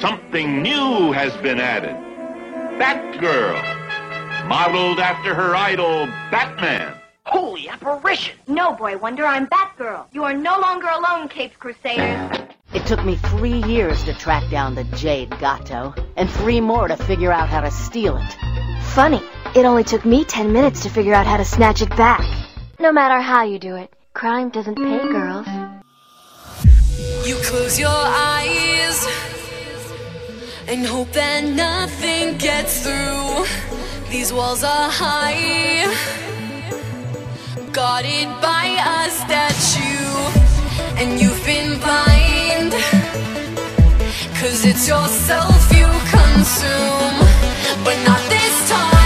something new has been added. Batgirl, modeled after her idol, Batman. Holy apparition! No, Boy Wonder, I'm Batgirl. You are no longer alone, Caped Crusaders. It took me three years to track down the Jade Gato, and three more to figure out how to steal it. Funny, it only took me ten minutes to figure out how to snatch it back. No matter how you do it, crime doesn't pay girls. You close your eyes and hope that nothing gets through. These walls are high, guarded by a statue, and you've been blind. Cause it's yourself you consume, but not this time.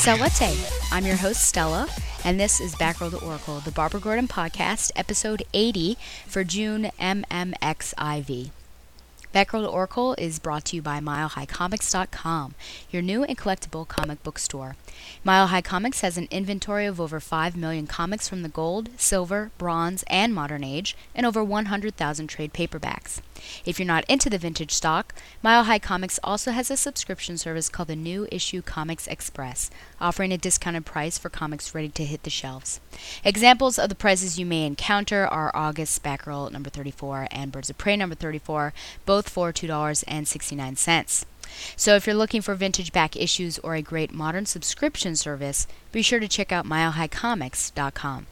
Salute. I'm your host, Stella, and this is Batgirl to Oracle, the Barbara Gordon podcast, episode 80 for June MMXIV. Batgirl to Oracle is brought to you by MileHighComics.com, your new and collectible comic book store. Mile High Comics has an inventory of over 5 million comics from the gold, silver, bronze, and modern age, and over 100,000 trade paperbacks. If you're not into the vintage stock, Mile High Comics also has a subscription service called the New Issue Comics Express, offering a discounted price for comics ready to hit the shelves. Examples of the prices you may encounter are August Batgirl number 34 and Birds of Prey number 34, both for $2.69. So if you're looking for vintage back issues or a great modern subscription service, be sure to check out milehighcomics.com.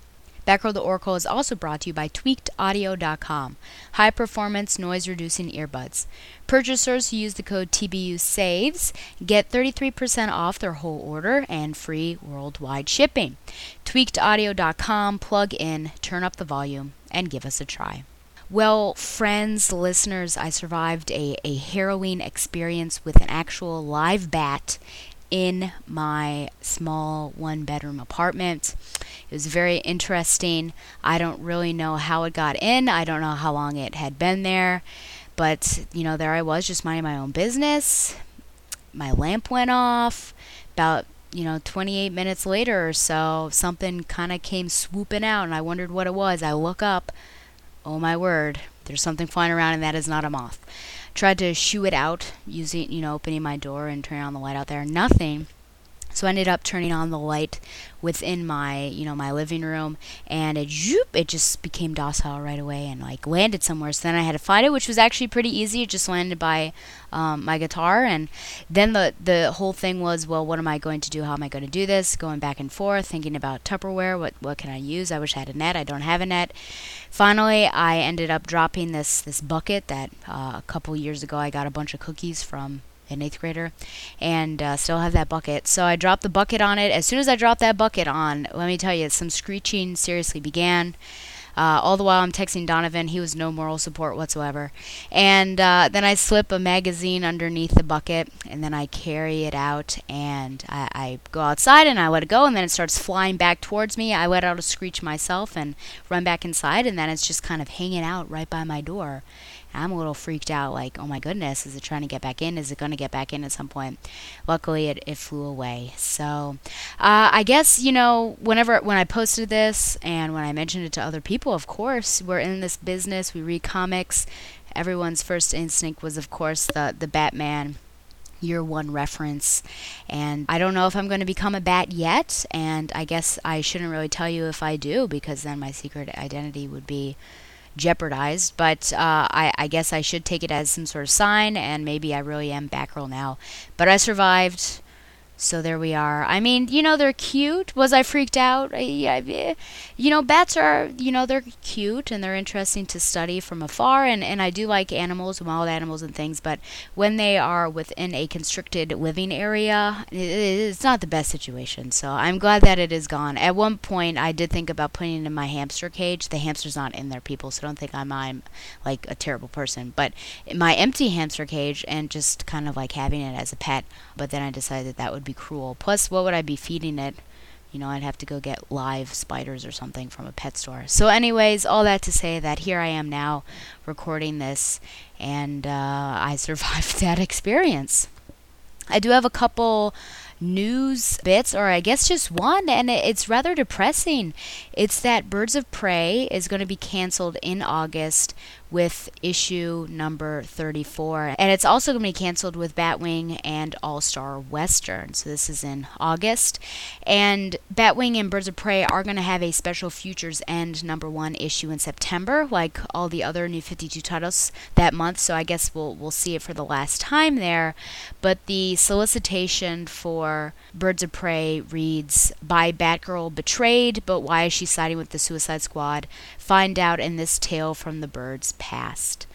Batgirl the Oracle is also brought to you by tweakedaudio.com, high performance noise reducing earbuds. Purchasers who use the code TBU SAVES get 33% off their whole order and free worldwide shipping. Tweakedaudio.com, plug in, turn up the volume, and give us a try. Well, friends, listeners, I survived a, a harrowing experience with an actual live bat in my small one bedroom apartment. It was very interesting. I don't really know how it got in, I don't know how long it had been there, but you know, there I was just minding my own business. My lamp went off. About you know, 28 minutes later or so, something kind of came swooping out, and I wondered what it was. I look up, oh my word, there's something flying around, and that is not a moth. Tried to shoo it out using, you know, opening my door and turning on the light out there. Nothing. So I ended up turning on the light within my, you know, my living room, and it, zoop, it just became docile right away and like landed somewhere. So then I had to find it, which was actually pretty easy. It just landed by um, my guitar, and then the the whole thing was, well, what am I going to do? How am I going to do this? Going back and forth, thinking about Tupperware. What what can I use? I wish I had a net. I don't have a net. Finally, I ended up dropping this this bucket that uh, a couple years ago I got a bunch of cookies from an eighth grader, and uh, still have that bucket. So I dropped the bucket on it. As soon as I dropped that bucket on, let me tell you, some screeching seriously began. Uh, all the while I'm texting Donovan, he was no moral support whatsoever. And uh, then I slip a magazine underneath the bucket, and then I carry it out, and I, I go outside and I let it go, and then it starts flying back towards me. I let out a screech myself and run back inside, and then it's just kind of hanging out right by my door. I'm a little freaked out, like, oh my goodness, is it trying to get back in? Is it going to get back in at some point? Luckily, it, it flew away. So, uh, I guess, you know, whenever, when I posted this and when I mentioned it to other people, of course. We're in this business, we read comics. Everyone's first instinct was, of course, the, the Batman year one reference. And I don't know if I'm going to become a bat yet. And I guess I shouldn't really tell you if I do, because then my secret identity would be jeopardized. But uh, I, I, guess I should take it as some sort of sign, and maybe I really am Batgirl now. But I survived. So there we are. I mean, you know, they're cute. Was I freaked out? Yeah, you know, bats are, you know, they're cute and they're interesting to study from afar. And, and I do like animals, wild animals and things. But when they are within a constricted living area, it, it's not the best situation. So I'm glad that it is gone. At one point, I did think about putting it in my hamster cage. The hamster's not in there, people. So don't think I'm, I'm like a terrible person. But my empty hamster cage and just kind of like having it as a pet. But then I decided that, that would be cruel. Plus, what would I be feeding it? You know, I'd have to go get live spiders or something from a pet store. So, anyways, all that to say that here I am now recording this, and uh, I survived that experience. I do have a couple news bits, or I guess just one, and it's rather depressing. It's that Birds of Prey is going to be canceled in August with issue number 34. And it's also going to be canceled with Batwing and All Star Western. So this is in August. And Batwing and Birds of Prey are going to have a special Futures End number one issue in September, like all the other new 52 titles that month. So I guess we'll, we'll see it for the last time there. But the solicitation for Birds of Prey reads By Batgirl Betrayed, but why is she siding with the Suicide Squad? Find out in this tale from the birds past.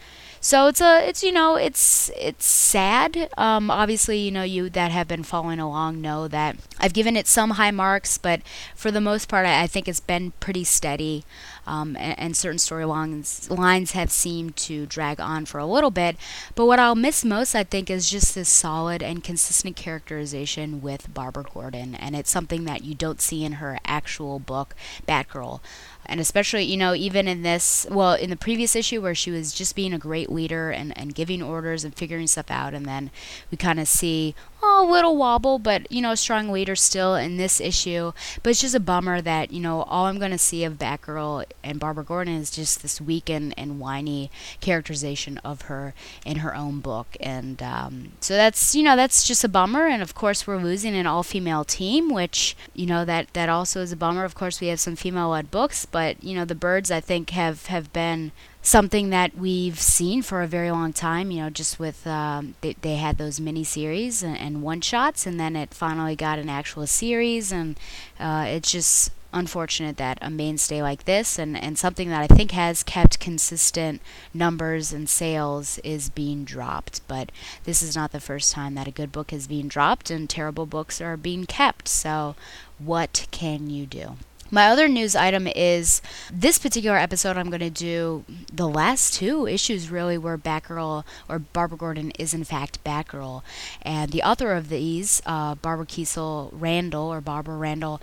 So it's a it's you know it's it's sad. Um, obviously, you know you that have been following along know that I've given it some high marks, but for the most part, I, I think it's been pretty steady. Um, and, and, certain storylines lines have seemed to drag on for a little bit. But what I'll miss most, I think, is just this solid and consistent characterization with Barbara Gordon, and it's something that you don't see in her actual book, Batgirl and especially you know even in this well in the previous issue where she was just being a great leader and, and giving orders and figuring stuff out and then we kind of see a little wobble but you know a strong leader still in this issue. But it's just a bummer that you know all i'm going to see of batgirl and barbara gordon is just this weak and, and whiny characterization of her in her own book. And um, so that's you know that's just a bummer. And of course we're losing an all-female team which you know that that also is a bummer. Of course we have some female-led books but you know the birds I think have have been something that we've seen for a very long time. You know, just with um, they, they had those mini series and, and one shots, and then it finally got an actual series, and uh, it's just unfortunate that a mainstay like this and, and something that I think has kept consistent numbers and sales is being dropped. But this is not the first time that a good book is being dropped and terrible books are being kept. So, what can you do? My other news item is this particular episode. I'm going to do the last two issues, really, where Batgirl or Barbara Gordon is in fact Batgirl, and the author of these, uh, Barbara Kesel Randall or Barbara Randall.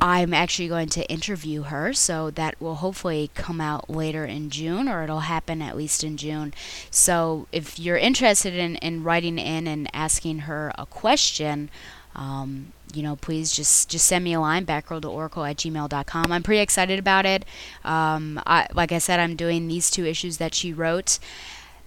I'm actually going to interview her, so that will hopefully come out later in June, or it'll happen at least in June. So if you're interested in, in writing in and asking her a question, um, you know, please just just send me a line, batgirl at gmail.com. I'm pretty excited about it. Um, I, like I said, I'm doing these two issues that she wrote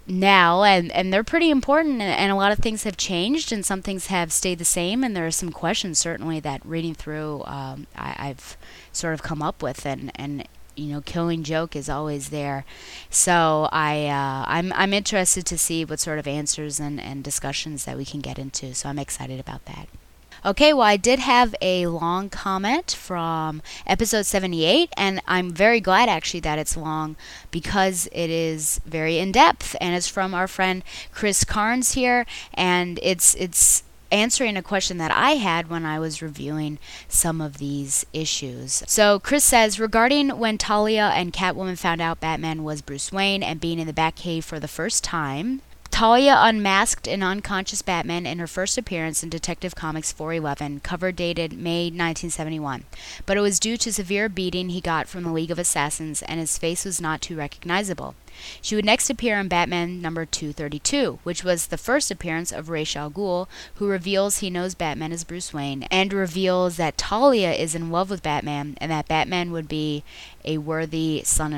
now, and, and they're pretty important, and, and a lot of things have changed, and some things have stayed the same, and there are some questions, certainly, that reading through um, I, I've sort of come up with, and, and you know, killing joke is always there. So I, uh, I'm, I'm interested to see what sort of answers and, and discussions that we can get into. So I'm excited about that. Okay, well, I did have a long comment from episode 78, and I'm very glad actually that it's long because it is very in depth, and it's from our friend Chris Carnes here, and it's it's answering a question that I had when I was reviewing some of these issues. So Chris says regarding when Talia and Catwoman found out Batman was Bruce Wayne and being in the Batcave for the first time, Talia unmasked an unconscious Batman in her first appearance in Detective Comics 411, cover dated May 1971, but it was due to severe beating he got from the League of Assassins and his face was not too recognizable. She would next appear in Batman number 232, which was the first appearance of Ra's al Ghul, who reveals he knows Batman is Bruce Wayne and reveals that Talia is in love with Batman and that Batman would be a worthy son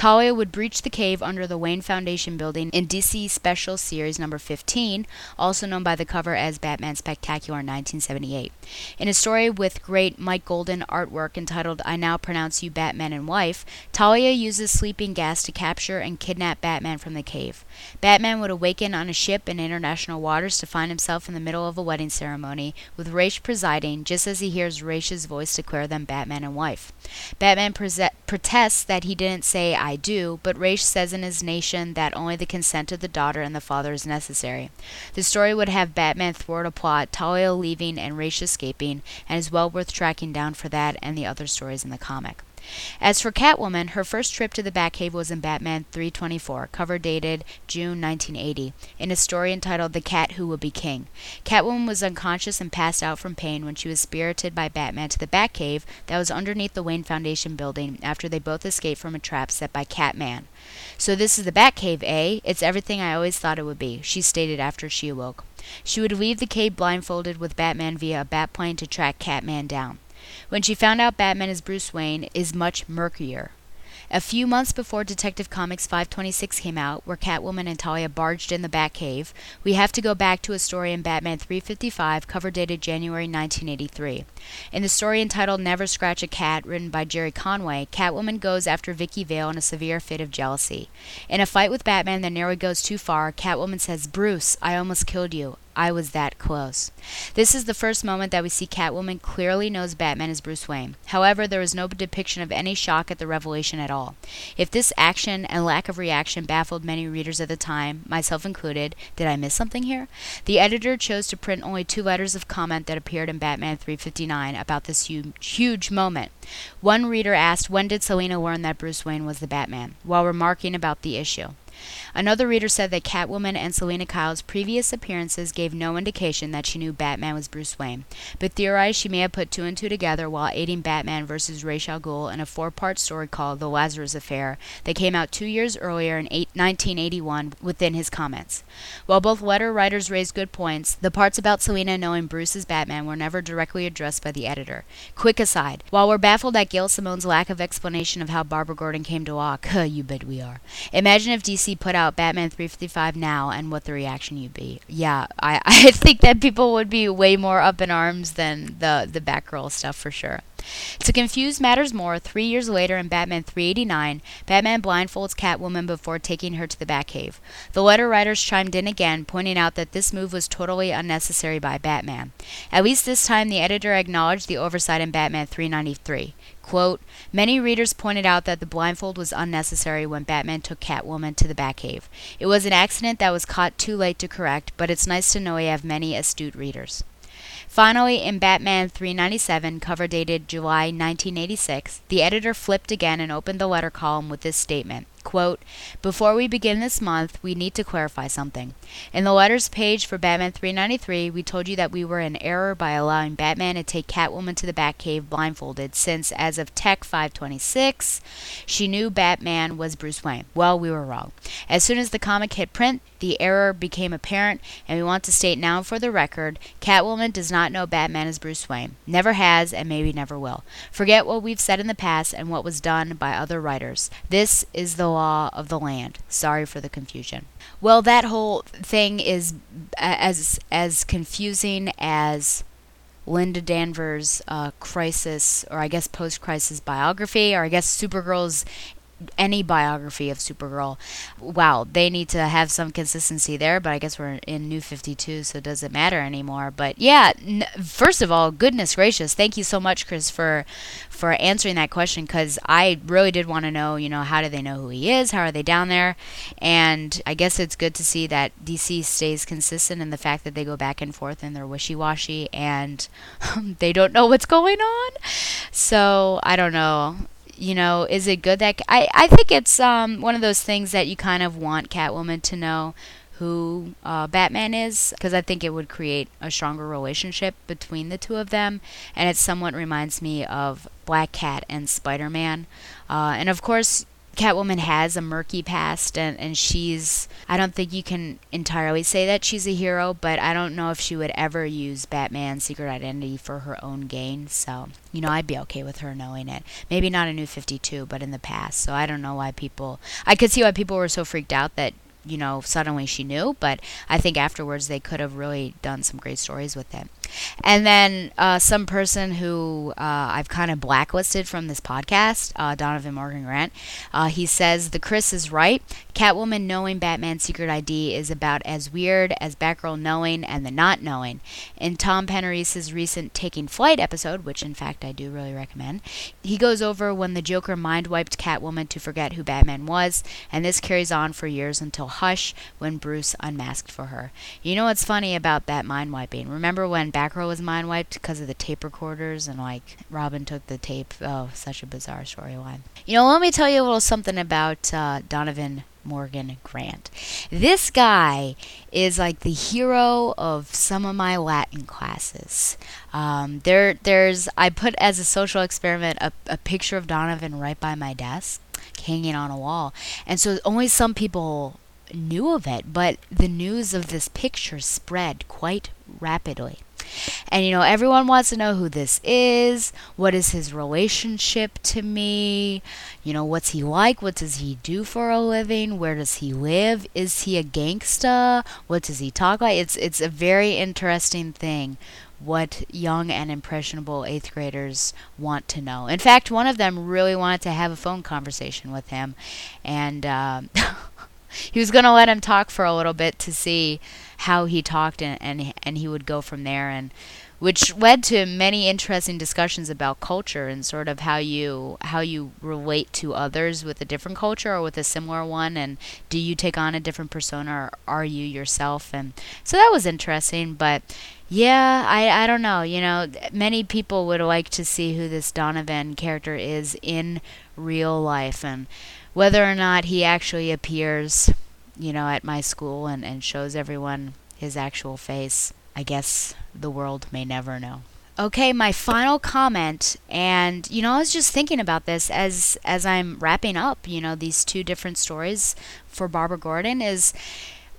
Talia would breach the cave under the Wayne Foundation building in DC Special Series number 15, also known by the cover as Batman Spectacular 1978. In a story with great Mike Golden artwork entitled I Now Pronounce You Batman and Wife, Talia uses sleeping gas to capture and kidnap Batman from the cave. Batman would awaken on a ship in international waters to find himself in the middle of a wedding ceremony, with Ra's presiding, just as he hears Ra's voice declare them Batman and wife. Batman prese- protests that he didn't say I do, but Ra's says in his nation that only the consent of the daughter and the father is necessary. The story would have Batman thwart a plot, Talia leaving and Ra's escaping, and is well worth tracking down for that and the other stories in the comic. As for Catwoman, her first trip to the Batcave was in Batman 324, cover dated June 1980, in a story entitled The Cat Who Will Be King. Catwoman was unconscious and passed out from pain when she was spirited by Batman to the Batcave that was underneath the Wayne Foundation building after they both escaped from a trap set by Catman. So this is the Batcave, eh? It's everything I always thought it would be, she stated after she awoke. She would leave the cave blindfolded with Batman via a Batplane to track Catman down when she found out Batman as Bruce Wayne is much murkier. A few months before Detective Comics 526 came out, where Catwoman and Talia barged in the Batcave, we have to go back to a story in Batman 355, cover dated January 1983. In the story entitled Never Scratch a Cat, written by Gerry Conway, Catwoman goes after Vicki Vale in a severe fit of jealousy. In a fight with Batman that nearly goes too far, Catwoman says, Bruce, I almost killed you. I was that close. This is the first moment that we see Catwoman clearly knows Batman is Bruce Wayne. However, there is no depiction of any shock at the revelation at all. If this action and lack of reaction baffled many readers at the time, myself included, did I miss something here? The editor chose to print only two letters of comment that appeared in Batman 359 about this huge, huge moment. One reader asked, When did Selina learn that Bruce Wayne was the Batman? while remarking about the issue. Another reader said that Catwoman and Selina Kyle's previous appearances gave no indication that she knew Batman was Bruce Wayne, but theorized she may have put two and two together while aiding Batman versus Ra's al in a four-part story called The Lazarus Affair that came out two years earlier in eight, 1981 within his comments. While both letter writers raised good points, the parts about Selina knowing Bruce is Batman were never directly addressed by the editor. Quick aside, while we're baffled at Gail Simone's lack of explanation of how Barbara Gordon came to walk, you bet we are. Imagine if DC put out Batman 355 now and what the reaction you'd be. Yeah, I, I think that people would be way more up in arms than the, the Batgirl stuff for sure. To confuse matters more, three years later in Batman 389, Batman blindfolds Catwoman before taking her to the Batcave. The letter writers chimed in again, pointing out that this move was totally unnecessary by Batman. At least this time, the editor acknowledged the oversight in Batman 393. Quote, Many readers pointed out that the blindfold was unnecessary when Batman took Catwoman to the Batcave. It was an accident that was caught too late to correct, but it's nice to know we have many astute readers. Finally, in Batman 397, cover dated July 1986, the editor flipped again and opened the letter column with this statement Quote, Before we begin this month, we need to clarify something. In the letters page for Batman 393, we told you that we were in error by allowing Batman to take Catwoman to the Batcave blindfolded, since, as of Tech 526, she knew Batman was Bruce Wayne. Well, we were wrong. As soon as the comic hit print, the error became apparent, and we want to state now for the record Catwoman does not know Batman is Bruce Wayne. Never has, and maybe never will. Forget what we've said in the past and what was done by other writers. This is the law of the land. Sorry for the confusion. Well, that whole thing is as as confusing as Linda Danvers' uh, crisis, or I guess post-crisis biography, or I guess Supergirl's any biography of Supergirl. Wow, they need to have some consistency there, but I guess we're in New 52, so it doesn't matter anymore. But yeah, n- first of all, goodness gracious, thank you so much, Chris, for for answering that question because I really did want to know, you know, how do they know who he is? How are they down there? And I guess it's good to see that DC stays consistent in the fact that they go back and forth and they're wishy washy and they don't know what's going on. So I don't know you know, is it good that I I think it's um one of those things that you kind of want Catwoman to know who uh, Batman is because I think it would create a stronger relationship between the two of them, and it somewhat reminds me of Black Cat and Spider Man. Uh, and of course, Catwoman has a murky past, and, and she's. I don't think you can entirely say that she's a hero, but I don't know if she would ever use Batman's secret identity for her own gain. So, you know, I'd be okay with her knowing it. Maybe not a new 52, but in the past. So I don't know why people. I could see why people were so freaked out that you know, suddenly she knew, but I think afterwards they could have really done some great stories with it. And then uh, some person who uh, I've kind of blacklisted from this podcast, uh, Donovan Morgan Grant, uh, he says the Chris is right. Catwoman knowing Batman's secret ID is about as weird as Batgirl knowing and the not knowing. In Tom Pennerese's recent Taking Flight episode, which in fact I do really recommend, he goes over when the Joker mind wiped Catwoman to forget who Batman was, and this carries on for years until Hush when Bruce unmasked for her. You know what's funny about that mind wiping? Remember when Batgirl was mind wiped because of the tape recorders and like Robin took the tape? Oh, such a bizarre storyline. You know, let me tell you a little something about uh, Donovan Morgan Grant. This guy is like the hero of some of my Latin classes. Um, there, there's I put as a social experiment a, a picture of Donovan right by my desk, hanging on a wall, and so only some people knew of it, but the news of this picture spread quite rapidly. And you know, everyone wants to know who this is. What is his relationship to me? You know, what's he like? What does he do for a living? Where does he live? Is he a gangsta? What does he talk like? It's it's a very interesting thing what young and impressionable eighth graders want to know. In fact, one of them really wanted to have a phone conversation with him, and uh, he was going to let him talk for a little bit to see how he talked and, and and he would go from there and which led to many interesting discussions about culture and sort of how you how you relate to others with a different culture or with a similar one and do you take on a different persona or are you yourself? And so that was interesting but yeah I, I don't know you know many people would like to see who this donovan character is in real life and whether or not he actually appears you know, at my school and, and shows everyone his actual face, I guess the world may never know. Okay, my final comment, and you know, I was just thinking about this as as I'm wrapping up, you know, these two different stories for Barbara Gordon is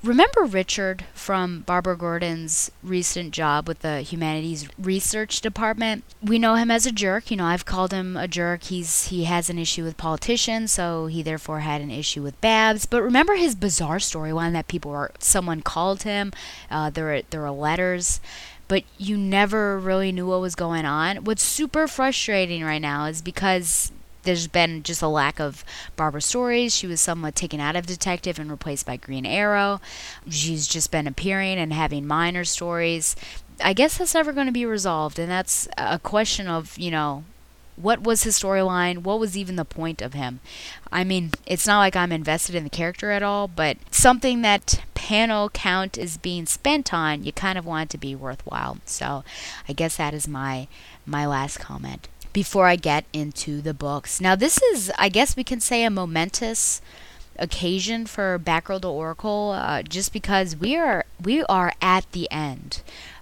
Remember Richard from Barbara Gordon's recent job with the Humanities Research Department? We know him as a jerk. You know, I've called him a jerk. He's he has an issue with politicians, so he therefore had an issue with Babs. But remember his bizarre storyline that people were someone called him. Uh, there are there are letters but you never really knew what was going on. What's super frustrating right now is because there's been just a lack of Barbara stories. She was somewhat taken out of Detective and replaced by Green Arrow. She's just been appearing and having minor stories. I guess that's never going to be resolved, and that's a question of, you know, what was his storyline? What was even the point of him? I mean, it's not like I'm invested in the character at all, but something that panel count is being spent on, you kind of want it to be worthwhile. So, I guess that is my my last comment before I get into the books. Now, this is, I guess we can say, a momentous occasion for Batgirl to Oracle, uh, just because we are we are at the end.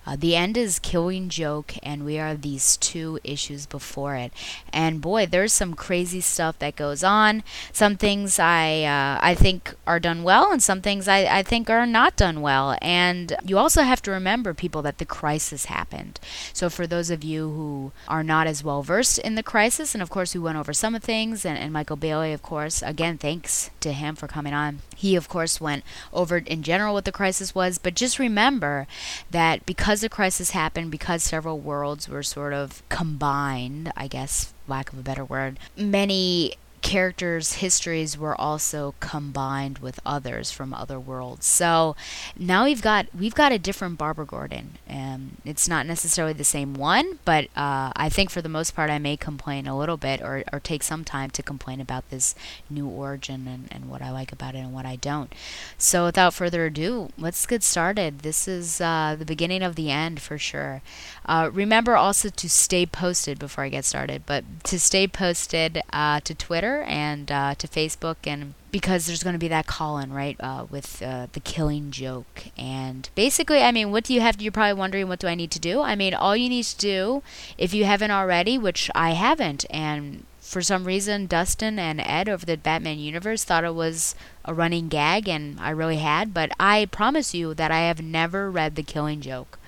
Uh, the end is Killing Joke, and we are these two issues before it. And boy, there's some crazy stuff that goes on. Some things I uh, I think are done well, and some things I, I think are not done well. And you also have to remember, people, that the crisis happened. So for those of you who are not as well versed in the crisis, and of course we went over some of things, and, and Michael Bailey, of course, again, thanks to him for coming on. He, of course, went over in general what the crisis was, but just remember that because because the crisis happened, because several worlds were sort of combined, I guess, lack of a better word, many characters' histories were also combined with others from other worlds. So now we've got we've got a different Barbara Gordon, and it's not necessarily the same one, but uh, I think for the most part I may complain a little bit or, or take some time to complain about this new origin and, and what I like about it and what I don't. So without further ado, let's get started. This is uh, the beginning of the end for sure. Uh, remember also to stay posted before I get started, but to stay posted uh, to Twitter Twitter and uh, to Facebook, and because there's going to be that call-in right uh, with uh, the Killing Joke, and basically, I mean, what do you have? To, you're probably wondering, what do I need to do? I mean, all you need to do, if you haven't already, which I haven't, and for some reason, Dustin and Ed over the Batman universe thought it was a running gag, and I really had. But I promise you that I have never read The Killing Joke.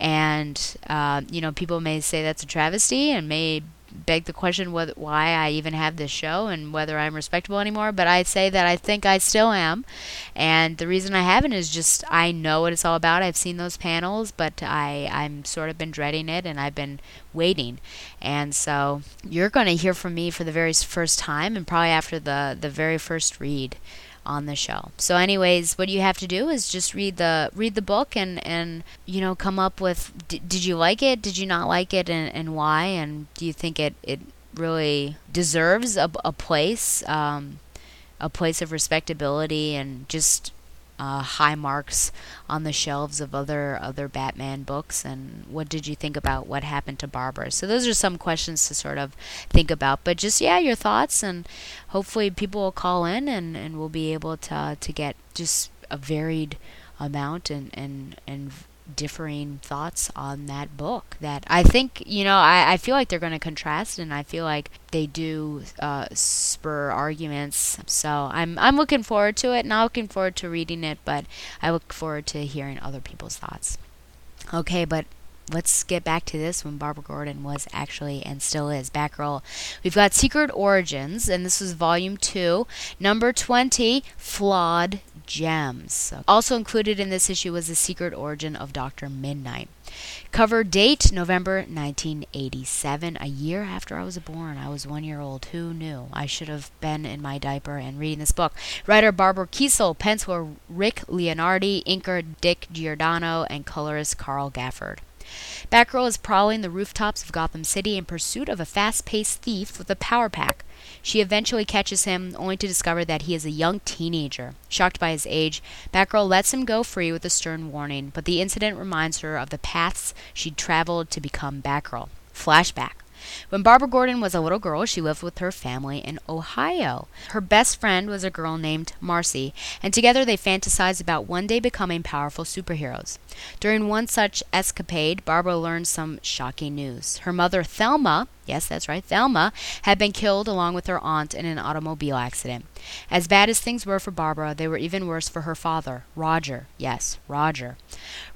And, uh, you know, people may say that's a travesty and may beg the question whether, why I even have this show and whether I'm respectable anymore. But I say that I think I still am, and the reason I haven't is just I know what it's all about. I've seen those panels, but I I'm sort of been dreading it, and I've been waiting. And so you're going to hear from me for the very first time, and probably after the the very first read on the show. So anyways, what you have to do is just read the read the book and and you know come up with d- did you like it? Did you not like it and and why? And do you think it it really deserves a, a place um, a place of respectability and just uh, high marks on the shelves of other other Batman books, and what did you think about what happened to Barbara? So those are some questions to sort of think about. But just yeah, your thoughts, and hopefully people will call in, and, and we'll be able to to get just a varied amount and and and differing thoughts on that book that I think you know I, I feel like they're going to contrast and I feel like they do uh, spur arguments. So I'm I'm looking forward to it not looking forward to reading it but I look forward to hearing other people's thoughts. Okay but let's get back to this when Barbara Gordon was actually and still is Batgirl. We've got Secret Origins, and this is volume two, number 20, Flawed Gems. Also included in this issue was the secret origin of Dr. Midnight. Cover date November 1987, a year after I was born. I was one year old. Who knew? I should have been in my diaper and reading this book. Writer Barbara Kesel, penciler Rick Leonardi, inker Dick Giordano, and colorist Carl Gafford. Batgirl is prowling the rooftops of Gotham City in pursuit of a fast paced thief with a power pack. She eventually catches him, only to discover that he is a young teenager. Shocked by his age, Batgirl lets him go free with a stern warning, but the incident reminds her of the paths she'd traveled to become Batgirl. Flashback. When Barbara Gordon was a little girl, she lived with her family in Ohio. Her best friend was a girl named Marcy, and together they fantasized about one day becoming powerful superheroes. During one such escapade, Barbara learned some shocking news. Her mother, Thelma, yes, that's right, Thelma, had been killed along with her aunt in an automobile accident. As bad as things were for Barbara, they were even worse for her father, Roger. Yes, Roger.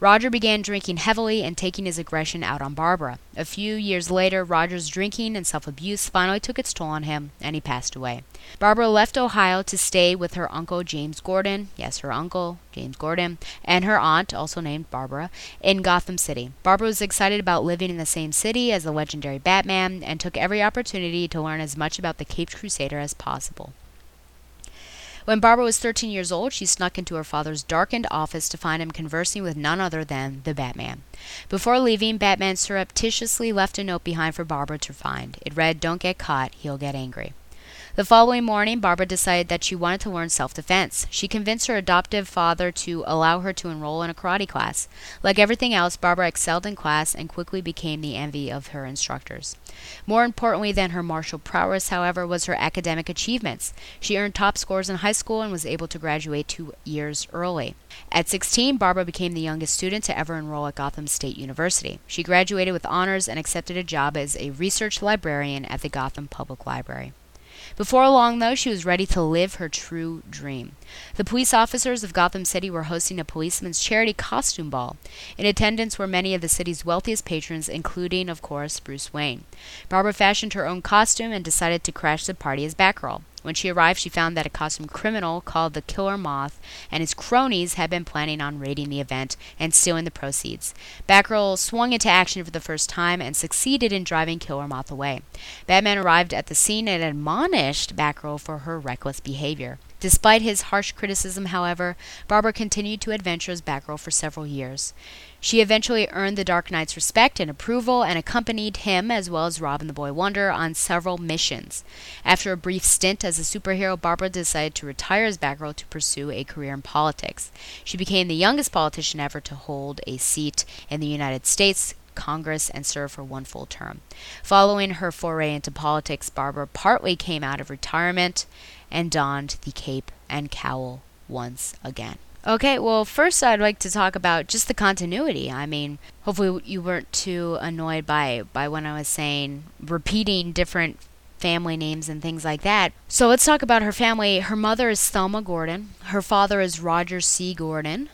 Roger began drinking heavily and taking his aggression out on Barbara. A few years later, Roger's drinking and self abuse finally took its toll on him, and he passed away. Barbara left Ohio to stay with her uncle James Gordon, yes, her uncle, James Gordon, and her aunt, also named Barbara, in Gotham City. Barbara was excited about living in the same city as the legendary Batman and took every opportunity to learn as much about the Caped Crusader as possible. When Barbara was 13 years old, she snuck into her father's darkened office to find him conversing with none other than the Batman. Before leaving, Batman surreptitiously left a note behind for Barbara to find. It read, Don't get caught, he'll get angry. The following morning, Barbara decided that she wanted to learn self defense. She convinced her adoptive father to allow her to enroll in a karate class. Like everything else, Barbara excelled in class and quickly became the envy of her instructors. More importantly than her martial prowess, however, was her academic achievements. She earned top scores in high school and was able to graduate two years early. At 16, Barbara became the youngest student to ever enroll at Gotham State University. She graduated with honors and accepted a job as a research librarian at the Gotham Public Library. Before long, though, she was ready to live her true dream. The police officers of Gotham City were hosting a policeman's charity costume ball. In attendance were many of the city's wealthiest patrons, including, of course, Bruce Wayne. Barbara fashioned her own costume and decided to crash the party as Batgirl. When she arrived, she found that a costumed criminal called the Killer Moth and his cronies had been planning on raiding the event and stealing the proceeds. Batgirl swung into action for the first time and succeeded in driving Killer Moth away. Batman arrived at the scene and admonished Batgirl for her reckless behavior. Despite his harsh criticism, however, Barbara continued to adventure as Batgirl for several years. She eventually earned the Dark Knight's respect and approval and accompanied him, as well as Robin the Boy Wonder, on several missions. After a brief stint as a superhero, Barbara decided to retire as Batgirl to pursue a career in politics. She became the youngest politician ever to hold a seat in the United States Congress and serve for one full term. Following her foray into politics, Barbara partly came out of retirement and donned the cape and cowl once again. Okay, well, first I'd like to talk about just the continuity. I mean, hopefully you weren't too annoyed by by when I was saying repeating different family names and things like that. So let's talk about her family. Her mother is Thelma Gordon. Her father is Roger C. Gordon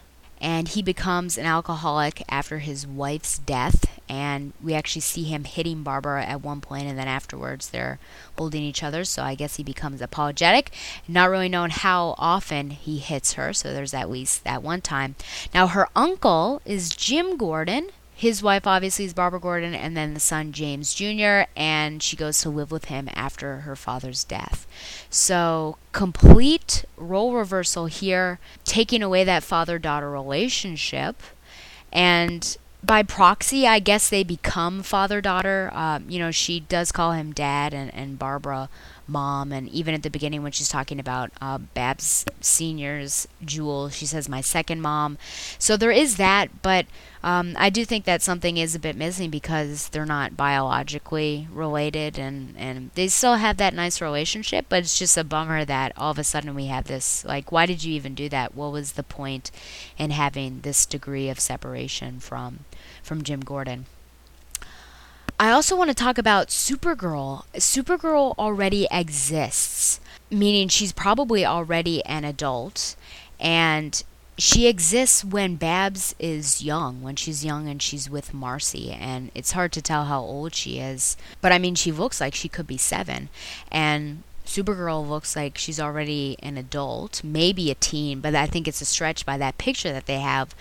and he becomes an alcoholic after his wife's death. And we actually see him hitting Barbara at one point and then afterwards they're holding each other. So I guess he becomes apologetic not really knowing how often he hits her. So there's at least that one time. Now her uncle is Jim Gordon his wife obviously is Barbara Gordon, and then the son James Jr., and she goes to live with him after her father's death. So, complete role reversal here, taking away that father daughter relationship. And by proxy, I guess they become father daughter. Um, you know, she does call him dad and, and Barbara mom. And even at the beginning, when she's talking about uh, Babs Senior's Jewel, she says, my second mom. So there is that, but um, I do think that something is a bit missing because they're not biologically related and, and they still have that nice relationship, but it's just a bummer that all of a sudden we have this like, why did you even do that? What was the point in having this degree of separation from, from Jim Gordon? I also want to talk about Supergirl. Supergirl already exists, meaning she's probably already an adult, and she exists when Babs is young, when she's young and she's with Marcy, and it's hard to tell how old she is. But I mean, she looks like she could be seven, and Supergirl looks like she's already an adult, maybe a teen, but I think it's a stretch by that picture that they have.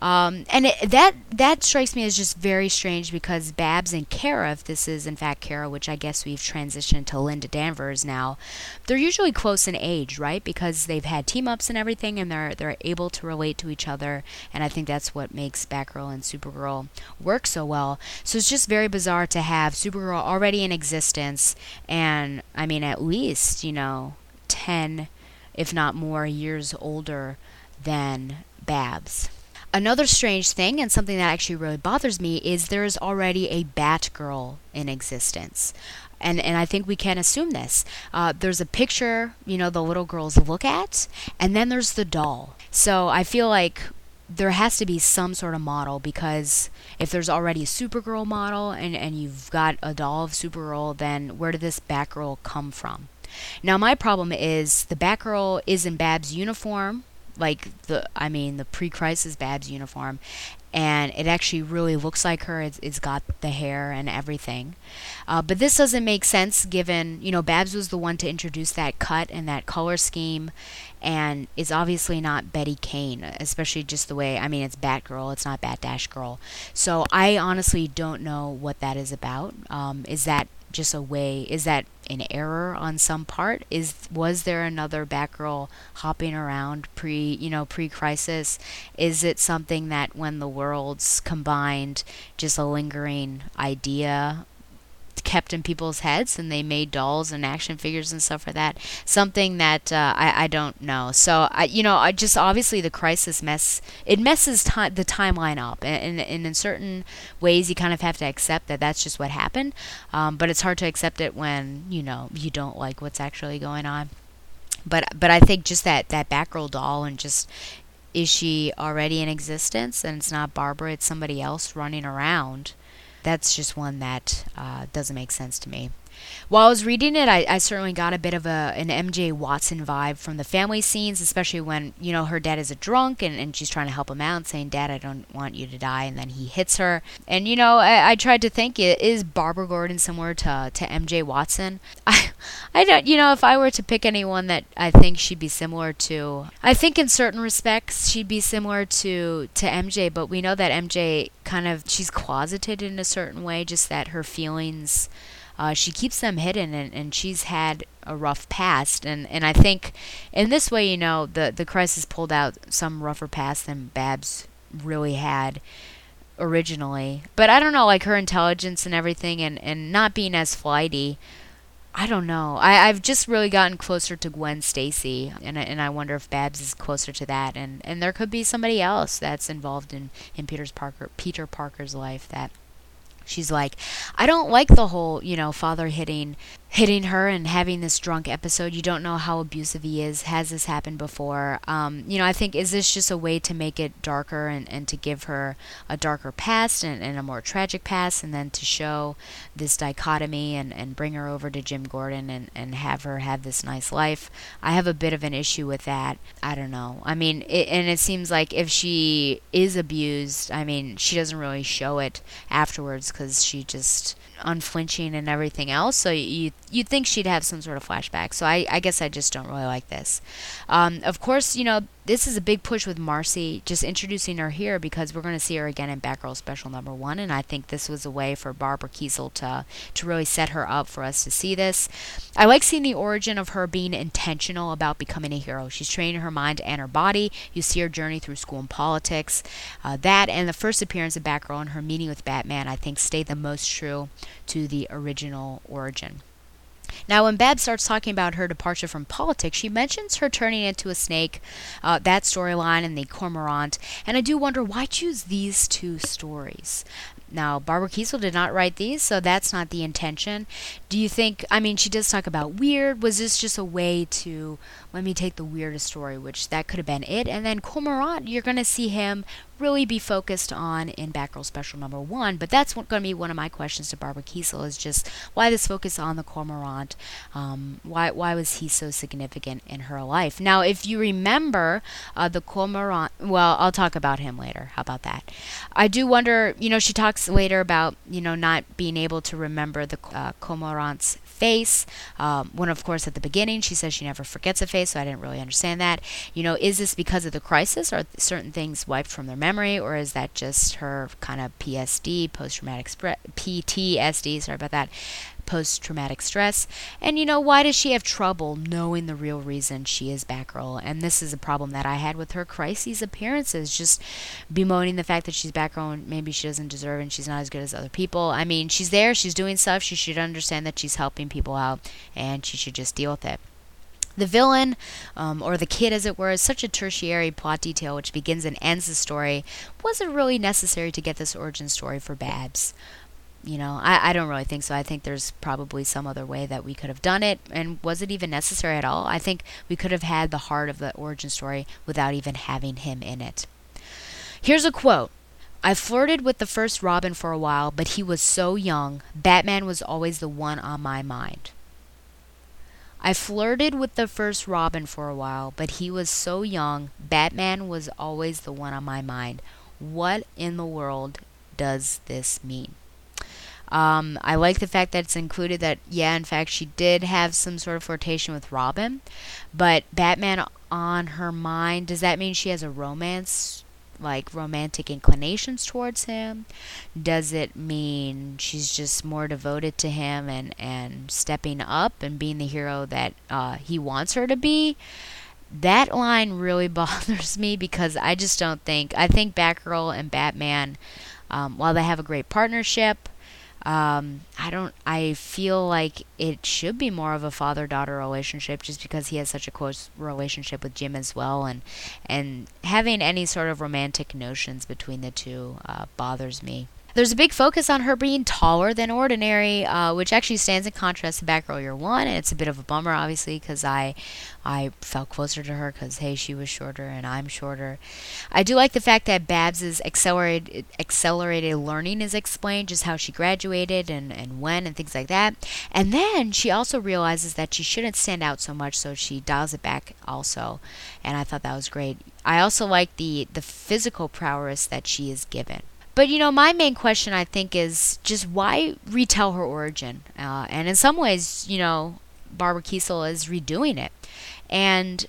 Um, and it, that that strikes me as just very strange because Babs and Kara, if this is in fact Kara, which I guess we've transitioned to Linda Danvers now, they're usually close in age, right? Because they've had team ups and everything, and they're they're able to relate to each other, and I think that's what makes Batgirl and Supergirl work so well. So it's just very bizarre to have Supergirl already in existence, and I mean at least you know ten, if not more, years older than Babs. Another strange thing, and something that actually really bothers me, is there is already a Batgirl in existence. And, and I think we can assume this. Uh, there's a picture, you know, the little girls look at, and then there's the doll. So I feel like there has to be some sort of model because if there's already a Supergirl model and, and you've got a doll of Supergirl, then where did this Batgirl come from? Now, my problem is the Batgirl is in Bab's uniform, like the I mean the pre-crisis Babs uniform, and it actually really looks like her. It's, it's got the hair and everything, uh, but this doesn't make sense given you know Babs was the one to introduce that cut and that color scheme, and it's obviously not Betty Kane, especially just the way I mean it's Batgirl, it's not Bat Dash Girl. So I honestly don't know what that is about. Um, is that just a way is that an error on some part? Is was there another batgirl hopping around pre you know pre-crisis? Is it something that when the worlds combined just a lingering idea kept in people's heads and they made dolls and action figures and stuff like that. Something that uh, I, I don't know. So I you know I just obviously the crisis mess it messes ti- the timeline up. And, and, and, in certain ways you kind of have to accept that that's just what happened. Um, but it's hard to accept it when you know you don't like what's actually going on. But but I think just that that Batgirl doll and just is she already in existence? And it's not Barbara it's somebody else running around that's just one that uh, doesn't make sense to me. While I was reading it, I, I certainly got a bit of a an MJ Watson vibe from the family scenes, especially when you know her dad is a drunk and, and she's trying to help him out, saying, "Dad, I don't want you to die," and then he hits her. And you know, I, I tried to think, is Barbara Gordon similar to to MJ Watson? I I don't, you know, if I were to pick anyone that I think she'd be similar to, I think in certain respects she'd be similar to to MJ, but we know that MJ kind of she's closeted in a certain way, just that her feelings uh, she keeps them hidden, and, and she's had a rough past. And, and I think in this way, you know, the, the crisis pulled out some rougher past than Babs really had originally. But I don't know, like her intelligence and everything, and, and not being as flighty. I don't know. I, I've just really gotten closer to Gwen Stacy, and and I wonder if Babs is closer to that, and, and there could be somebody else that's involved in, in Peter's Parker Peter Parker's life that she's like, I don't like the whole, you know, father hitting hitting her and having this drunk episode. You don't know how abusive he is. Has this happened before? Um, you know, I think is this just a way to make it darker and, and to give her a darker past and, and a more tragic past and then to show this dichotomy and, and bring her over to Jim Gordon and, and have her have this nice life. I have a bit of an issue with that. I don't know. I mean, it, and it seems like if she is abused, I mean, she doesn't really show it afterwards because she just unflinching and everything else. So you you'd think she'd have some sort of flashback. So I, I guess I just don't really like this. Um, of course, you know this is a big push with Marcy, just introducing her here because we're going to see her again in Batgirl Special Number One, and I think this was a way for Barbara Kesel to to really set her up for us to see this. I like seeing the origin of her being intentional about becoming a hero. She's training her mind and her body. You see her journey through school and politics. Uh, that and the first appearance of Batgirl and her meeting with Batman, I think, stayed the most true to the original origin. Now, when Bab starts talking about her departure from politics, she mentions her turning into a snake, uh, that storyline, and the cormorant. And I do wonder why choose these two stories. Now, Barbara Kesel did not write these, so that's not the intention. Do you think, I mean, she does talk about weird. Was this just a way to let me take the weirdest story, which that could have been it? And then Cormorant, you're going to see him really be focused on in Batgirl Special Number One. But that's going to be one of my questions to Barbara Kesel is just why this focus on the Cormorant? Um, why why was he so significant in her life? Now, if you remember uh, the Cormorant, well, I'll talk about him later. How about that? I do wonder. You know, she talks later about you know not being able to remember the uh, Cormorant's face. Um, when, of course, at the beginning she says she never forgets a face, so I didn't really understand that. You know, is this because of the crisis? Are certain things wiped from their memory, or is that just her kind of PSD, post traumatic PTSD? Sorry about that post traumatic stress. And you know, why does she have trouble knowing the real reason she is Batgirl? And this is a problem that I had with her crises appearances, just bemoaning the fact that she's Batgirl and maybe she doesn't deserve and she's not as good as other people. I mean, she's there, she's doing stuff, she should understand that she's helping people out and she should just deal with it. The villain, um, or the kid as it were, is such a tertiary plot detail which begins and ends the story. Wasn't really necessary to get this origin story for Babs you know, I, I don't really think so. I think there's probably some other way that we could have done it. And was it even necessary at all? I think we could have had the heart of the origin story without even having him in it. Here's a quote I flirted with the first Robin for a while, but he was so young. Batman was always the one on my mind. I flirted with the first Robin for a while, but he was so young. Batman was always the one on my mind. What in the world does this mean? Um, I like the fact that it's included that, yeah, in fact, she did have some sort of flirtation with Robin, but Batman on her mind, does that mean she has a romance, like romantic inclinations towards him? Does it mean she's just more devoted to him and, and stepping up and being the hero that uh, he wants her to be? That line really bothers me because I just don't think, I think Batgirl and Batman, um, while they have a great partnership, um, I don't. I feel like it should be more of a father-daughter relationship, just because he has such a close relationship with Jim as well, and and having any sort of romantic notions between the two uh, bothers me. There's a big focus on her being taller than ordinary, uh, which actually stands in contrast to Batgirl Year One, and it's a bit of a bummer, obviously, because I, I felt closer to her because hey, she was shorter and I'm shorter. I do like the fact that Babs's accelerated accelerated learning is explained, just how she graduated and and when and things like that. And then she also realizes that she shouldn't stand out so much, so she dials it back also, and I thought that was great. I also like the the physical prowess that she is given. But you know, my main question I think is just why retell her origin? Uh, and in some ways, you know, Barbara Kesel is redoing it, and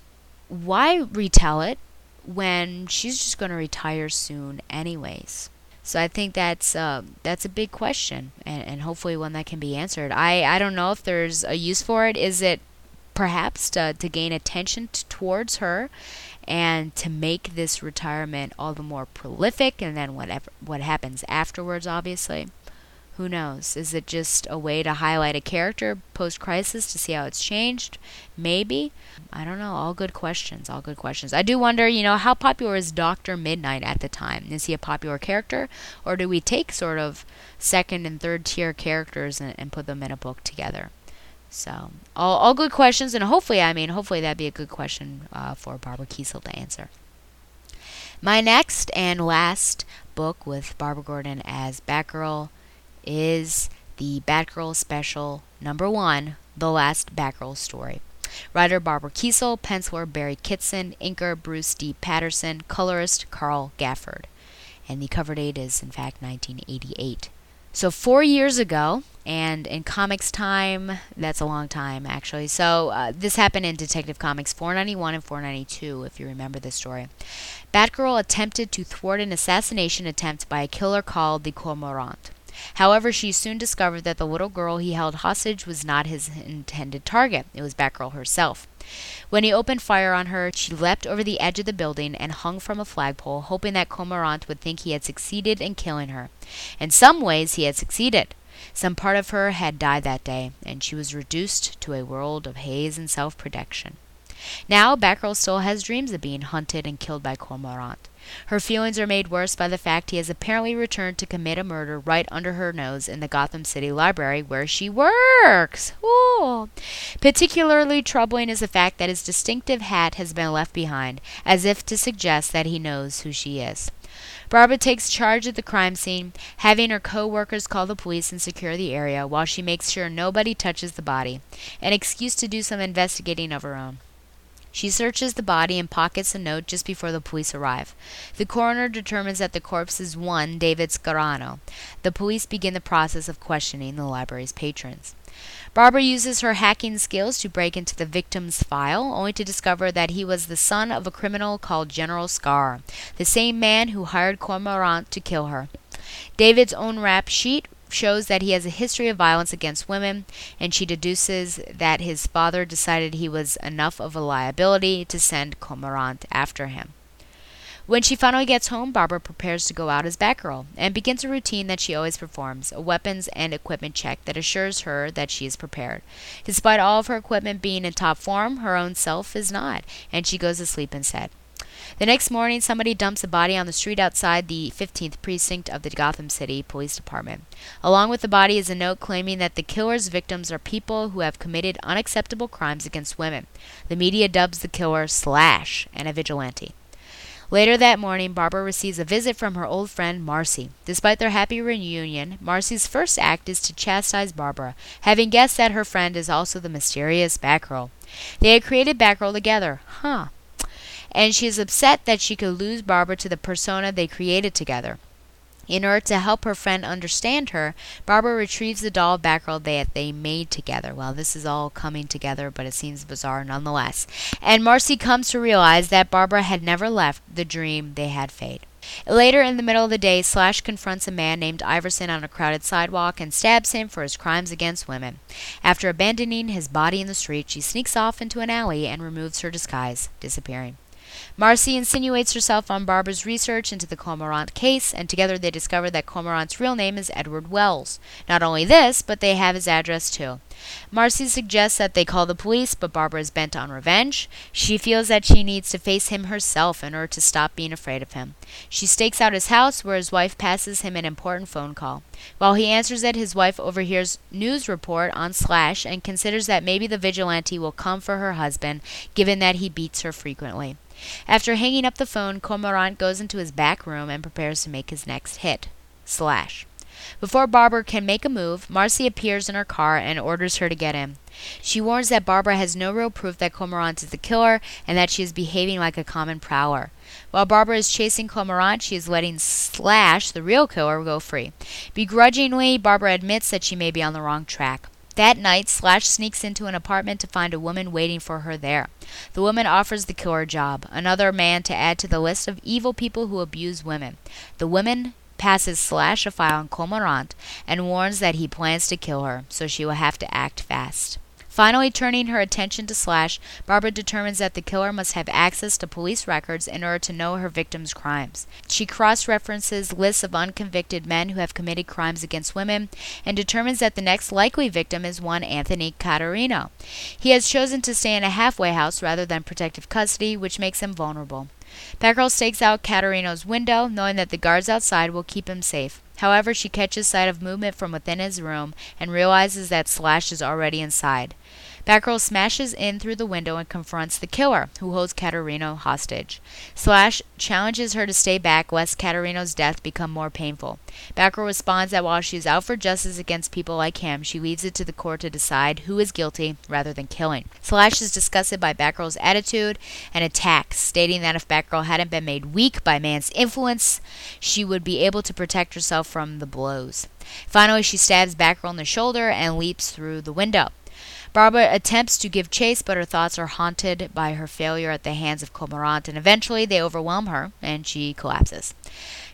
why retell it when she's just going to retire soon, anyways? So I think that's uh, that's a big question, and, and hopefully one that can be answered. I, I don't know if there's a use for it. Is it perhaps to, to gain attention t- towards her and to make this retirement all the more prolific and then whatever what happens afterwards obviously Who knows? Is it just a way to highlight a character post crisis to see how it's changed? Maybe. I don't know. All good questions. All good questions. I do wonder, you know, how popular is Dr. Mid-Nite at the time? Is he a popular character? Or do we take sort of second and third tier characters and, and put them in a book together? So, all, all good questions, and hopefully, I mean, hopefully that'd be a good question uh, for Barbara Kesel to answer. My next and last book with Barbara Gordon as Batgirl is the Batgirl Special number one, The Last Batgirl Story. Writer Barbara Kesel, penciler Barry Kitson, inker Bruce D. Patterson, colorist Carl Gafford. And the cover date is, in fact, 1988. So, four years ago, and in comics time, that's a long time actually. So, uh, this happened in Detective Comics 491 and 492, if you remember this story. Batgirl attempted to thwart an assassination attempt by a killer called the Cormorant. However, she soon discovered that the little girl he held hostage was not his intended target. It was Batgirl herself. When he opened fire on her, she leapt over the edge of the building and hung from a flagpole, hoping that Cormorant would think he had succeeded in killing her. In some ways, he had succeeded. Some part of her had died that day, and she was reduced to a world of haze and self protection. Now, Batgirl still has dreams of being hunted and killed by Cormorant. Her feelings are made worse by the fact he has apparently returned to commit a murder right under her nose in the Gotham City Library where she works. Ooh. Particularly troubling is the fact that his distinctive hat has been left behind, as if to suggest that he knows who she is. Barbara takes charge of the crime scene, having her co-workers call the police and secure the area while she makes sure nobody touches the body, an excuse to do some investigating of her own. She searches the body and pockets a note just before the police arrive. The coroner determines that the corpse is one David Scarano. The police begin the process of questioning the library's patrons. Barbara uses her hacking skills to break into the victim's file, only to discover that he was the son of a criminal called General Scar, the same man who hired Cormorant to kill her. David's own rap sheet shows that he has a history of violence against women, and she deduces that his father decided he was enough of a liability to send Cormorant after him. When she finally gets home, Barbara prepares to go out as Batgirl and begins a routine that she always performs a weapons and equipment check that assures her that she is prepared. Despite all of her equipment being in top form, her own self is not, and she goes to sleep instead. The next morning, somebody dumps a body on the street outside the 15th precinct of the Gotham City Police Department. Along with the body is a note claiming that the killer's victims are people who have committed unacceptable crimes against women. The media dubs the killer Slash and a vigilante. Later that morning, Barbara receives a visit from her old friend Marcy. Despite their happy reunion, Marcy's first act is to chastise Barbara, having guessed that her friend is also the mysterious Batgirl. They had created Batgirl together. Huh and she is upset that she could lose Barbara to the persona they created together. In order to help her friend understand her, Barbara retrieves the doll Batgirl that they made together. Well, this is all coming together, but it seems bizarre nonetheless. And Marcy comes to realize that Barbara had never left the dream they had fade. Later in the middle of the day, Slash confronts a man named Iverson on a crowded sidewalk and stabs him for his crimes against women. After abandoning his body in the street, she sneaks off into an alley and removes her disguise, disappearing. Marcy insinuates herself on Barbara's research into the Cormorant case, and together they discover that Cormorant's real name is Edward Wells. Not only this, but they have his address too. Marcy suggests that they call the police, but Barbara is bent on revenge. She feels that she needs to face him herself in order to stop being afraid of him. She stakes out his house, where his wife passes him an important phone call. While he answers it, his wife overhears news report on Slash and considers that maybe the vigilante will come for her husband, given that he beats her frequently. After hanging up the phone, Cormorant goes into his back room and prepares to make his next hit Slash. Before Barbara can make a move, Marcy appears in her car and orders her to get in. She warns that Barbara has no real proof that Cormorant is the killer and that she is behaving like a common prowler. While Barbara is chasing Cormorant, she is letting Slash, the real killer, go free. Begrudgingly, Barbara admits that she may be on the wrong track. That night, Slash sneaks into an apartment to find a woman waiting for her there. The woman offers the killer job, another man to add to the list of evil people who abuse women. The woman passes Slash a file on Cormorant and warns that he plans to kill her, so she will have to act fast. Finally, turning her attention to Slash, Barbara determines that the killer must have access to police records in order to know her victim's crimes. She cross references lists of unconvicted men who have committed crimes against women and determines that the next likely victim is one Anthony Catarino. He has chosen to stay in a halfway house rather than protective custody, which makes him vulnerable. Batgirl stakes out Catarino's window, knowing that the guards outside will keep him safe. However, she catches sight of movement from within his room and realizes that Slash is already inside. Batgirl smashes in through the window and confronts the killer, who holds Catarino hostage. Slash challenges her to stay back lest Catarino's death become more painful. Batgirl responds that while she is out for justice against people like him, she leaves it to the court to decide who is guilty rather than killing. Slash is disgusted by Batgirl's attitude and attacks, stating that if Batgirl hadn't been made weak by man's influence, she would be able to protect herself from the blows. Finally, she stabs Batgirl in the shoulder and leaps through the window. Barbara attempts to give chase, but her thoughts are haunted by her failure at the hands of Cormorant, and eventually they overwhelm her, and she collapses.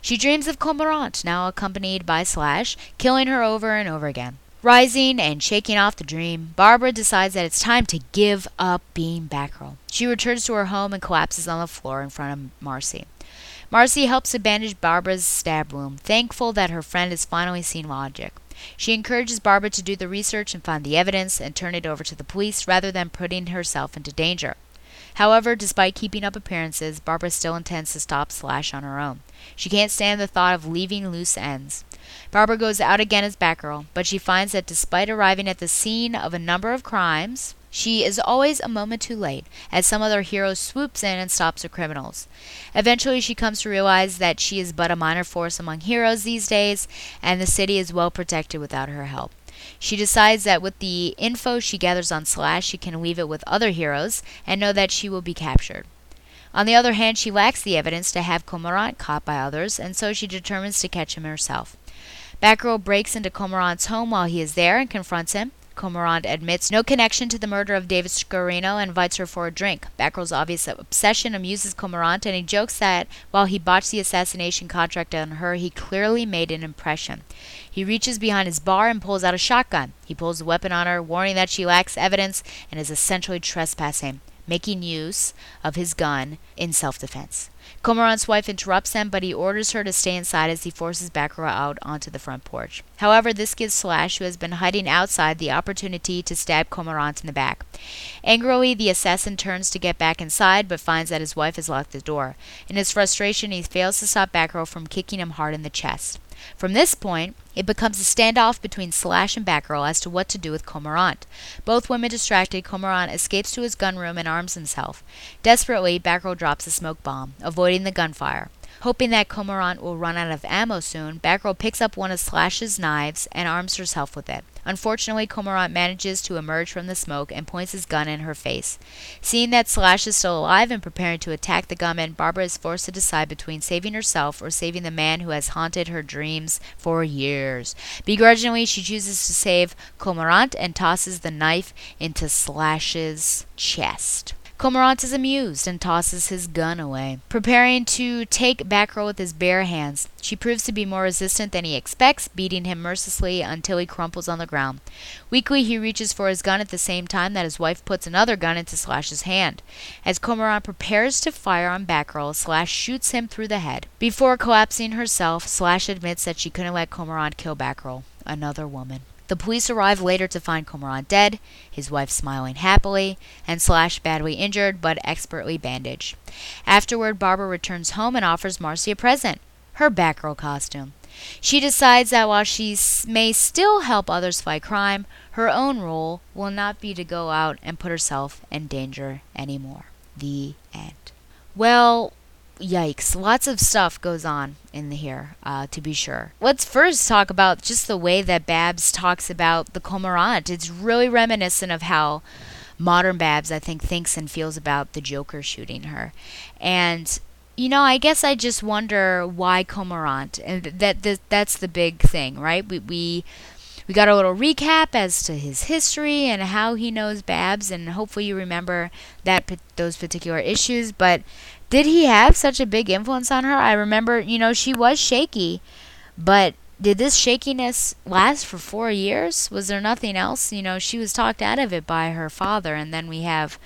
She dreams of Cormorant, now accompanied by Slash, killing her over and over again. Rising and shaking off the dream, Barbara decides that it's time to give up being Batgirl. She returns to her home and collapses on the floor in front of Marcy. Marcy helps to bandage Barbara's stab wound, thankful that her friend has finally seen logic. She encourages Barbara to do the research and find the evidence and turn it over to the police rather than putting herself into danger. However, despite keeping up appearances, Barbara still intends to stop Slash on her own. She can't stand the thought of leaving loose ends. Barbara goes out again as Batgirl, but she finds that despite arriving at the scene of a number of crimes, she is always a moment too late, as some other hero swoops in and stops the criminals. Eventually, she comes to realize that she is but a minor force among heroes these days, and the city is well protected without her help. She decides that with the info she gathers on Slash, she can weave it with other heroes and know that she will be captured. On the other hand, she lacks the evidence to have Cormorant caught by others, and so she determines to catch him herself. Batgirl breaks into Cormorant's home while he is there and confronts him. Cormorant admits no connection to the murder of David Scarino and invites her for a drink. Batgirl's obvious obsession amuses Cormorant, and he jokes that while he botched the assassination contract on her, he clearly made an impression. He reaches behind his bar and pulls out a shotgun. He pulls the weapon on her, warning that she lacks evidence and is essentially trespassing, making use of his gun in self defense. Cormorant's wife interrupts him, but he orders her to stay inside as he forces Batgirl out onto the front porch. However, this gives Slash, who has been hiding outside, the opportunity to stab Cormorant in the back. Angrily, the assassin turns to get back inside, but finds that his wife has locked the door. In his frustration, he fails to stop Batgirl from kicking him hard in the chest. From this point, it becomes a standoff between Slash and Batgirl as to what to do with Cormorant. Both women distracted, Cormorant escapes to his gun room and arms himself. Desperately, Batgirl drops a smoke bomb, avoiding the gunfire. Hoping that Cormorant will run out of ammo soon, Batgirl picks up one of Slash's knives and arms herself with it. Unfortunately, Cormorant manages to emerge from the smoke and points his gun in her face. Seeing that Slash is still alive and preparing to attack the gunman, Barbara is forced to decide between saving herself or saving the man who has haunted her dreams for years. Begrudgingly, she chooses to save Cormorant and tosses the knife into Slash's chest. Cormorant is amused and tosses his gun away, preparing to take Batgirl with his bare hands. She proves to be more resistant than he expects, beating him mercilessly until he crumples on the ground. Weakly, he reaches for his gun at the same time that his wife puts another gun into Slash's hand. As Cormorant prepares to fire on Batgirl, Slash shoots him through the head. Before collapsing herself, Slash admits that she couldn't let Cormorant kill Batgirl. Another woman. The police arrive later to find Cormorant dead, his wife smiling happily, and Slash badly injured but expertly bandaged. Afterward, Barbara returns home and offers Marcy a present her Batgirl costume. She decides that while she may still help others fight crime, her own role will not be to go out and put herself in danger anymore. The end. Well, yikes. Lots of stuff goes on in here uh, to be sure. Let's first talk about just the way that babs talks about the cormorant. It's really reminiscent of how modern babs i think thinks and feels about the joker shooting her. And you know i guess i just wonder why cormorant and that, that that's the big thing right? We, we we got a little recap as to his history and how he knows Babs, and hopefully you remember that those particular issues. But did he have such a big influence on her? I remember, you know, she was shaky, but did this shakiness last for four years? Was there nothing else? You know, she was talked out of it by her father, and then we have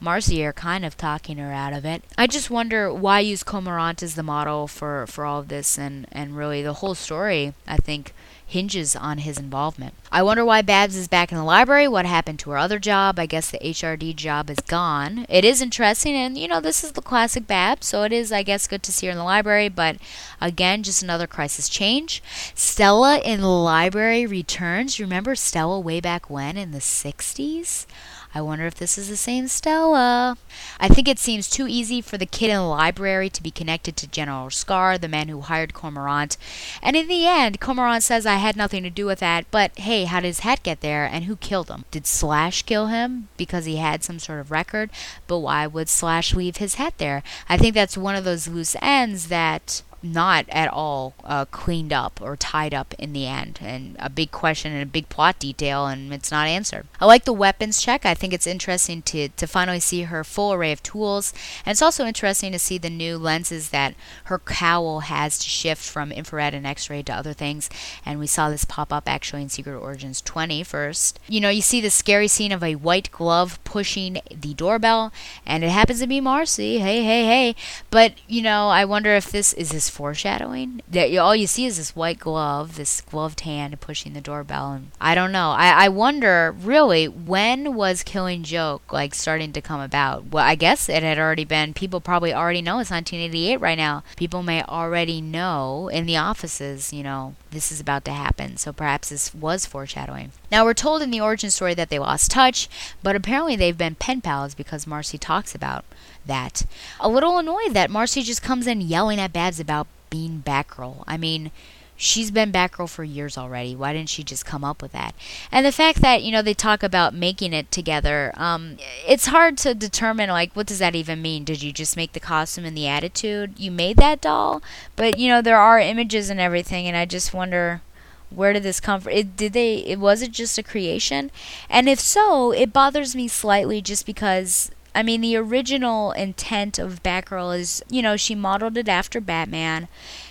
Marcier kind of talking her out of it. I just wonder why use Cormorant as the model for, for all of this, and, and really the whole story, I think, hinges on his involvement. I wonder why Babs is back in the library. What happened to her other job? I guess the HRD job is gone. It is interesting, and you know, this is the classic Babs, so it is, I guess, good to see her in the library, but again, just another crisis change. Stella in the library returns. Remember Stella way back when in the 60s? I wonder if this is the same Stella. I think it seems too easy for the kid in the library to be connected to General Scar, the man who hired Cormorant. And in the end, Cormorant says I had nothing to do with that, but hey, how did his hat get there and who killed him? Did Slash kill him because he had some sort of record? But why would Slash leave his hat there? I think that's one of those loose ends that not at all uh, cleaned up or tied up in the end, and a big question and a big plot detail, and it's not answered. I like the weapons check. I think it's interesting to, to finally see her full array of tools, and it's also interesting to see the new lenses that her cowl has to shift from infrared and X-ray to other things, and we saw this pop up actually in Secret Origins 20 first. You know, you see the scary scene of a white glove pushing the doorbell, and it happens to be Marcy. Hey, hey, hey! But you know, I wonder if this is this foreshadowing. That all you see is this white glove, this gloved hand pushing the doorbell, and I don't know. I, I wonder really when was Killing Joke like starting to come about? Well, I guess it had already been. People probably already know it's 1988 right now. People may already know in the offices, you know, this is about to happen. So perhaps this was foreshadowing. Now we're told in the origin story that they lost touch, but apparently they've been pen pals because Marcy talks about that. A little annoyed that Marcy just comes in yelling at Babs about being Batgirl. I mean, she's been Batgirl for years already. Why didn't she just come up with that? And the fact that you know they talk about making it together, um, it's hard to determine like what does that even mean? Did you just make the costume and the attitude? You made that doll, but you know there are images and everything, and I just wonder where did this come from? It, did they? It was it just a creation? And if so, it bothers me slightly just because I mean, the original intent of Batgirl is, you know, she modeled it after Batman,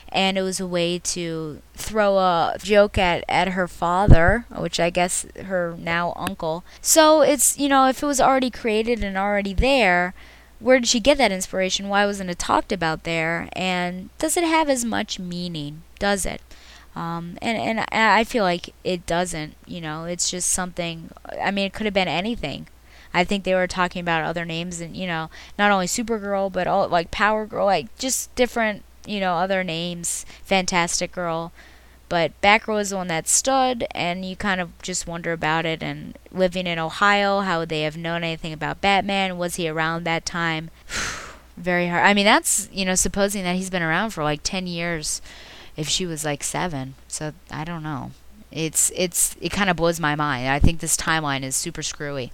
and it was a way to throw a joke at, at her father, which I guess her now uncle. So it's, you know, if it was already created and already there, where did she get that inspiration? Why wasn't it talked about there? And does it have as much meaning? Does it? Um, and and I feel like it doesn't. You know, it's just something. I mean, it could have been anything. I think they were talking about other names and you know not only Supergirl but all like Power Girl, like just different you know other names, Fantastic Girl. But Batgirl is the one that stood, and you kind of just wonder about it. And living in Ohio, how would they have known anything about Batman? Was he around that time? Very hard. I mean, that's you know supposing that he's been around for like ten years. If she was like seven, so I don't know. It's it's it kind of blows my mind. I think this timeline is super screwy.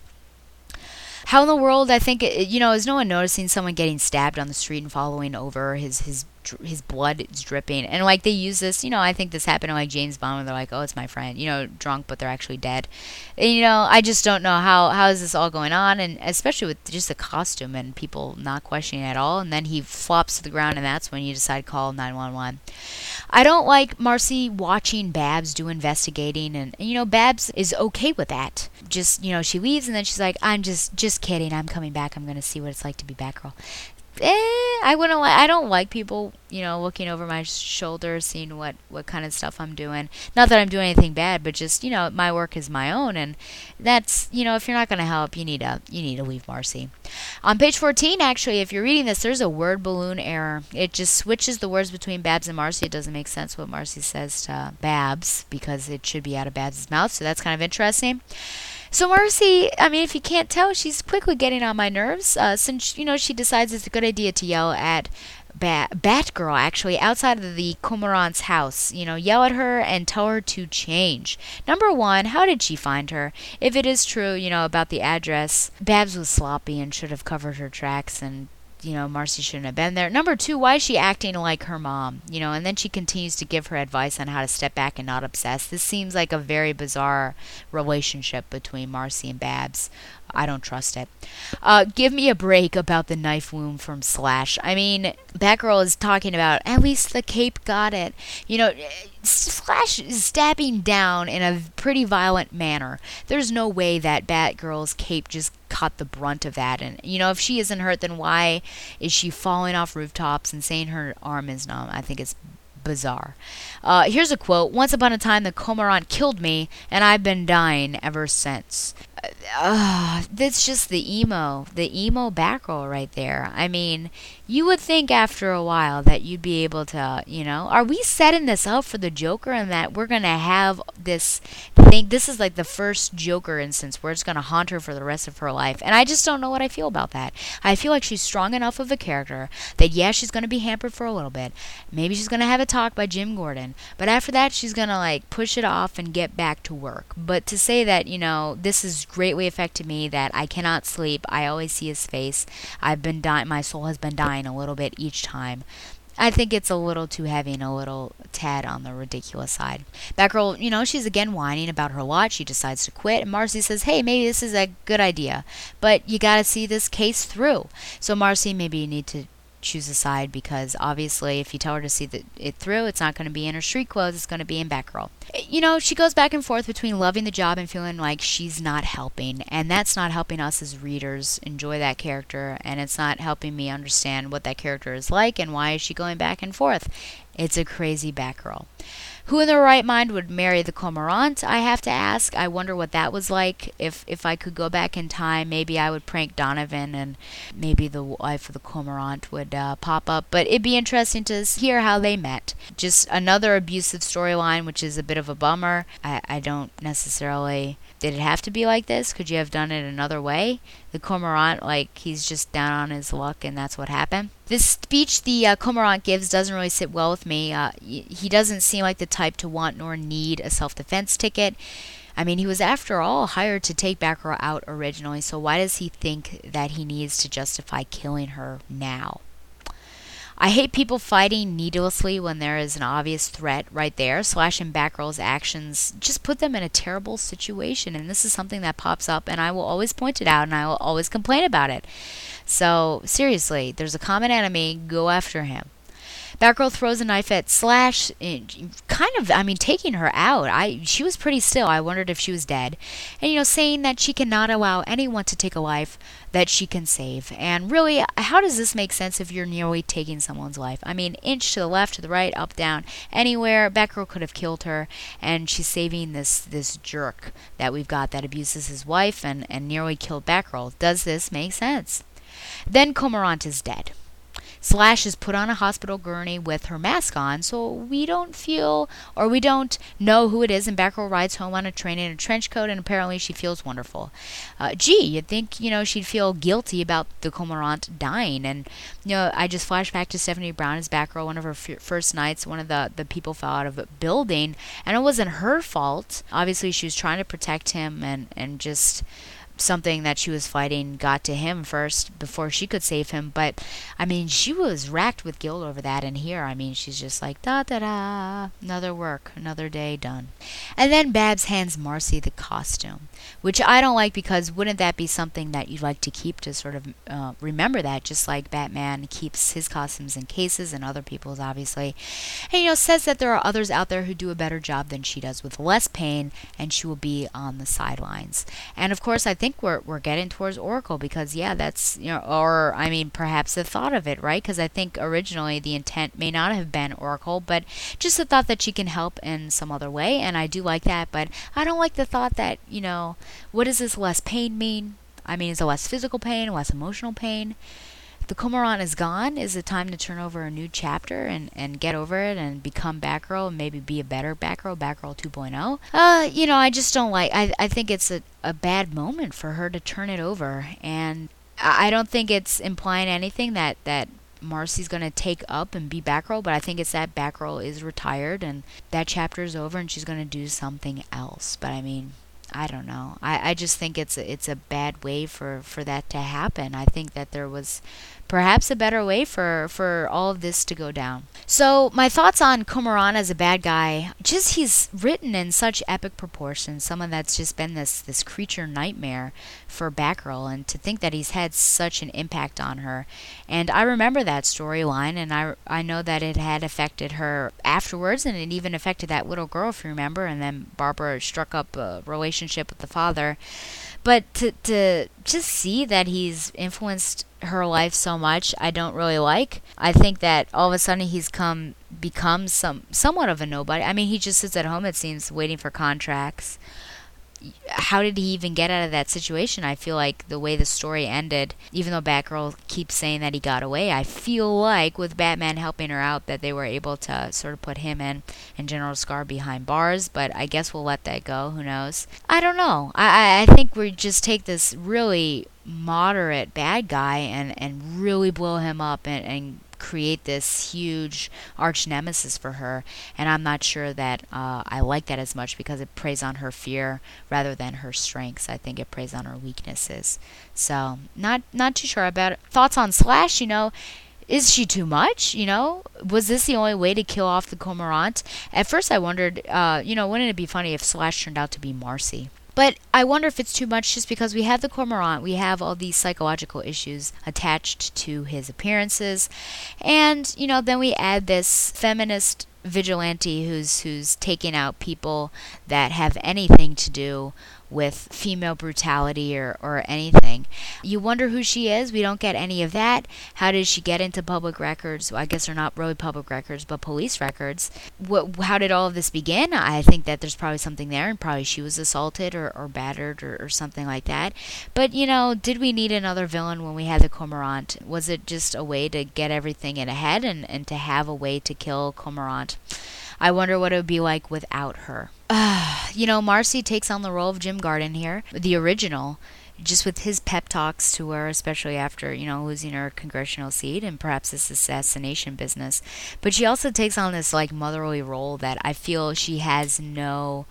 How in the world? I think it, you know, is no one noticing someone getting stabbed on the street and following over his his his blood is dripping. And like they use this you know i think this happened to like james bond where they're like oh it's my friend you know drunk but they're actually dead. And, you know i just don't know how how is this all going on? And especially with just the costume and people not questioning at all. And then he flops to the ground and that's when you decide call 911 i don't like marcy watching babs do investigating and, you know babs is okay with that. Just you know she leaves and then she's like i'm just just kidding. I'm coming back. I'm going to see what it's like to be batgirl eh, I wouldn't like. I don't like people, you know, looking over my shoulder, seeing what what kind of stuff I'm doing. Not that I'm doing anything bad, but just you know, my work is my own, and that's you know, if you're not going to help, you need to you need to leave Marcy. On page 14, actually, if you're reading this, there's a word balloon error. It just switches the words between Babs and Marcy. It doesn't make sense what Marcy says to Babs because it should be out of Babs' mouth. So that's kind of interesting. So Marcy, I mean, if you can't tell, she's quickly getting on my nerves. Uh, since you know she decides it's a good idea to yell at Bat Batgirl actually outside of the Cormorant's house. You know, yell at her and tell her to change. Number one, how did she find her? If it is true, you know, about the address, Babs was sloppy and should have covered her tracks and you know, Marcy shouldn't have been there. Number two, why is she acting like her mom? You know, and then she continues to give her advice on how to step back and not obsess. This seems like a very bizarre relationship between Marcy and Babs. I don't trust it. Uh, give me a break about the knife wound from Slash. I mean, Batgirl is talking about at least the cape got it. You know, Slash is stabbing down in a pretty violent manner. There's no way that Batgirl's cape just caught the brunt of that. And, you know, if she isn't hurt, then why is she falling off rooftops and saying her arm is numb? I think it's bizarre. Uh, here's a quote Once upon a time, the cormorant killed me, and I've been dying ever since uh, that's just the emo, the emo Batgirl right there. I mean, you would think after a while that you'd be able to, you know, are we setting this up for the Joker and that we're gonna have this thing? This is like the first Joker instance where it's gonna haunt her for the rest of her life, and I just don't know what I feel about that. I feel like she's strong enough of a character that yeah, she's gonna be hampered for a little bit. Maybe she's gonna have a talk by Jim Gordon, but after that, she's gonna like push it off and get back to work. But to say that, you know, this is greatly affected me that I cannot sleep. I always see his face. I've been dying. My soul has been dying a little bit each time. I think it's a little too heavy and a little tad on the ridiculous side. Batgirl, you know, she's again whining about her lot. She decides to quit, and Marcy says, "Hey, maybe this is a good idea, but you got to see this case through." So Marcy, maybe you need to choose a side because obviously if you tell her to see the, it through it's not going to be in her street clothes it's going to be in batgirl. Eh, you know she goes back and forth between loving the job and feeling like she's not helping and that's not helping us as readers enjoy that character and it's not helping me understand what that character is like and why is she going back and forth. It's a crazy batgirl who in their right mind would marry the cormorant? I have to ask. I wonder what that was like. If if I could go back in time, maybe I would prank Donovan, and maybe the wife of the cormorant would uh, pop up. But it'd be interesting to hear how they met. Just another abusive storyline, which is a bit of a bummer. I, I don't necessarily did it have to be like this? Could you have done it another way? The cormorant, like, he's just down on his luck and that's what happened. This speech the uh, cormorant gives doesn't really sit well with me. Uh, he doesn't seem like the type to want nor need a self defense ticket. I mean, he was, after all, hired to take Batgirl out originally, so why does he think that he needs to justify killing her now? I hate people fighting needlessly when there is an obvious threat right there. Slash and Batgirl's actions just put them in a terrible situation, and this is something that pops up, and I will always point it out, and I will always complain about it. So, seriously, there's a common enemy, go after him. Batgirl throws a knife at Slash, kind of, I mean, taking her out. I she was pretty still. I wondered if she was dead, and you know, saying that she cannot allow anyone to take a life that she can save. And really, how does this make sense if you're nearly taking someone's life? I mean, inch to the left, to the right, up, down, anywhere. Batgirl could have killed her, and she's saving this this jerk that we've got that abuses his wife and and nearly killed Batgirl. Does this make sense? Then Cormorant is dead. Slash is put on a hospital gurney with her mask on, so we don't feel or we don't know who it is. And Batgirl rides home on a train in a trench coat, and apparently she feels wonderful. Uh, gee, you'd think you know she'd feel guilty about the Cormorant dying, and you know I just flash back to Stephanie Brown as Batgirl. One of her f- first nights, one of the the people fell out of a building, and it wasn't her fault. Obviously, she was trying to protect him and and just something that she was fighting got to him first before she could save him. But I mean, she was racked with guilt over that. And here, I mean, she's just like da da da, another work, another day done. And then Babs hands Marcy the costume, which I don't like because wouldn't that be something that you'd like to keep to sort of uh, remember that, just like Batman keeps his costumes in cases and other people's, obviously. And you know, says that there are others out there who do a better job than she does with less pain, and she will be on the sidelines. And of course, I think we're we're getting towards Oracle because yeah, that's you know, or I mean, perhaps the thought of it, right? Because I think originally the intent may not have been Oracle, but just the thought that she can help in some other way, and I do like that. But I don't like the thought that you know, what does this less pain mean? I mean, is it less physical pain, less emotional pain? the Cormorant is gone, is it time to turn over a new chapter and, and get over it and become Batgirl and maybe be a better Batgirl, Batgirl 2.0? Uh, you know, I just don't like, I, I think it's a, a bad moment for her to turn it over. And I don't think it's implying anything that, that Marcy's going to take up and be Batgirl, but I think it's that Batgirl is retired and that chapter is over and she's going to do something else. But I mean, I don't know. I, I just think it's a, it's a bad way for, for that to happen. I think that there was perhaps a better way for for all of this to go down. So my thoughts on Cormorant as a bad guy, just he's written in such epic proportions, someone that's just been this this creature nightmare for Batgirl and to think that he's had such an impact on her. And I remember that storyline and I I know that it had affected her afterwards and it even affected that little girl if you remember and then Barbara struck up a relationship with the father. But to to just see that he's influenced her life so much, I don't really like. I think that all of a sudden he's come become some somewhat of a nobody. I mean, he just sits at home it seems waiting for contracts how did he even get out of that situation? I feel like the way the story ended, even though Batgirl keeps saying that he got away, I feel like with Batman helping her out that they were able to sort of put him and, and General Scar behind bars, but I guess we'll let that go. Who knows? I don't know. I, I think we just take this really moderate bad guy and, and really blow him up and, and create this huge arch nemesis for her. And I'm not sure that uh, I like that as much because it preys on her fear rather than her strengths. I think it preys on her weaknesses. So not not too sure about it. Thoughts on Slash? You know. Is she too much? You know, was this the only way to kill off the Cormorant? At first, I wondered, uh, you know, wouldn't it be funny if Slash turned out to be Marcy? But I wonder if it's too much just because we have the cormorant, we have all these psychological issues attached to his appearances, and you know, then we add this feminist vigilante who's who's taking out people that have anything to do with female brutality or, or anything. You wonder who she is. We don't get any of that. How did she get into public records? Well, I guess they're not really public records, but police records. What, how did all of this begin? I think that there's probably something there, and probably she was assaulted or, or battered or, or something like that. But, you know, did we need another villain when we had the Cormorant? Was it just a way to get everything in ahead and, and to have a way to kill Cormorant? I wonder what it would be like without her. Uh, you know, Marcy takes on the role of Jim Gordon here, the original, just with his pep talks to her, especially after, you know, losing her congressional seat and perhaps this assassination business. But she also takes on this, like, motherly role that I feel she has no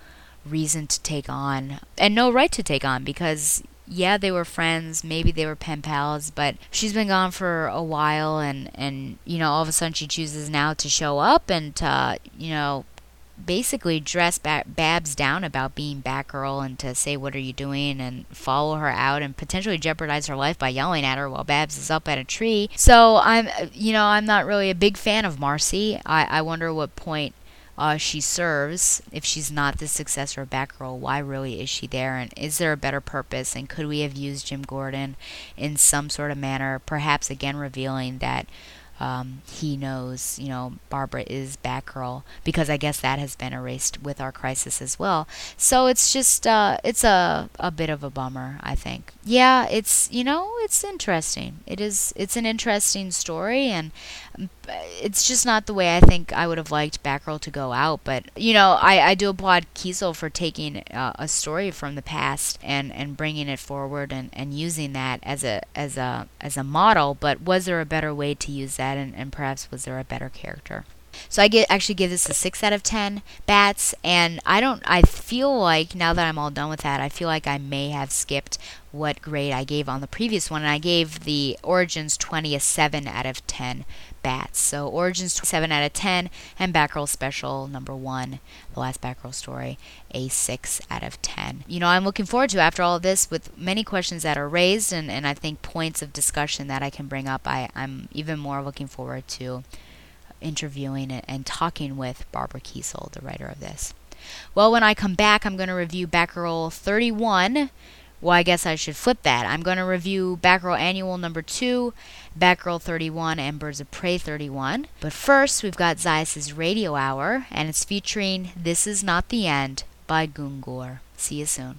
reason to take on and no right to take on because yeah, they were friends, maybe they were pen pals, but she's been gone for a while and and you know, all of a sudden she chooses now to show up and to, you know, basically dress Babs down about being Batgirl and to say what are you doing and follow her out and potentially jeopardize her life by yelling at her while Babs is up at a tree. So I'm you know, I'm not really a big fan of Marcy. I, I wonder what point uh, she serves, if she's not the successor of Batgirl, why really is she there? And is there a better purpose? And could we have used Jim Gordon in some sort of manner, perhaps again revealing that um, he knows, you know, Barbara is Batgirl because I guess that has been erased with our crisis as well. So it's just, uh, it's a, a bit of a bummer, I think. Yeah, it's, you know, it's interesting. It is, it's an interesting story and it's just not the way I think I would have liked Batgirl to go out. But you know, I, I do applaud Kesel for taking uh, a story from the past and, and bringing it forward and, and using that as a as a as a model. But was there a better way to use that, and, and perhaps was there a better character? So I get actually give this a six out of ten bats, and I don't. I feel like now that I'm all done with that, I feel like I may have skipped what grade I gave on the previous one, and I gave the Origins 20 a seven out of ten bats. So Origins 7 out of 10, and Batgirl Special number 1, the last Batgirl story, a 6 out of 10. You know, I'm looking forward to, after all of this, with many questions that are raised and, and I think points of discussion that I can bring up, I, I'm even more looking forward to interviewing and talking with Barbara Kesel, the writer of this. Well, when I come back, I'm going to review Batgirl 31. Well, I guess I should flip that. I'm going to review Batgirl Annual number 2, Batgirl 31, and Birds of Prey 31. But first, we've got Zaius' Radio Hour, and it's featuring This Is Not the End by Gungor. See you soon.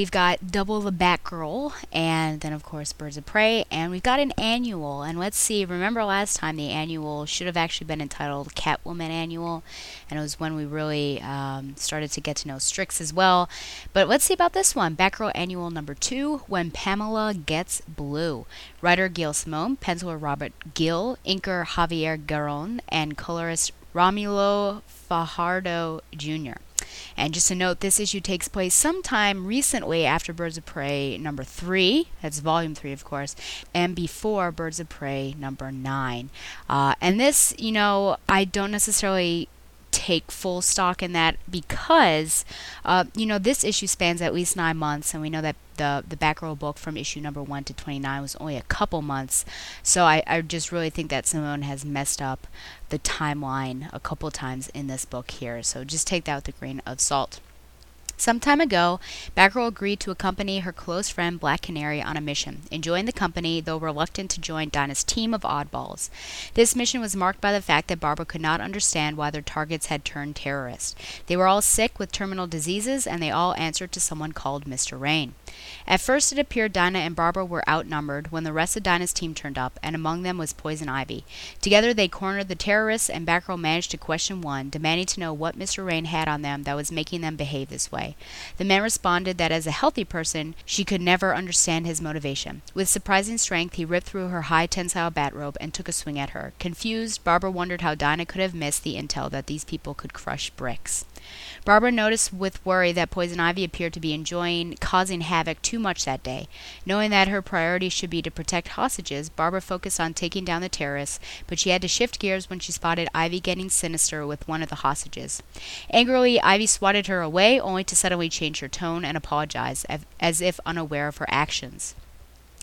We've got Double the Batgirl, and then of course Birds of Prey, and we've got an annual. And let's see. Remember last time the annual should have actually been entitled Catwoman Annual, and it was when we really um, started to get to know Strix as well. But let's see about this one, Batgirl Annual number two, When Pamela Gets Blue. Writer Gail Simone, penciler Robert Gill, inker Javier Garon, and colorist Romulo Fajardo Jr. And just a note, this issue takes place sometime recently after Birds of Prey number three. That's volume three, of course, and before Birds of Prey number nine. Uh, and this, you know, I don't necessarily take full stock in that because, uh, you know, this issue spans at least nine months, and we know that the the Batgirl book from issue number one to twenty nine was only a couple months. So I, I just really think that Simone has messed up the timeline a couple times in this book here. So just take that with a grain of salt. Some time ago, Batgirl agreed to accompany her close friend Black Canary on a mission, enjoying the company, though reluctant to join Dinah's team of oddballs. This mission was marked by the fact that Barbara could not understand why their targets had turned terrorist. They were all sick with terminal diseases, and they all answered to someone called Mr. Rain. At first, it appeared Dinah and Barbara were outnumbered when the rest of Dinah's team turned up, and among them was Poison Ivy. Together, they cornered the terrorists, and Batgirl managed to question one, demanding to know what Mr. Rain had on them that was making them behave this way. The man responded that as a healthy person, she could never understand his motivation. With surprising strength, he ripped through her high tensile batrobe and took a swing at her. Confused, Barbara wondered how Dinah could have missed the intel that these people could crush bricks. Barbara noticed with worry that Poison Ivy appeared to be enjoying causing havoc too much that day. Knowing that her priority should be to protect hostages, Barbara focused on taking down the terrorists, but she had to shift gears when she spotted Ivy getting sinister with one of the hostages. Angrily, Ivy swatted her away, only to suddenly change her tone and apologize, as- if unaware of her actions.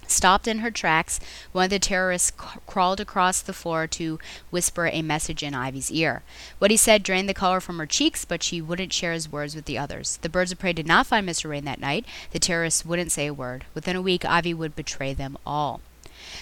Stopped in her tracks, one of the terrorists c- crawled across the floor to whisper a message in Ivy's ear. What he said drained the color from her cheeks, but she wouldn't share his words with the others. The birds of prey did not find Mr. Rain that night. The terrorists wouldn't say a word. Within a week, Ivy would betray them all.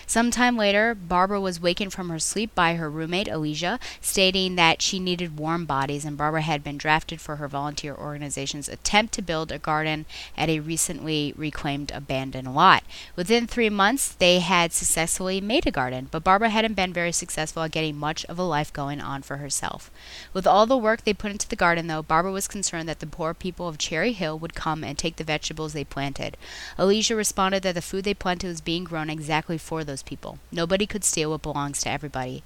Sometime later, Barbara was wakened from her sleep by her roommate, Alicia, stating that she needed warm bodies and Barbara had been drafted for her volunteer organization's attempt to build a garden at a recently reclaimed abandoned lot. Within three months, they had successfully made a garden, but Barbara hadn't been very successful at getting much of a life going on for herself. With all the work they put into the garden, though, Barbara was concerned that the poor people of Cherry Hill would come and take the vegetables they planted. Alicia responded that the food they planted was being grown exactly for those people. Nobody could steal what belongs to everybody.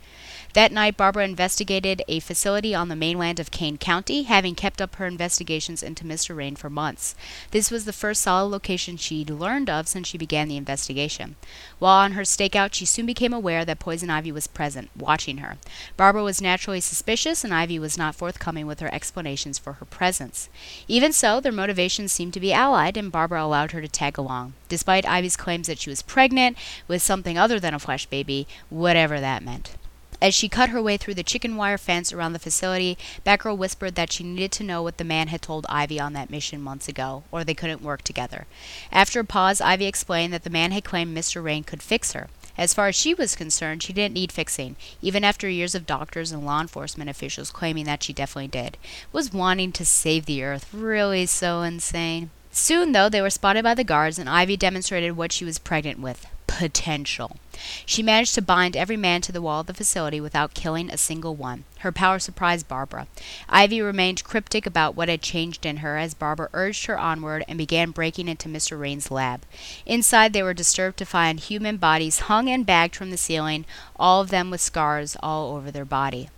That night, Barbara investigated a facility on the mainland of Kane County, having kept up her investigations into Mr. Rain for months. This was the first solid location she'd learned of since she began the investigation. While on her stakeout, she soon became aware that Poison Ivy was present, watching her. Barbara was naturally suspicious, and Ivy was not forthcoming with her explanations for her presence. Even so, their motivations seemed to be allied, and Barbara allowed her to tag along, despite Ivy's claims that she was pregnant with something other than a flesh baby, whatever that meant. As she cut her way through the chicken wire fence around the facility, Batgirl whispered that she needed to know what the man had told Ivy on that mission months ago, or they couldn't work together. After a pause, Ivy explained that the man had claimed Mr. Rain could fix her. As far as she was concerned, she didn't need fixing, even after years of doctors and law enforcement officials claiming that she definitely did. Was wanting to save the earth really so insane? Soon, though, they were spotted by the guards, and Ivy demonstrated what she was pregnant with potential. She managed to bind every man to the wall of the facility without killing a single one. Her power surprised Barbara. Ivy remained cryptic about what had changed in her as Barbara urged her onward and began breaking into Mr. Rain's lab. Inside, they were disturbed to find human bodies hung and bagged from the ceiling, all of them with scars all over their body.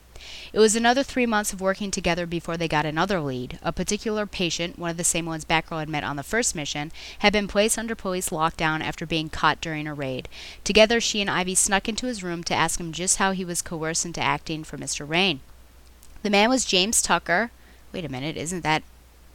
It was another three months of working together before they got another lead. A particular patient, one of the same ones Batgirl had met on the first mission, had been placed under police lockdown after being caught during a raid. Together, she and Ivy snuck into his room to ask him just how he was coerced into acting for Mr. Rain. The man was James Tucker. Wait a minute, isn't that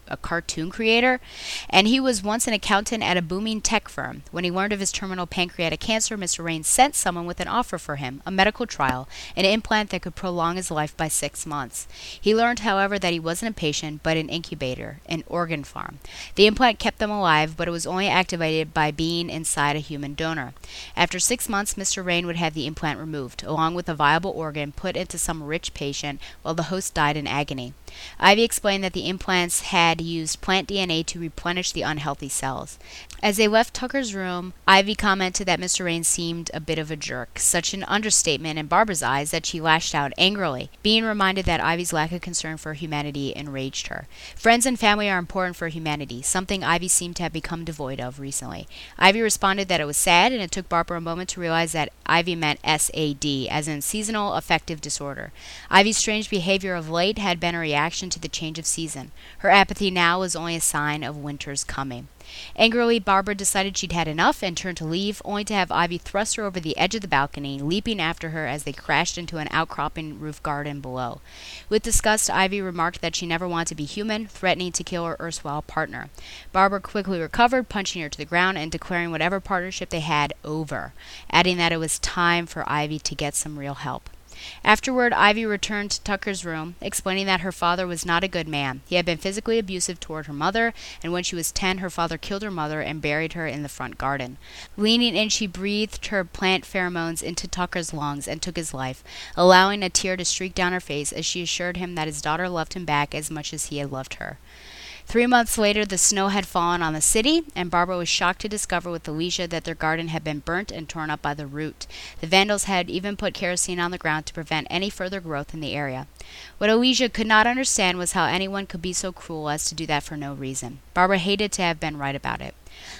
a cartoon creator, and he was once an accountant at a booming tech firm. When he learned of his terminal pancreatic cancer, Mr. Rain sent someone with an offer for him a medical trial, an implant that could prolong his life by six months. He learned, however, that he wasn't a patient, but an incubator, an organ farm. The implant kept them alive, but it was only activated by being inside a human donor. After six months, Mr. Rain would have the implant removed, along with a viable organ put into some rich patient, while the host died in agony. Ivy explained that the implants had used plant DNA to replenish the unhealthy cells. As they left Tucker's room, Ivy commented that Mr. Rain seemed a bit of a jerk, such an understatement in Barbara's eyes that she lashed out angrily. Being reminded that Ivy's lack of concern for humanity enraged her. Friends and family are important for humanity, something Ivy seemed to have become devoid of recently. Ivy responded that it was sad, and it took Barbara a moment to realize that Ivy meant SAD, as in seasonal affective disorder. Ivy's strange behavior of late had been a reaction to the change of season. Her apathy now was only a sign of winter's coming. Angrily, Barbara decided she'd had enough and turned to leave, only to have Ivy thrust her over the edge of the balcony, leaping after her as they crashed into an outcropping roof garden below. With disgust, Ivy remarked that she never wanted to be human, threatening to kill her erstwhile partner. Barbara quickly recovered, punching her to the ground and declaring whatever partnership they had over, adding that it was time for Ivy to get some real help. Afterward, Ivy returned to Tucker's room, explaining that her father was not a good man. He had been physically abusive toward her mother, and when she was ten, her father killed her mother and buried her in the front garden. Leaning in, she breathed her plant pheromones into Tucker's lungs and took his life, allowing a tear to streak down her face as she assured him that his daughter loved him back as much as he had loved her. Three months later, the snow had fallen on the city, and Barbara was shocked to discover with Alicia that their garden had been burnt and torn up by the root. The vandals had even put kerosene on the ground to prevent any further growth in the area. What Alicia could not understand was how anyone could be so cruel as to do that for no reason. Barbara hated to have been right about it.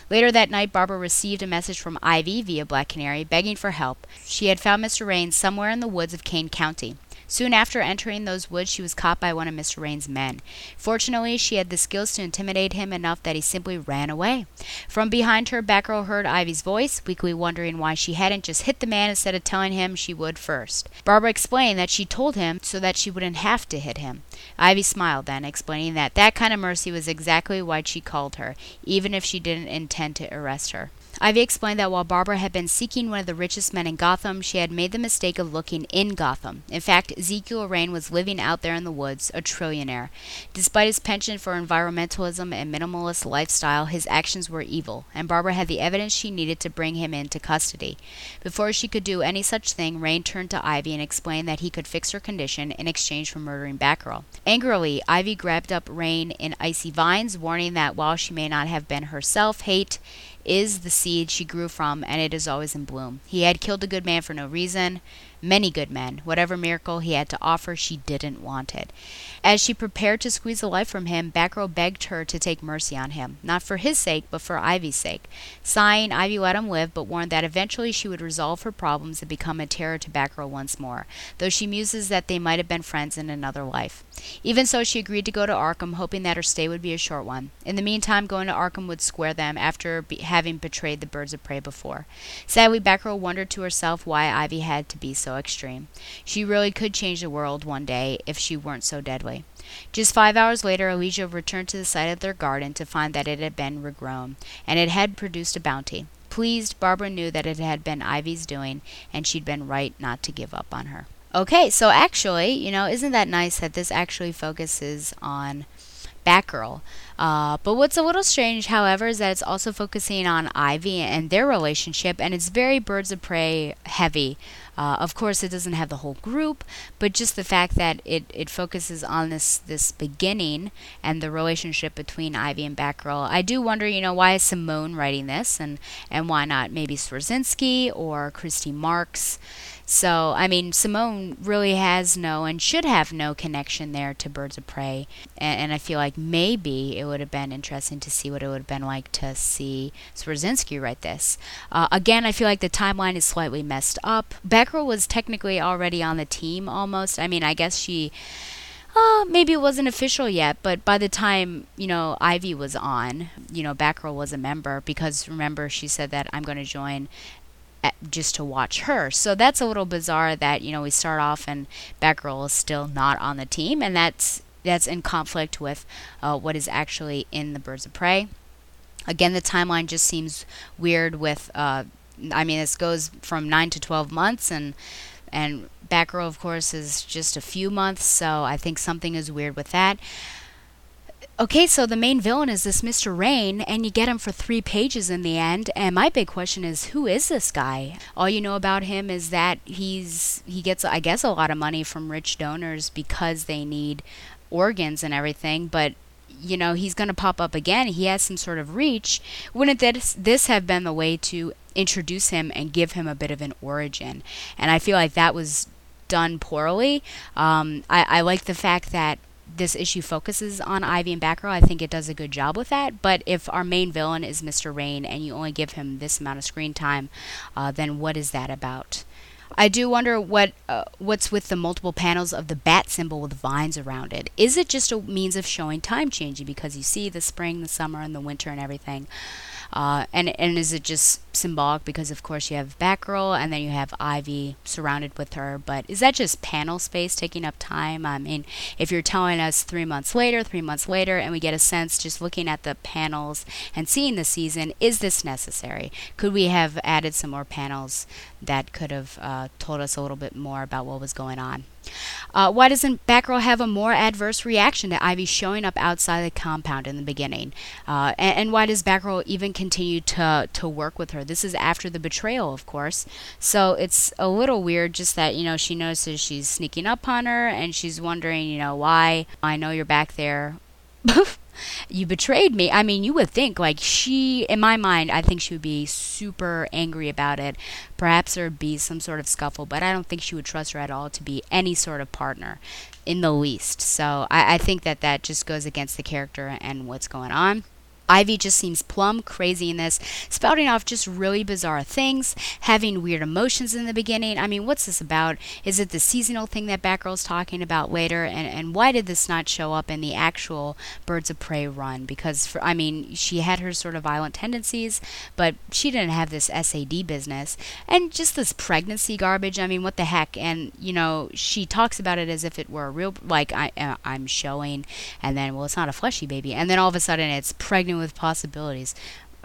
Later that night, Barbara received a message from Ivy via Black Canary begging for help. She had found Mr. Rain somewhere in the woods of Kane County. Soon after entering those woods, she was caught by one of Mr. Rain's men. Fortunately, she had the skills to intimidate him enough that he simply ran away. From behind her, Batgirl heard Ivy's voice, weakly wondering why she hadn't just hit the man instead of telling him she would first. Barbara explained that she told him so that she wouldn't have to hit him. Ivy smiled then, explaining that that kind of mercy was exactly why she called her, even if she didn't intend to arrest her. Ivy explained that while Barbara had been seeking one of the richest men in Gotham, she had made the mistake of looking in Gotham. In fact, Ezekiel Rain was living out there in the woods, a trillionaire. Despite his penchant for environmentalism and minimalist lifestyle, his actions were evil, and Barbara had the evidence she needed to bring him into custody. Before she could do any such thing, Rain turned to Ivy and explained that he could fix her condition in exchange for murdering Batgirl. Angrily, Ivy grabbed up Rain in icy vines, warning that while she may not have been herself, hate is the seed she grew from, and it is always in bloom. He had killed a good man for no reason. Many good men. Whatever miracle he had to offer, she didn't want it. As she prepared to squeeze the life from him, Batgirl begged her to take mercy on him, not for his sake, but for Ivy's sake. Sighing, Ivy let him live, but warned that eventually she would resolve her problems and become a terror to Batgirl once more, though she muses that they might have been friends in another life. Even so, she agreed to go to Arkham, hoping that her stay would be a short one. In the meantime, going to Arkham would square them after be- having betrayed the birds of prey before. Sadly, Batgirl wondered to herself why Ivy had to be so extreme. She really could change the world one day if she weren't so deadly. Just five hours later, Alicia returned to the site of their garden to find that it had been regrown, and it had produced a bounty. Pleased, Barbara knew that it had been Ivy's doing, and she'd been right not to give up on her. Okay, so actually, you know, isn't that nice that this actually focuses on Batgirl? Uh, but what's a little strange, however, is that it's also focusing on Ivy and their relationship, and it's very Birds of Prey heavy. Uh, of course, it doesn't have the whole group, but just the fact that it, it focuses on this this beginning and the relationship between Ivy and Batgirl. I do wonder, you know, why is Simone writing this, and and why not maybe Swierczynski or Christy Marx? So, I mean, Simone really has no and should have no connection there to Birds of Prey. And, and, I feel like maybe it would have been interesting to see what it would have been like to see Swierczynski write this. Uh, again, I feel like the timeline is slightly messed up. Batgirl was technically already on the team almost. I mean, I guess she. Uh, maybe it wasn't official yet, but by the time, you know, Ivy was on, you know, Batgirl was a member because remember she said that I'm going to join just to watch her. So that's a little bizarre that you know we start off and Batgirl is still not on the team, and that's that's in conflict with uh, what is actually in the Birds of Prey. Again, the timeline just seems weird. With uh, I mean, this goes from nine to twelve months, and and Batgirl, of course, is just a few months. So I think something is weird with that. Okay, so the main villain is this Mr. Rain, and you get him for three pages in the end. And my big question is, who is this guy? All you know about him is that he's he gets, I guess, a lot of money from rich donors because they need organs and everything. But you know, he's going to pop up again. He has some sort of reach. Wouldn't this this have been the way to introduce him and give him a bit of an origin? And I feel like that was done poorly. Um, I, I like the fact that this issue focuses on Ivy and Batgirl, I think it does a good job with that. But if our main villain is Mr. Rain and you only give him this amount of screen time, uh, then what is that about? I do wonder what uh, what's with the multiple panels of the bat symbol with vines around it. Is it just a means of showing time changing because you see the spring, the summer, and the winter and everything? Uh, and and is it just symbolic because of course you have Batgirl and then you have Ivy surrounded with her, but is that just panel space taking up time? I mean, if you're telling us three months later, three months later, and we get a sense just looking at the panels and seeing the season, is this necessary? Could we have added some more panels that could have uh, told us a little bit more about what was going on? Uh, why doesn't Batgirl have a more adverse reaction to Ivy showing up outside the compound in the beginning? Uh, and, and, why does Batgirl even continue to, to work with her? This is after the betrayal, of course. So it's a little weird just that, you know, she notices she's sneaking up on her and she's wondering, you know, why I know you're back there. you betrayed me. I mean, you would think, like, she, in my mind, I think she would be super angry about it. Perhaps there would be some sort of scuffle, but I don't think she would trust her at all to be any sort of partner in the least. So I, I think that that just goes against the character and what's going on. Ivy just seems plumb crazy in this, spouting off just really bizarre things, having weird emotions in the beginning. I mean, what's this about? Is it the seasonal thing that Batgirl's talking about later? And, and why did this not show up in the actual Birds of Prey run? Because, for, I mean, she had her sort of violent tendencies, but she didn't have this SAD business. And just this pregnancy garbage, I mean, what the heck? And, you know, she talks about it as if it were a real, like, I, uh, I'm showing, and then, well, it's not a fleshy baby. And then all of a sudden it's pregnant with possibilities.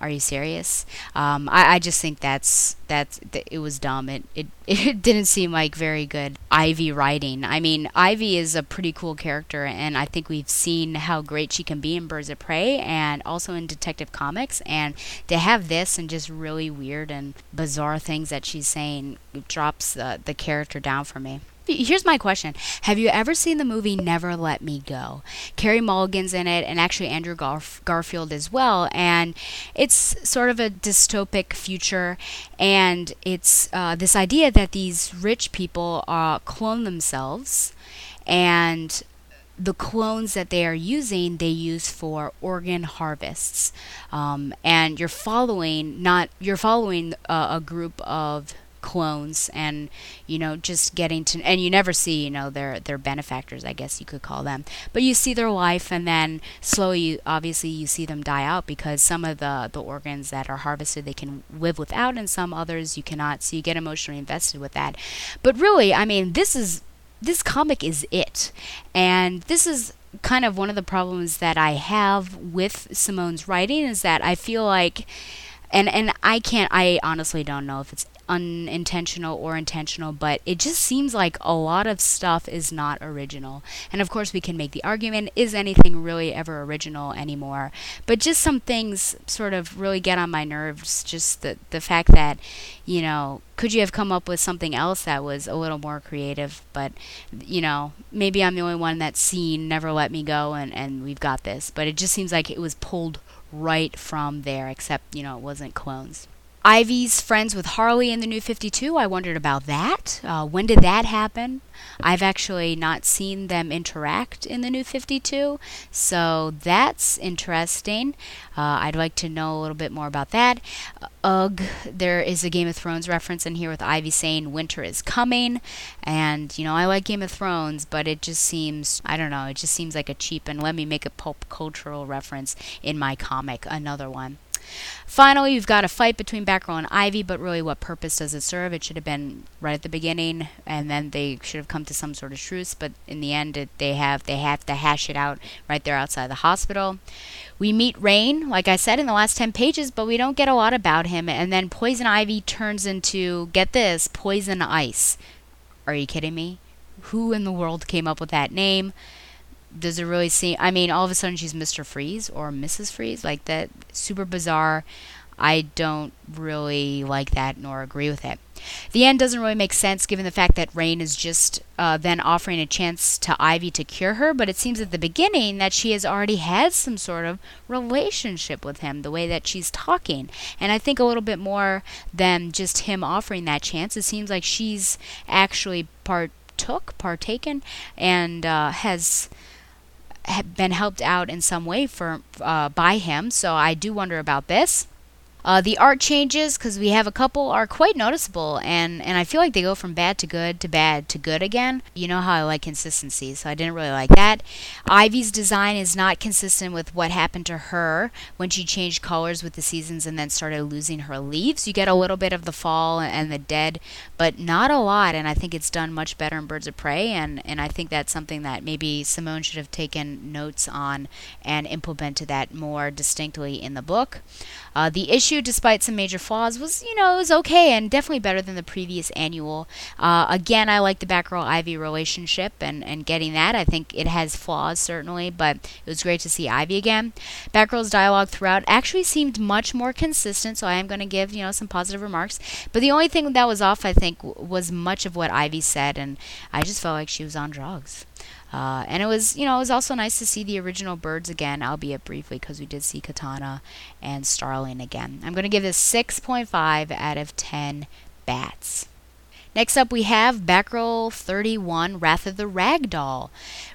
Are you serious? Um, I, I just think that's that's that it was dumb. It, it it didn't seem like very good Ivy writing. I mean, Ivy is a pretty cool character, and I think we've seen how great she can be in Birds of Prey and also in Detective Comics. And to have this and just really weird and bizarre things that she's saying drops the the character down for me. Here's my question. Have you ever seen the movie Never Let Me Go? Carey Mulligan's in it, and actually Andrew Garf- Garfield as well. And it's sort of a dystopic future, and it's uh, this idea that these rich people uh, clone themselves, and the clones that they are using, they use for organ harvests. Um, and you're following not you're following uh, a group of clones and you know just getting to and you never see you know their their benefactors I guess you could call them. But you see their life and then slowly obviously you see them die out because some of the the organs that are harvested they can live without and some others you cannot. So you get emotionally invested with that. But really I mean this is this comic is it. And this is kind of one of the problems that I have with Simone's writing is that I feel like and and I can't I honestly don't know if it's unintentional or intentional, but it just seems like a lot of stuff is not original. And of course, we can make the argument is anything really ever original anymore? But just some things sort of really get on my nerves. Just the, the fact that, you know, could you have come up with something else that was a little more creative? But, you know, maybe I'm the only one that's seen Never Let Me Go and, and we've got this. But it just seems like it was pulled right from there, except, you know, it wasn't clones. Ivy's friends with Harley in the New 52. I wondered about that. Uh, when did that happen? I've actually not seen them interact in the New 52, so that's interesting. Uh, I'd like to know a little bit more about that. Uh, ugh, there is a Game of Thrones reference in here with Ivy saying winter is coming, and you know I like Game of Thrones, but it just seems I don't know, it just seems like a cheap and let me make a pop cultural reference in my comic, another one. Finally, you've got a fight between Batgirl and Ivy, but really, what purpose does it serve? It should have been right at the beginning, and then they should have come to some sort of truce. But in the end, it, they have they have to hash it out right there outside the hospital. We meet Rain, like I said, in the last ten pages, but we don't get a lot about him. And then Poison Ivy turns into get this Poison Ice. Are you kidding me? Who in the world came up with that name? Does it really seem I mean all of a sudden she's Mr. Freeze or Mrs. Freeze like that super bizarre I don't really like that nor agree with it. The end doesn't really make sense given the fact that rain is just uh, then offering a chance to Ivy to cure her, but it seems at the beginning that she has already had some sort of relationship with him, the way that she's talking. And I think a little bit more than just him offering that chance. It seems like she's actually partook, partaken, and uh, has been helped out in some way for uh, by him. So I do wonder about this. Uh, the art changes because we have a couple are quite noticeable, and and I feel like they go from bad to good to bad to good again. You know how I like consistency, so I didn't really like that. Ivy's design is not consistent with what happened to her when she changed colors with the seasons and then started losing her leaves. You get a little bit of the fall and the dead, but not a lot. And I think it's done much better in Birds of Prey, and and I think that's something that maybe Simone should have taken notes on and implemented that more distinctly in the book. Uh, the issue, despite some major flaws, was, you know, was okay and definitely better than the previous annual. Uh, again, I like the Batgirl Ivy relationship and, and getting that. I think it has flaws, certainly, but it was great to see Ivy again. Batgirl's dialogue throughout actually seemed much more consistent, so I am going to give, you know, some positive remarks. But the only thing that was off, I think, was much of what Ivy said, and I just felt like she was on drugs. Uh, and it was, you know, it was also nice to see the original birds again, albeit briefly, because we did see Katana and Starling again. I'm going to give this 6.5 out of 10 bats. Next up, we have Batgirl 31 Wrath of the Ragdoll.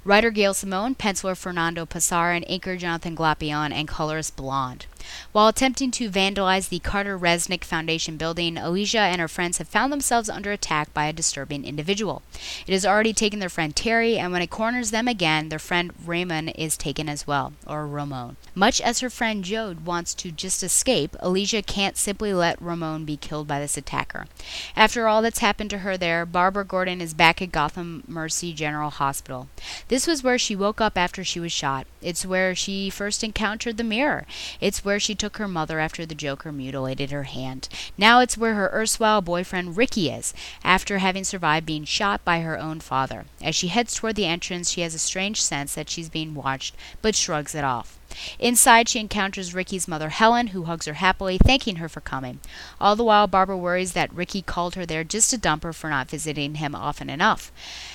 Writer Gail Simone, penciler Fernando Passar, and inker Jonathan Glapion, and colorist Blonde. While attempting to vandalize the Carter Resnick Foundation building, Alicia and her friends have found themselves under attack by a disturbing individual. It has already taken their friend Terry, and when it corners them again, their friend Raymond is taken as well, or Ramon. Much as her friend Jode wants to just escape, Alicia can't simply let Ramon be killed by this attacker. After all that's happened to her there, Barbara Gordon is back at Gotham Mercy General Hospital. This was where she woke up after she was shot. It's where she first encountered the mirror. It's where she took her mother after the Joker mutilated her hand. Now it's where her erstwhile boyfriend Ricky is, after having survived being shot by her own father. As she heads toward the entrance, she has a strange sense that she's being watched, but shrugs it off. Inside, she encounters Ricky's mother, Helen, who hugs her happily, thanking her for coming. All the while, Barbara worries that Ricky called her there just to dump her for not visiting him often enough.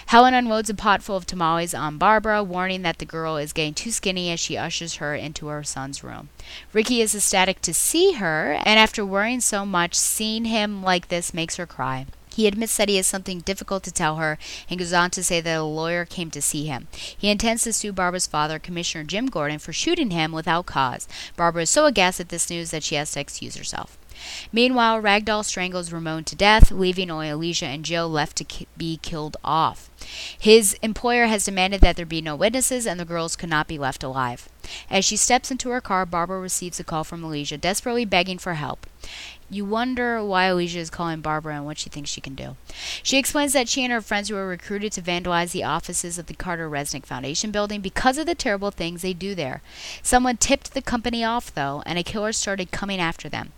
Helen unloads a pot full of tamales on Barbara, warning that the girl is getting too skinny as she ushers her into her son's room. Ricky is ecstatic to see her, and after worrying so much, seeing him like this makes her cry. He admits that he has something difficult to tell her and goes on to say that a lawyer came to see him. He intends to sue Barbara's father, Commissioner Jim Gordon, for shooting him without cause. Barbara is so aghast at this news that she has to excuse herself. Meanwhile, Ragdoll strangles Ramon to death, leaving only Alicia and Joe left to ki- be killed off. His employer has demanded that there be no witnesses and the girls could not be left alive. As she steps into her car, Barbara receives a call from Alicia, desperately begging for help. You wonder why Alicia is calling Barbara and what she thinks she can do. She explains that she and her friends were recruited to vandalize the offices of the Carter Resnick Foundation building because of the terrible things they do there. Someone tipped the company off, though, and a killer started coming after them.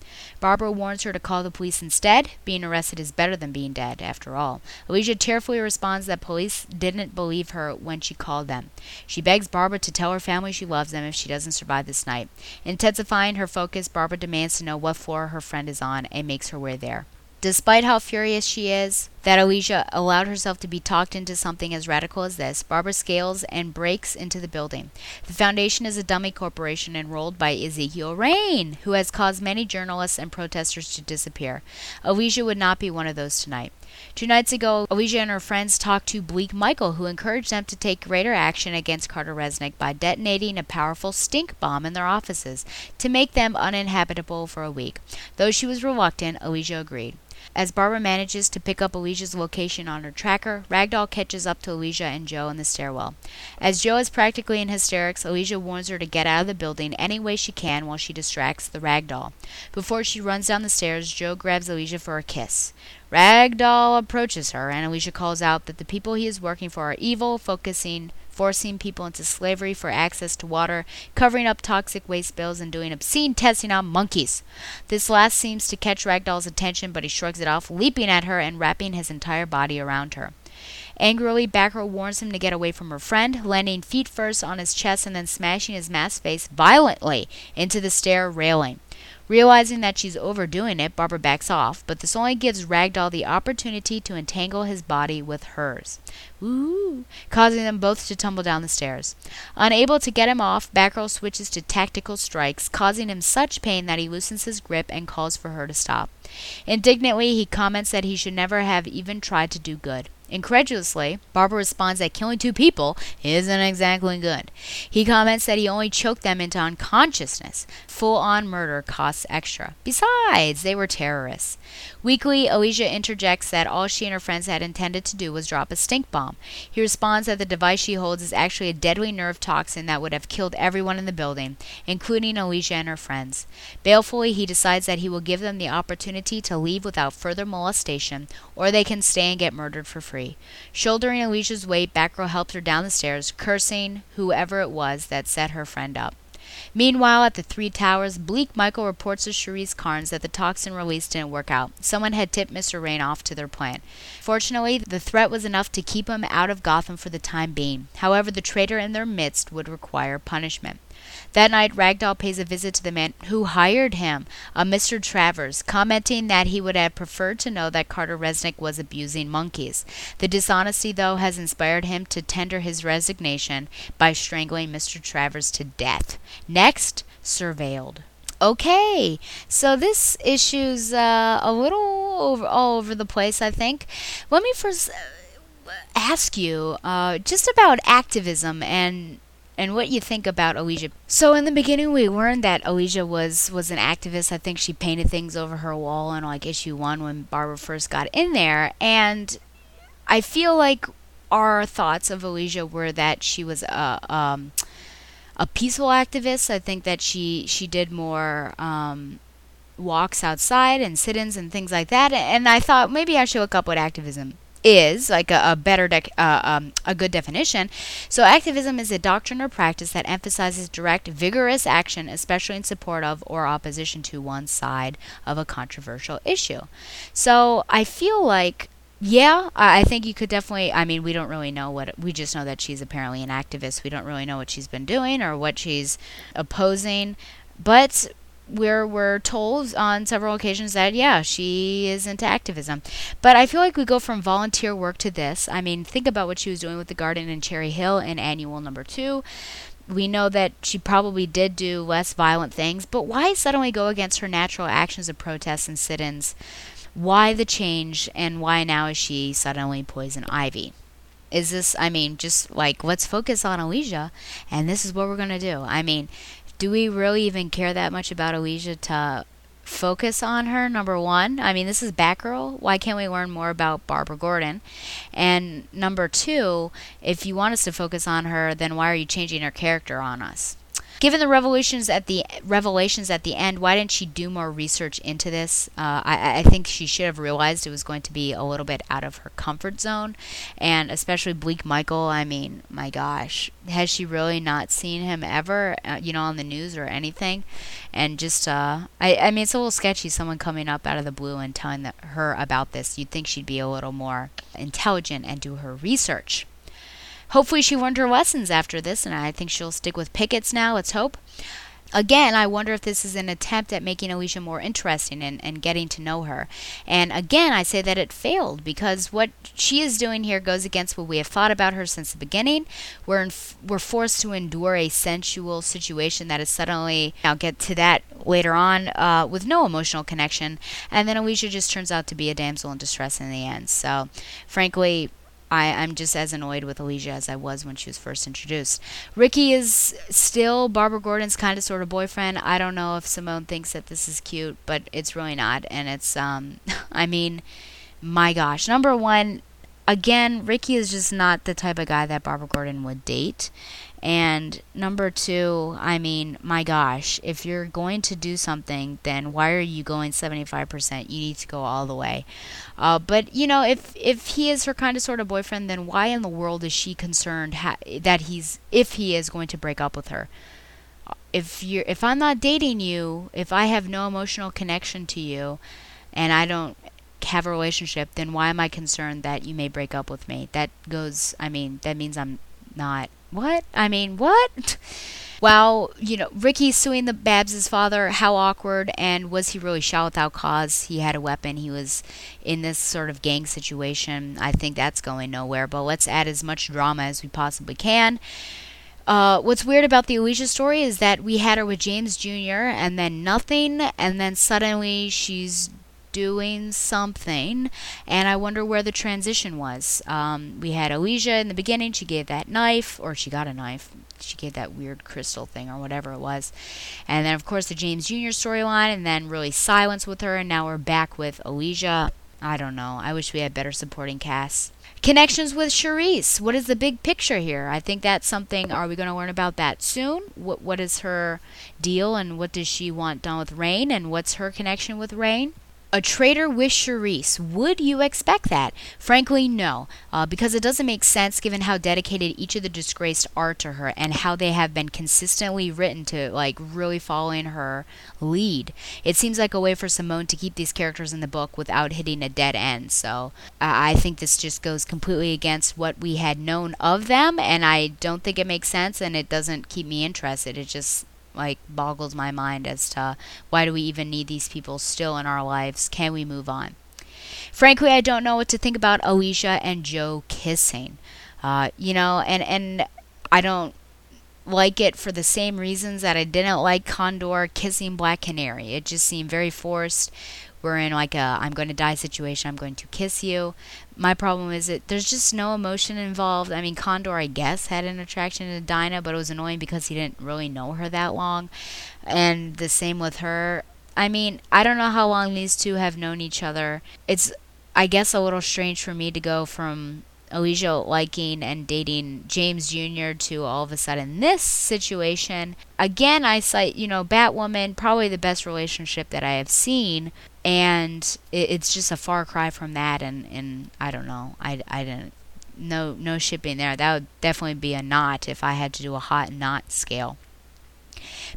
Barbara warns her to call the police instead. Being arrested is better than being dead, after all. Alicia tearfully responds that police didn't believe her when she called them. She begs Barbara to tell her family she loves them if she doesn't survive this night. Intensifying her focus, Barbara demands to know what floor her friend is on and makes her way there. Despite how furious she is that Alicia allowed herself to be talked into something as radical as this, Barbara scales and breaks into the building. The foundation is a dummy corporation enrolled by Ezekiel Rain, who has caused many journalists and protesters to disappear. Alicia would not be one of those tonight. Two nights ago, Alicia and her friends talked to Bleak Michael, who encouraged them to take greater action against Carter Resnick by detonating a powerful stink bomb in their offices to make them uninhabitable for a week. Though she was reluctant, Alicia agreed. As Barbara manages to pick up Alicia's location on her tracker, Ragdoll catches up to Alicia and Joe in the stairwell. As Joe is practically in hysterics, Alicia warns her to get out of the building any way she can while she distracts the Ragdoll. Before she runs down the stairs, Joe grabs Alicia for a kiss. Ragdoll approaches her, and Alicia calls out that the people he is working for are evil, focusing forcing people into slavery for access to water, covering up toxic waste spills, and doing obscene testing on monkeys. This last seems to catch Ragdoll's attention, but he shrugs it off, leaping at her and wrapping his entire body around her. Angrily, Batgirl warns him to get away from her friend, landing feet first on his chest and then smashing his masked face violently into the stair railing. Realizing that she's overdoing it, Barbara backs off, but this only gives Ragdoll the opportunity to entangle his body with hers. Ooh, causing them both to tumble down the stairs. Unable to get him off, Batgirl switches to tactical strikes, causing him such pain that he loosens his grip and calls for her to stop. Indignantly, he comments that he should never have even tried to do good. Incredulously, Barbara responds that killing two people isn't exactly good. He comments that he only choked them into unconsciousness. Full on murder costs extra. Besides, they were terrorists. Weakly, Alicia interjects that all she and her friends had intended to do was drop a stink bomb. He responds that the device she holds is actually a deadly nerve toxin that would have killed everyone in the building, including Alicia and her friends. Balefully, he decides that he will give them the opportunity to leave without further molestation, or they can stay and get murdered for free. Shouldering Alicia's weight, Batgirl helped her down the stairs, cursing whoever it was that set her friend up. Meanwhile, at the Three Towers, Bleak Michael reports to Charise Carnes that the toxin release didn't work out. Someone had tipped Mr. Rain off to their plan. Fortunately, the threat was enough to keep him out of Gotham for the time being. However, the traitor in their midst would require punishment. That night, Ragdoll pays a visit to the man who hired him, a Mr. Travers, commenting that he would have preferred to know that Carter Resnick was abusing monkeys. The dishonesty, though, has inspired him to tender his resignation by strangling Mr. Travers to death. Next, surveilled. Okay, so this issue's uh, a little over, all over the place, I think. Let me first uh, ask you uh, just about activism and and what you think about Alicia. So in the beginning, we learned that Alicia was was an activist. I think she painted things over her wall in like issue one when Barbara first got in there, and I feel like our thoughts of Alicia were that she was a um, a peaceful activist. I think that she she did more. Um, walks outside and sit-ins and things like that and I thought maybe I should look up what activism is like a, a better dec- uh, um, a good definition so activism is a doctrine or practice that emphasizes direct vigorous action especially in support of or opposition to one side of a controversial issue so i feel like yeah, I I think you could definitely. I mean, we don't really know what. We just know that she's apparently an activist. We don't really know what she's been doing or what she's opposing. But we're we're told on several occasions that yeah, she is into activism. But I feel like we go from volunteer work to this. I mean, think about what she was doing with the garden in Cherry Hill in annual number two. We know that she probably did do less violent things, but why suddenly go against her natural actions of protests and sit-ins? Why the change, and why now is she suddenly poison ivy? Is this, I mean, just like, let's focus on Alicia, and this is what we're going to do. I mean, do we really even care that much about Alicia to focus on her? Number one, I mean, this is Batgirl. Why can't we learn more about Barbara Gordon? And number two, if you want us to focus on her, then why are you changing her character on us? Given the revelations at the revelations at the end, why didn't she do more research into this? Uh, I, I think she should have realized it was going to be a little bit out of her comfort zone, and especially Bleak Michael. I mean, my gosh, has she really not seen him ever? Uh, you know, on the news or anything? And just, uh, I, I mean, it's a little sketchy. Someone coming up out of the blue and telling that, her about this. You'd think she'd be a little more intelligent and do her research. Hopefully, she learned her lessons after this, and I think she'll stick with pickets now. Let's hope. Again, I wonder if this is an attempt at making Alicia more interesting and, and getting to know her. And again, I say that it failed because what she is doing here goes against what we have thought about her since the beginning. We're, we're forced to endure a sensual situation that is suddenly, I'll get to that later on, uh, with no emotional connection. And then Alicia just turns out to be a damsel in distress in the end. So, frankly, I, I'm just as annoyed with Alicia as I was when she was first introduced. Ricky is still Barbara Gordon's kind of sort of boyfriend. I don't know if Simone thinks that this is cute, but it's really not. And it's, um, I mean, my gosh. Number one, again, Ricky is just not the type of guy that Barbara Gordon would date. And number two, I mean, my gosh, if you're going to do something, then why are you going 75%? You need to go all the way. Uh, but you know, if if he is her kind of sort of boyfriend, then why in the world is she concerned ha- that he's if he is going to break up with her? If you're if I'm not dating you, if I have no emotional connection to you, and I don't have a relationship, then why am I concerned that you may break up with me? That goes. I mean, that means I'm not what? I mean, what? Wow, you know, Ricky suing the Babs' father, how awkward, and was he really shot without cause? He had a weapon, he was in this sort of gang situation. I think that's going nowhere, but let's add as much drama as we possibly can. Uh, what's weird about the Alicia story is that we had her with James Jr. and then nothing, and then suddenly she's doing something, and I wonder where the transition was. Um, we had Alicia in the beginning, she gave that knife, or she got a knife. She gave that weird crystal thing, or whatever it was. And then, of course, the James Jr. storyline, and then really silence with her, and now we're back with Alicia. I don't know. I wish we had better supporting casts. Connections with Charise. What is the big picture here? I think that's something. Are we going to learn about that soon? What What is her deal, and what does she want done with Rain, and what's her connection with Rain? A traitor with Charise. Would you expect that? Frankly, no, uh, because it doesn't make sense given how dedicated each of the disgraced are to her and how they have been consistently written to, like, really following her lead. It seems like a way for Simone to keep these characters in the book without hitting a dead end. So uh, I think this just goes completely against what we had known of them, and I don't think it makes sense, and it doesn't keep me interested. It just like boggles my mind as to why do we even need these people still in our lives? Can we move on? Frankly, I don't know what to think about Alicia and Joe kissing. Uh, you know, and and I don't like it for the same reasons that I didn't like Condor kissing Black Canary. It just seemed very forced. We're in like a I'm going to die situation. I'm going to kiss you. My problem is that there's just no emotion involved. I mean, Condor, I guess, had an attraction to Dinah, but it was annoying because he didn't really know her that long. And the same with her. I mean, I don't know how long these two have known each other. It's, I guess, a little strange for me to go from Alicia liking and dating James Jr. to all of a sudden this situation. Again, I cite, you know, Batwoman, probably the best relationship that I have seen. And it, it's just a far cry from that. And, and I don't know. I, I didn't. No, no shipping there. That would definitely be a knot if I had to do a hot knot scale.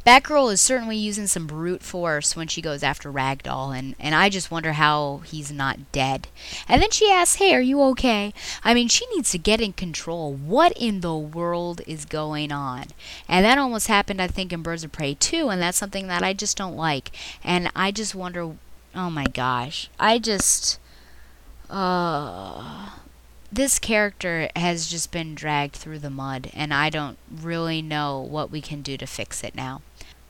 Batgirl is certainly using some brute force when she goes after Ragdoll, and, and I just wonder how he's not dead. And then she asks, Hey, are you okay? I mean, she needs to get in control. What in the world is going on? And that almost happened, I think, in Birds of Prey too, and that's something that I just don't like. And I just wonder, oh my gosh, I just. Uh, this character has just been dragged through the mud, and I don't really know what we can do to fix it now.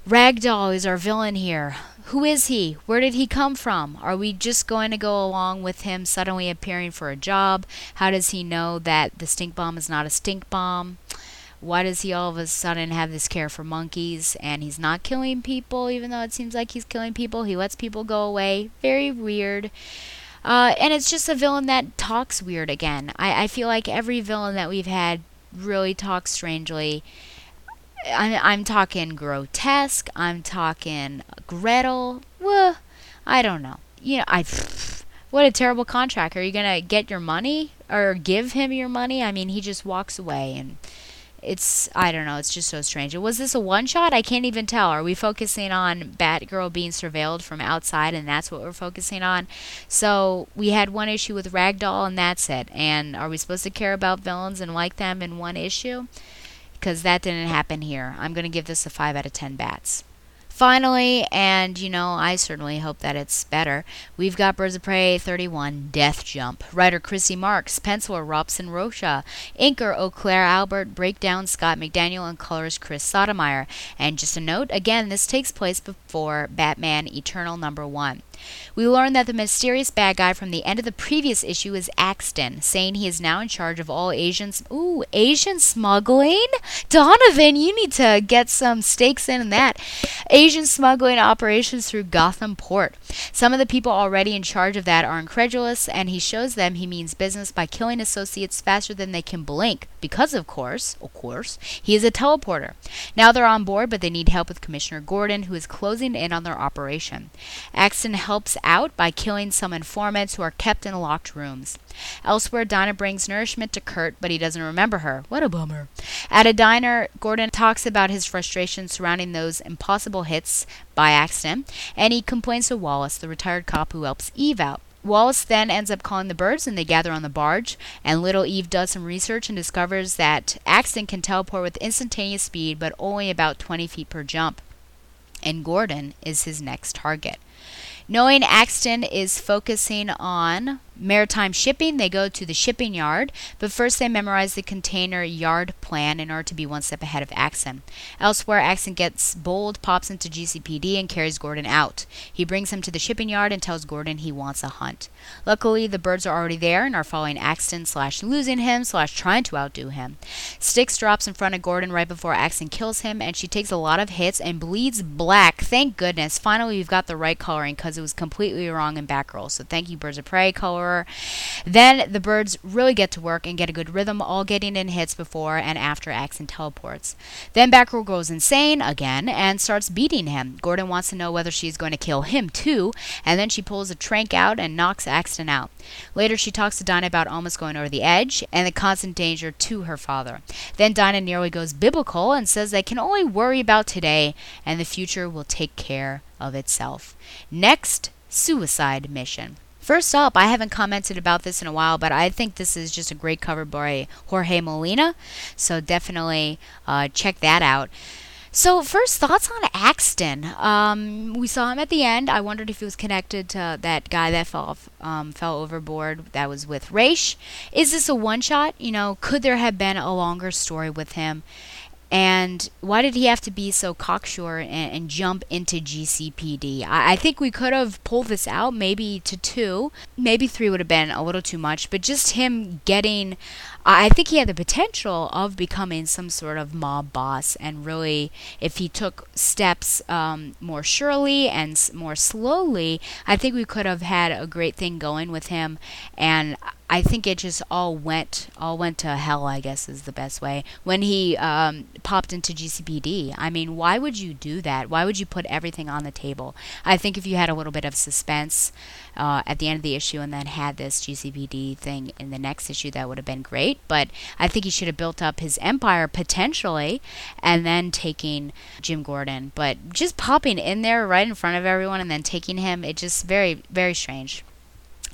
Ragdoll is our villain here. Who is he? Where did he come from? Are we just going to go along with him suddenly appearing for a job? How does he know that the stink bomb is not a stink bomb? Why does he all of a sudden have this care for monkeys and he's not killing people even though it seems like he's killing people? He lets people go away. Very weird. Uh, and it's just a villain that talks weird again. I, I feel like every villain that we've had really talks strangely. I'm, I'm talking grotesque. I'm talking Gretel. Well, I don't know. You know, I. What a terrible contract. Are you gonna get your money or give him your money? I mean, he just walks away and it's I don't know, it's just so strange. Was this a one shot? I can't even tell. Are we focusing on Batgirl being surveilled from outside and that's what we're focusing on? So we had one issue with Ragdoll and that's it. And are we supposed to care about villains and like them in one issue? Because that didn't happen here. I'm gonna give this a five out of ten bats. Finally, and you know, I certainly hope that it's better, we've got Birds of Prey 31 Death Jump. Writer Christy Marx, penciler Robson Rocha, inker Oclair Albert, breakdown Scott McDaniel, and colors Chris Sotomayor. And just a note again, this takes place before Batman Eternal number one. We learn that the mysterious bad guy from the end of the previous issue is Axton, saying he is now in charge of all Asians. Ooh, Asian smuggling? Donovan, you need to get some stakes in that. Asian smuggling operations through Gotham Port. Some of the people already in charge of that are incredulous, and he shows them he means business by killing associates faster than they can blink, because of course, of course, he is a teleporter. Now they're on board, but they need help with Commissioner Gordon, who is closing in on their operation. Axton helps out by killing some informants who are kept in locked rooms. Elsewhere, Donna brings nourishment to Kurt, but he doesn't remember her. What a bummer. At a diner, Gordon talks about his frustration surrounding those impossible hits by accident, and he complains to Wallace, the retired cop who helps Eve out. Wallace then ends up calling the birds and they gather on the barge. And little Eve does some research and discovers that Axton can teleport with instantaneous speed, but only about 20 feet per jump. And Gordon is his next target. Knowing Axton is focusing on maritime shipping, they go to the shipping yard, but first they memorize the container yard plan in order to be one step ahead of Axton. Elsewhere, Axton gets bold, pops into GCPD, and carries Gordon out. He brings him to the shipping yard and tells Gordon he wants a hunt. Luckily, the birds are already there and are following Axton slash losing him slash trying to outdo him. Strix drops in front of Gordon right before Axton kills him, and she takes a lot of hits and bleeds black. Thank goodness. Finally, we've got the right coloring because it was completely wrong in Batgirl. So thank you, Birds of Prey color then the birds really get to work and get a good rhythm, all getting in hits before and after Axton teleports. Then Batgirl goes insane again and starts beating him. Gordon wants to know whether she's going to kill him too, and then she pulls a trank out and knocks Axton out. Later, she talks to Dinah about almost going over the edge and the constant danger to her father. Then Dinah nearly goes biblical and says they can only worry about today and the future will take care of itself. Next, suicide mission. First up, I haven't commented about this in a while, but I think this is just a great cover by Jorge Molina. So definitely uh, check that out. So first thoughts on Axton. Um, we saw him at the end. I wondered if he was connected to that guy that fell um, fell overboard. That was with Ra's. Is this a one shot? You know, could there have been a longer story with him? And why did he have to be so cocksure and, and jump into GCPD? I, I, think we could have pulled this out maybe to two, maybe three would have been a little too much, but just him getting. I think he had the potential of becoming some sort of mob boss, and really, if he took steps um, more surely and more slowly, I think we could have had a great thing going with him. And I think it just all went all went to hell. I guess is the best way when he um, popped into GCPD. I mean, why would you do that? Why would you put everything on the table? I think if you had a little bit of suspense uh, at the end of the issue and then had this GCPD thing in the next issue, that would have been great. But I think he should have built up his empire potentially, and then taking Jim Gordon. But just popping in there right in front of everyone and then taking him, it just very very strange.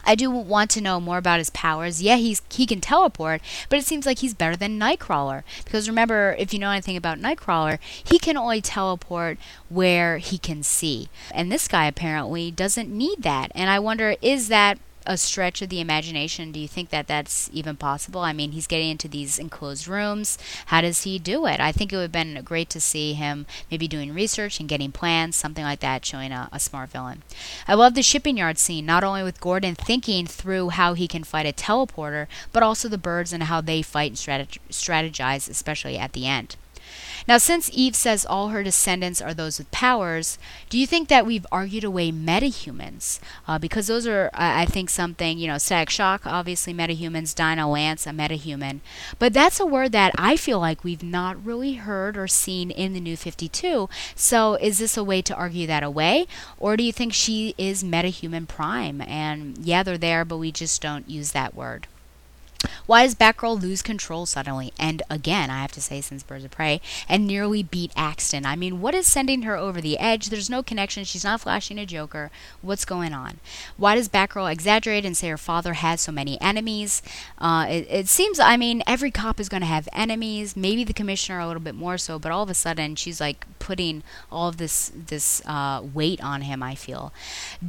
I do want to know more about his powers. Yeah, he's he can teleport, but it seems like he's better than Nightcrawler. Because remember, if you know anything about Nightcrawler, he can only teleport where he can see. And this guy apparently doesn't need that. And I wonder is that a stretch of the imagination. Do you think that that's even possible? I mean, he's getting into these enclosed rooms. How does he do it? I think it would have been great to see him maybe doing research and getting plans, something like that, showing a, a smart villain. I love the shipping yard scene, not only with Gordon thinking through how he can fight a teleporter, but also the birds and how they fight and strateg- strategize, especially at the end. Now, since Eve says all her descendants are those with powers, do you think that we've argued away metahumans? Uh, because those are, I think, something, you know, Static Shock, obviously metahumans, Dinah Lance, a metahuman. But that's a word that I feel like we've not really heard or seen in the New 52. So is this a way to argue that away? Or do you think she is metahuman prime? And yeah, they're there, but we just don't use that word. Why does Batgirl lose control suddenly? And again, I have to say, since Birds of Prey, and nearly beat Axton. I mean, what is sending her over the edge? There's no connection. She's not flashing a Joker. What's going on? Why does Batgirl exaggerate and say her father has so many enemies? Uh, it, it seems, I mean, every cop is going to have enemies. Maybe the commissioner a little bit more so, but all of a sudden she's like putting all of this this uh, weight on him. I feel.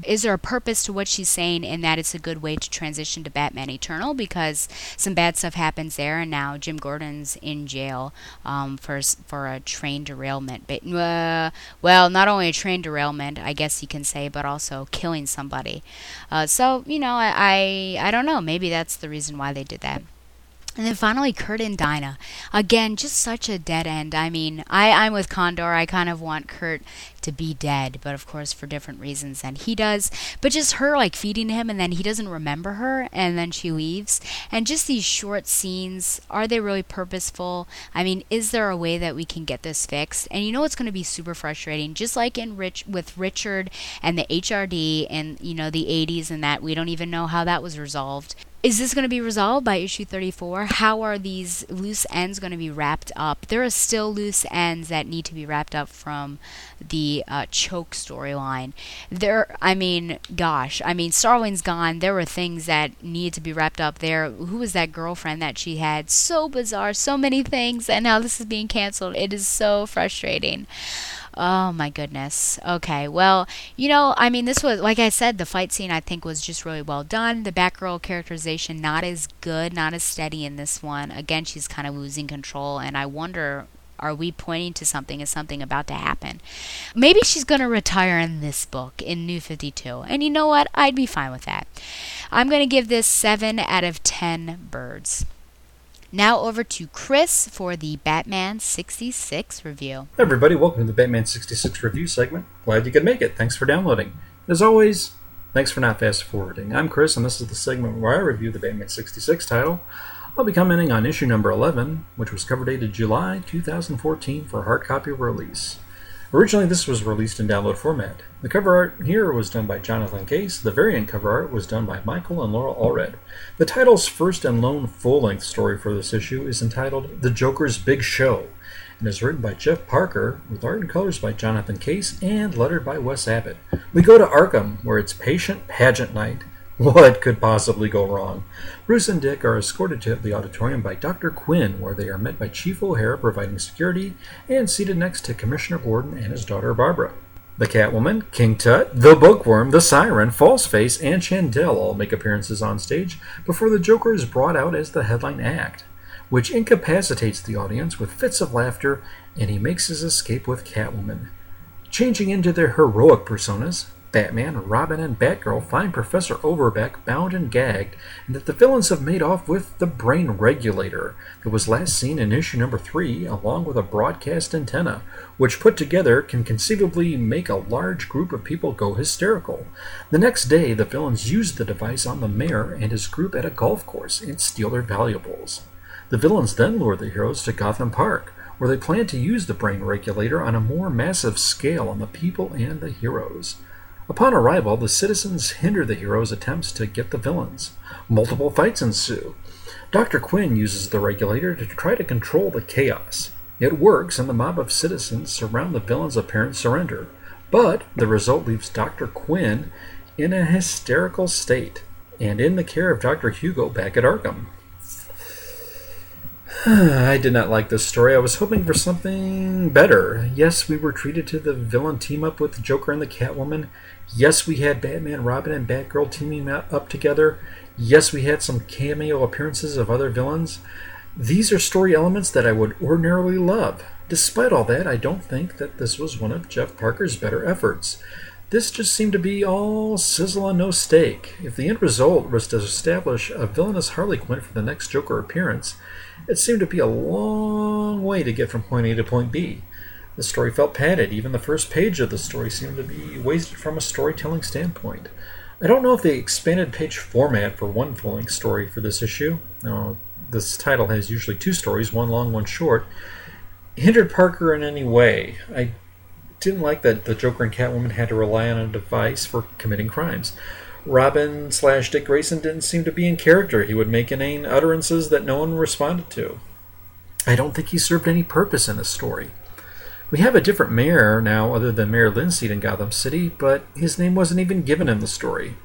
Is there a purpose to what she's saying in that it's a good way to transition to Batman Eternal because some bad stuff happens there, and now Jim Gordon's in jail um, for for a train derailment. But uh, well, not only a train derailment, I guess you can say, but also killing somebody. Uh, so you know, I, I I don't know. Maybe that's the reason why they did that. And then finally, Kurt and Dinah. Again, just such a dead end. I mean, I, I'm with Condor. I kind of want Kurt to be dead, but of course for different reasons than he does. But just her like feeding him and then he doesn't remember her and then she leaves. And just these short scenes, are they really purposeful? I mean, is there a way that we can get this fixed? And you know it's going to be super frustrating, just like in Rich with Richard and the HRD and you know the 80s and that we don't even know how that was resolved is this going to be resolved by issue 34? How are these loose ends going to be wrapped up? There are still loose ends that need to be wrapped up from the uh, choke storyline. There, I mean, gosh, I mean, Starling's gone. There were things that needed to be wrapped up there. Who was that girlfriend that she had? So bizarre, so many things, and now this is being canceled. It is so frustrating. Oh my goodness. Okay. Well, you know, I mean, this was, like I said, the fight scene I think was just really well done. The Batgirl characterization not as good, not as steady in this one. Again, she's kind of losing control, and I wonder. Are we pointing to something? Is something about to happen? Maybe she's going to retire in this book, in New 52. And you know what? I'd be fine with that. I'm going to give this 7 out of 10 birds. Now over to Chris for the Batman 66 review. Hey everybody, welcome to the Batman 66 review segment. Glad you could make it. Thanks for downloading. As always, thanks for not fast forwarding. I'm Chris, and this is the segment where I review the Batman 66 title. I'll be commenting on issue number 11, which was cover dated July 2014 for hard copy release. Originally, this was released in download format. The cover art here was done by Jonathan Case. The variant cover art was done by Michael and Laura Allred. The title's first and lone full length story for this issue is entitled The Joker's Big Show and is written by Jeff Parker with art and colors by Jonathan Case and lettered by Wes Abbott. We go to Arkham, where it's patient pageant night. What could possibly go wrong? Bruce and Dick are escorted to the auditorium by Dr. Quinn, where they are met by Chief O'Hara providing security and seated next to Commissioner Gordon and his daughter Barbara. The Catwoman, King Tut, the Bookworm, the Siren, Falseface, and Chandell all make appearances on stage before the Joker is brought out as the headline act, which incapacitates the audience with fits of laughter, and he makes his escape with Catwoman. Changing into their heroic personas, Batman, Robin, and Batgirl find Professor Overbeck bound and gagged, and that the villains have made off with the brain regulator that was last seen in issue number 3, along with a broadcast antenna, which put together can conceivably make a large group of people go hysterical. The next day, the villains use the device on the mayor and his group at a golf course and steal their valuables. The villains then lure the heroes to Gotham Park, where they plan to use the brain regulator on a more massive scale on the people and the heroes. Upon arrival, the citizens hinder the hero's attempts to get the villains. Multiple fights ensue. Dr. Quinn uses the regulator to try to control the chaos. It works, and the mob of citizens surround the villain's apparent surrender. But the result leaves Dr. Quinn in a hysterical state and in the care of Dr. Hugo back at Arkham. I did not like this story. I was hoping for something better. Yes, we were treated to the villain team up with Joker and the Catwoman. Yes, we had Batman, Robin, and Batgirl teaming up together. Yes, we had some cameo appearances of other villains. These are story elements that I would ordinarily love. Despite all that, I don't think that this was one of Jeff Parker's better efforts. This just seemed to be all sizzle and no steak. If the end result was to establish a villainous Harley Quinn for the next Joker appearance, it seemed to be a long way to get from point A to point B. The story felt padded. Even the first page of the story seemed to be wasted from a storytelling standpoint. I don't know if they expanded page format for one full length story for this issue. No, this title has usually two stories, one long, one short. Hindered Parker in any way. I didn't like that the Joker and Catwoman had to rely on a device for committing crimes. Robin slash Dick Grayson didn't seem to be in character. He would make inane utterances that no one responded to. I don't think he served any purpose in the story. We have a different mayor now, other than Mayor Linseed in Gotham City, but his name wasn't even given in the story.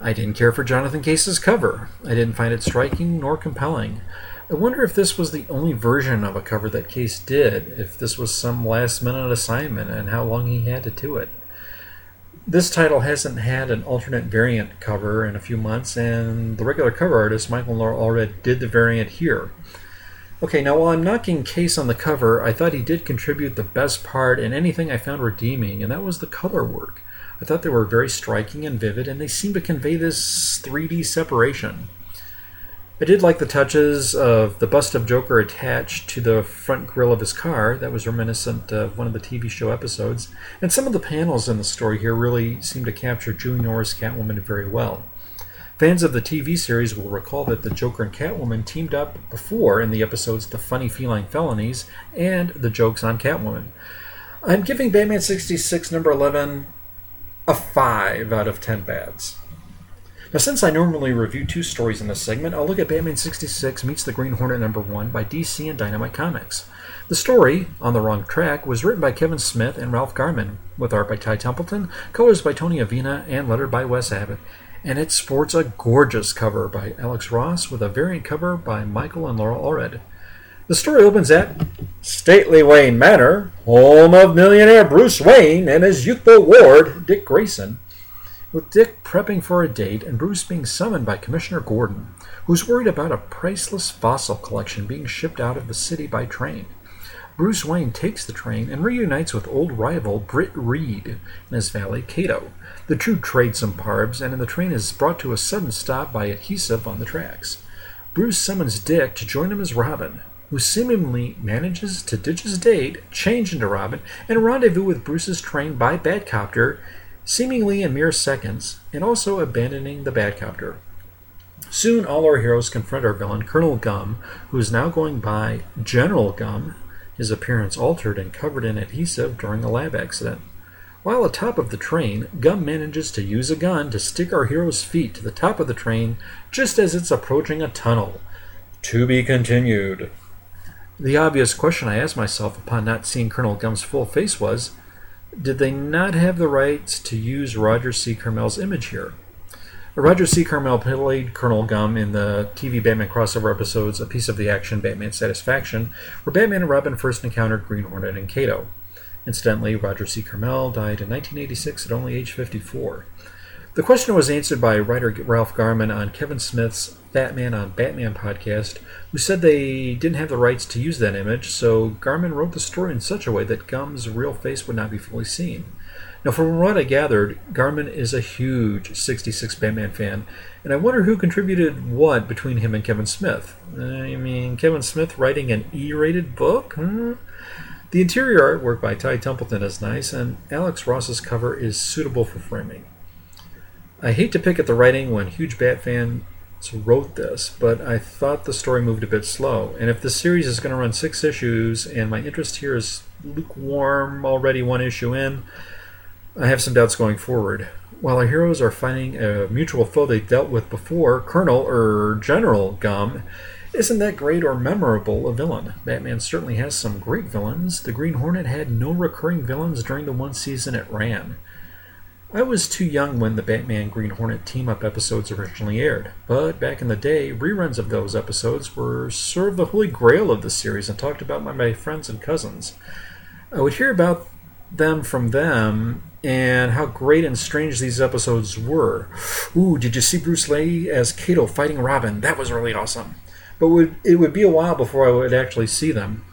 I didn't care for Jonathan Case's cover. I didn't find it striking nor compelling. I wonder if this was the only version of a cover that Case did, if this was some last minute assignment, and how long he had to do it. This title hasn't had an alternate variant cover in a few months, and the regular cover artist, Michael Allred, did the variant here. Okay, now while I'm knocking Case on the cover, I thought he did contribute the best part and anything I found redeeming, and that was the color work. I thought they were very striking and vivid, and they seemed to convey this 3D separation. I did like the touches of the bust of Joker attached to the front grille of his car. That was reminiscent of one of the TV show episodes. And some of the panels in the story here really seem to capture Julie Newmar Catwoman very well. Fans of the TV series will recall that the Joker and Catwoman teamed up before in the episodes The Funny Feline Felonies and The Jokes on Catwoman. I'm giving Batman 66 number 11 a 5 out of 10 bads. Now, since I normally review two stories in this segment, I'll look at Batman 66 Meets the Green Hornet number 1 by DC and Dynamite Comics. The story, On the Wrong Track, was written by Kevin Smith and Ralph Garman, with art by Ty Templeton, colors by Tony Avina, and letter by Wes Abbott. And it sports a gorgeous cover by Alex Ross with a variant cover by Michael and Laura Allred. The story opens at Stately Wayne Manor, home of millionaire Bruce Wayne and his youthful ward, Dick Grayson with Dick prepping for a date and Bruce being summoned by Commissioner Gordon, who's worried about a priceless fossil collection being shipped out of the city by train. Bruce Wayne takes the train and reunites with old rival Britt Reed and his valet Kato. The two trade some parbs, and the train is brought to a sudden stop by adhesive on the tracks. Bruce summons Dick to join him as Robin, who seemingly manages to ditch his date, change into Robin, and rendezvous with Bruce's train by Batcopter seemingly in mere seconds, and also abandoning the Batcopter. Soon all our heroes confront our villain, Colonel Gum, who is now going by General Gum, his appearance altered and covered in adhesive during a lab accident. While atop of the train, Gum manages to use a gun to stick our hero's feet to the top of the train just as it's approaching a tunnel. To be continued. The obvious question I asked myself upon not seeing Colonel Gum's full face was did they not have the rights to use Roger C. Carmel's image here? Roger C. Carmel played Colonel Gum in the TV Batman crossover episodes A Piece of the Action, Batman Satisfaction, where Batman and Robin first encountered Green Hornet and Kato. Incidentally, Roger C. Carmel died in 1986 at only age 54. The question was answered by writer Ralph Garman on Kevin Smith's Fatman on Batman podcast, who said they didn't have the rights to use that image, so Garman wrote the story in such a way that Gum's real face would not be fully seen. Now, from what I gathered, Garman is a huge 66 Batman fan, and I wonder who contributed what between him and Kevin Smith. I mean, Kevin Smith writing an E rated book? Huh? The interior artwork by Ty Templeton is nice, and Alex Ross's cover is suitable for framing. I hate to pick at the writing when huge Bat fans wrote this, but I thought the story moved a bit slow. And if the series is going to run six issues, and my interest here is lukewarm already one issue in, I have some doubts going forward. While our heroes are fighting a mutual foe they dealt with before, Colonel or General Gum isn't that great or memorable a villain. Batman certainly has some great villains. The Green Hornet had no recurring villains during the one season it ran. I was too young when the Batman Green Hornet team up episodes originally aired, but back in the day, reruns of those episodes were sort of the holy grail of the series and talked about by my friends and cousins. I would hear about them from them and how great and strange these episodes were. Ooh, did you see Bruce Lee as Kato fighting Robin? That was really awesome. But would, it would be a while before I would actually see them.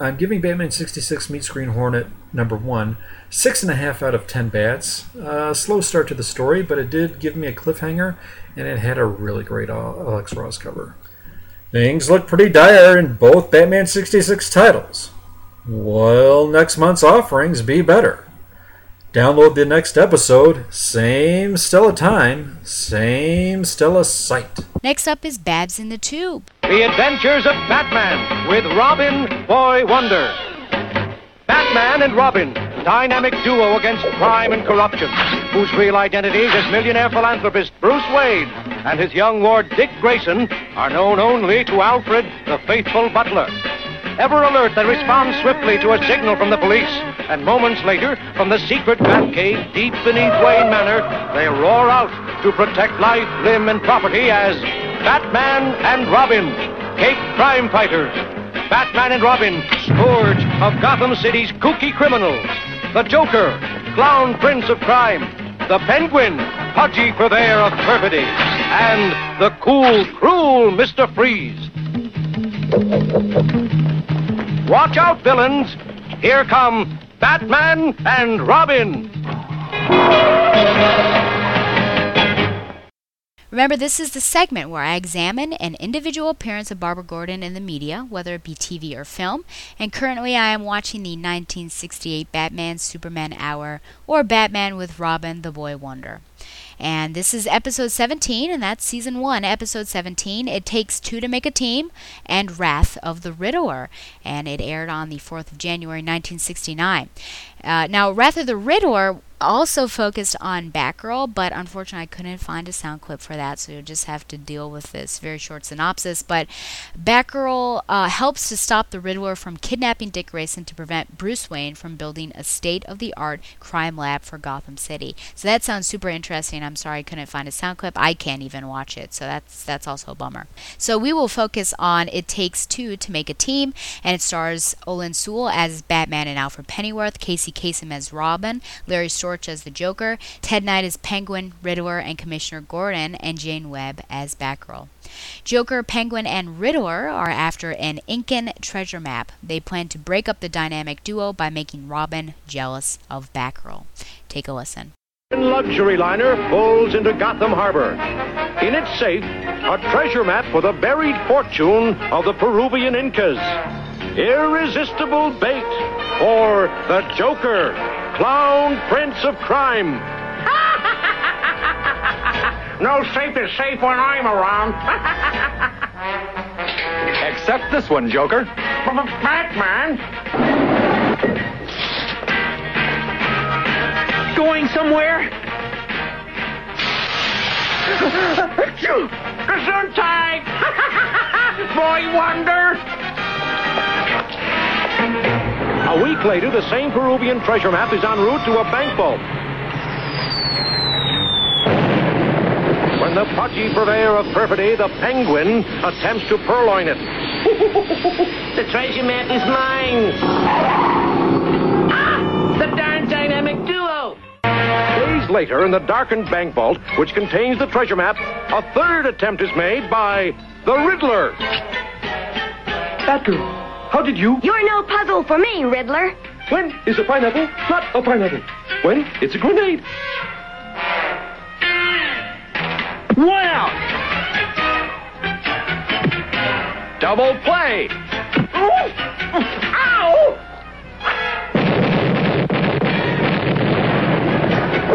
I'm giving Batman 66 Meets Green Hornet number one six and a half out of ten bats. Uh, slow start to the story, but it did give me a cliffhanger, and it had a really great Alex Ross cover. Things look pretty dire in both Batman 66 titles. Will next month's offerings be better? Download the next episode, same Stella time, same Stella site. Next up is Babs in the Tube. The Adventures of Batman with Robin Boy Wonder. Batman and Robin, dynamic duo against crime and corruption, whose real identities as millionaire philanthropist Bruce Wayne and his young ward Dick Grayson are known only to Alfred, the faithful butler. Ever alert, they respond swiftly to a signal from the police, and moments later, from the secret Batcave deep beneath Wayne Manor, they roar out to protect life, limb, and property as Batman and Robin, Cape Crime Fighters. Batman and Robin, scourge of Gotham City's kooky criminals. The Joker, clown prince of crime. The Penguin, pudgy purveyor of perfidy. And the cool, cruel Mr. Freeze. Watch out, villains. Here come Batman and Robin. Remember, this is the segment where I examine an individual appearance of Barbara Gordon in the media, whether it be TV or film, and currently I am watching the 1968 Batman Superman Hour or Batman with Robin the Boy Wonder. And this is episode 17, and that's season 1, episode 17. It Takes Two to Make a Team, and Wrath of the Riddler. And it aired on the 4th of January 1969. Uh, now, Wrath of the Riddler also focused on Batgirl, but unfortunately I couldn't find a sound clip for that, so you'll just have to deal with this very short synopsis. But Batgirl uh, helps to stop the Riddler from kidnapping Dick Grayson to prevent Bruce Wayne from building a state of the art crime lab for Gotham City. So that sounds super interesting. I'm sorry I couldn't find a sound clip. I can't even watch it, so that's that's also a bummer. So we will focus on It Takes Two to Make a Team, and it stars Olan Soule as Batman and Alfred Pennyworth, Casey Kasem as Robin, Larry As the Joker, Ted Knight as Penguin, Riddler, and Commissioner Gordon, and Jane Webb as Batgirl. Joker, Penguin, and Riddler are after an Incan treasure map. They plan to break up the dynamic duo by making Robin jealous of Batgirl. Take a listen. Luxury liner pulls into Gotham Harbor. In its safe, a treasure map for the buried fortune of the Peruvian Incas. Irresistible bait for the Joker, clown prince of crime. no safe is safe when I'm around. Except this one, Joker. From Batman. Going somewhere? Gesundheit! Boy Wonder! A week later, the same Peruvian treasure map is en route to a bank vault. When the pudgy purveyor of perfidy, the penguin, attempts to purloin it. the treasure map is mine! Ah! The darn dynamic duo! Days later, in the darkened bank vault, which contains the treasure map, a third attempt is made by the Riddler. Batgirl, how did you? You're no puzzle for me, Riddler. When is a pineapple not a pineapple? When it's a grenade. Wow! Double play! Ow!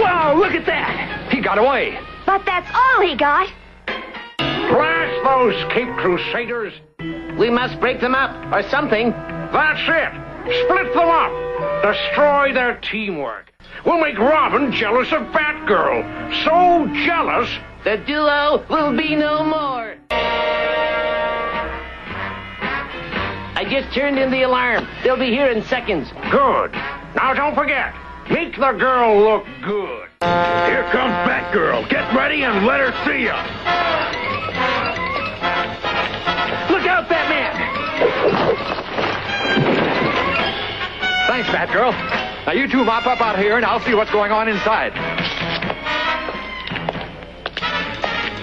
Wow, look at that! He got away. But that's all he got. Blast those Cape Crusaders! We must break them up, or something. That's it! Split them up! Destroy their teamwork! We'll make Robin jealous of Batgirl! So jealous! The duo will be no more. I just turned in the alarm. They'll be here in seconds. Good. Now don't forget, make the girl look good. Here comes Batgirl. Get ready and let her see ya. Thanks, Batgirl. Now you two mop up out here, and I'll see what's going on inside.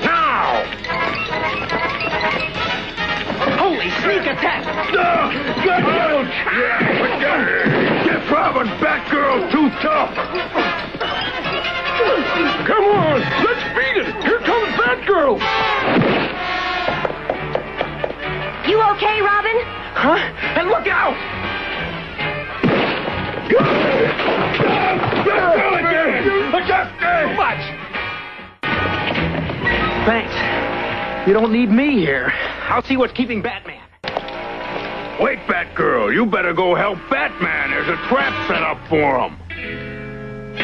Now! Holy sneak attack! Get Get Robin, Batgirl, too tough. Come on, let's beat it. Here comes Batgirl. You okay, Robin? Huh? And look out! Thanks. You don't need me here. I'll see what's keeping Batman. Wait, Batgirl. You better go help Batman. There's a trap set up for him.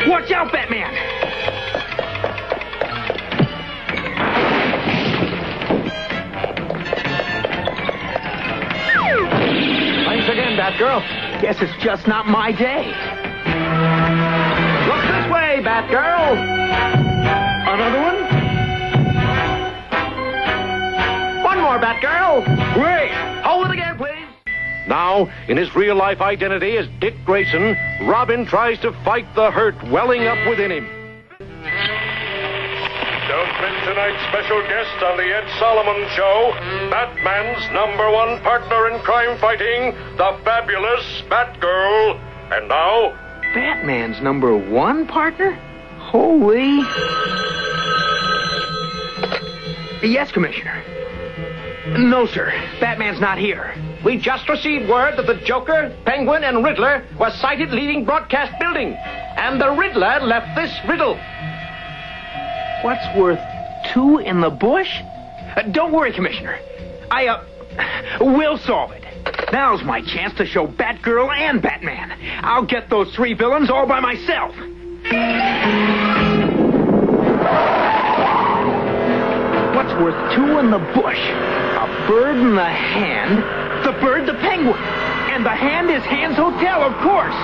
Watch out, Batman! Thanks again, Batgirl. Guess it's just not my day. Look this way, Batgirl. Another one? One more, Batgirl. Great. Hold it again, please. Now, in his real life identity as Dick Grayson, Robin tries to fight the hurt welling up within him. Don't miss tonight's special guest on the Ed Solomon Show, Batman's number one partner in crime fighting, the fabulous Batgirl. And now, Batman's number one partner? Holy. Yes, Commissioner. No, sir. Batman's not here. We just received word that the Joker, Penguin, and Riddler were sighted leaving Broadcast Building, and the Riddler left this riddle. What's worth two in the bush? Uh, don't worry, Commissioner. I, uh, will solve it. Now's my chance to show Batgirl and Batman. I'll get those three villains all by myself. What's worth two in the bush? A bird in the hand, the bird the penguin, and the hand is Hand's Hotel, of course.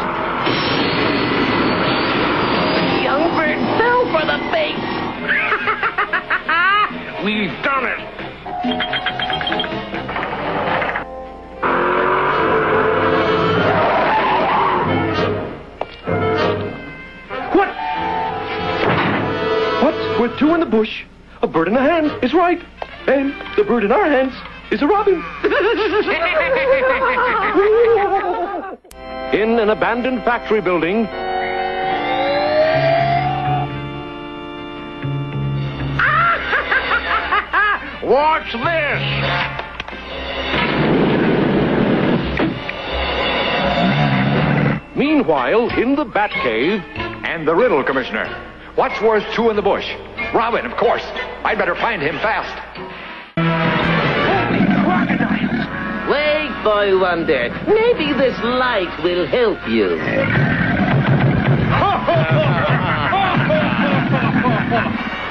Young bird fell for the bait. We've done it. Two in the bush? A bird in the hand is right. And the bird in our hands is a robin. In an abandoned factory building, Watch this. meanwhile, in the Batcave, And the riddle, Commissioner. What's worth two in the bush? Robin, of course. I'd better find him fast. Holy crocodiles! Wait, Boy Wonder. Maybe this light will help you.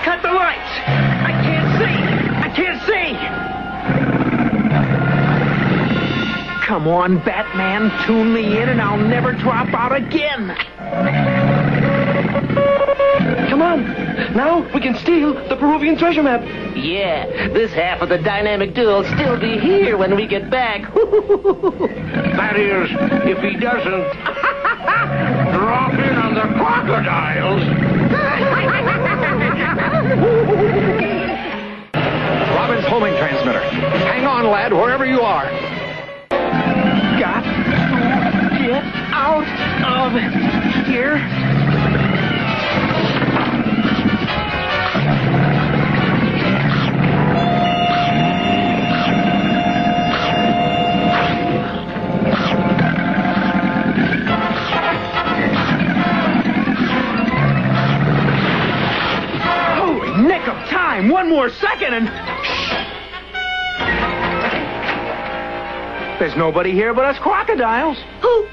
Cut the lights! I can't see! I can't see! Come on, Batman, tune me in and I'll never drop out again! Come on. Now we can steal the Peruvian treasure map. Yeah, this half of the dynamic duo will still be here when we get back. that is, if he doesn't drop in on the crocodiles. Robin's homing transmitter. Hang on, lad, wherever you are. Got to get out of here. One more second and. There's nobody here but us crocodiles. Who?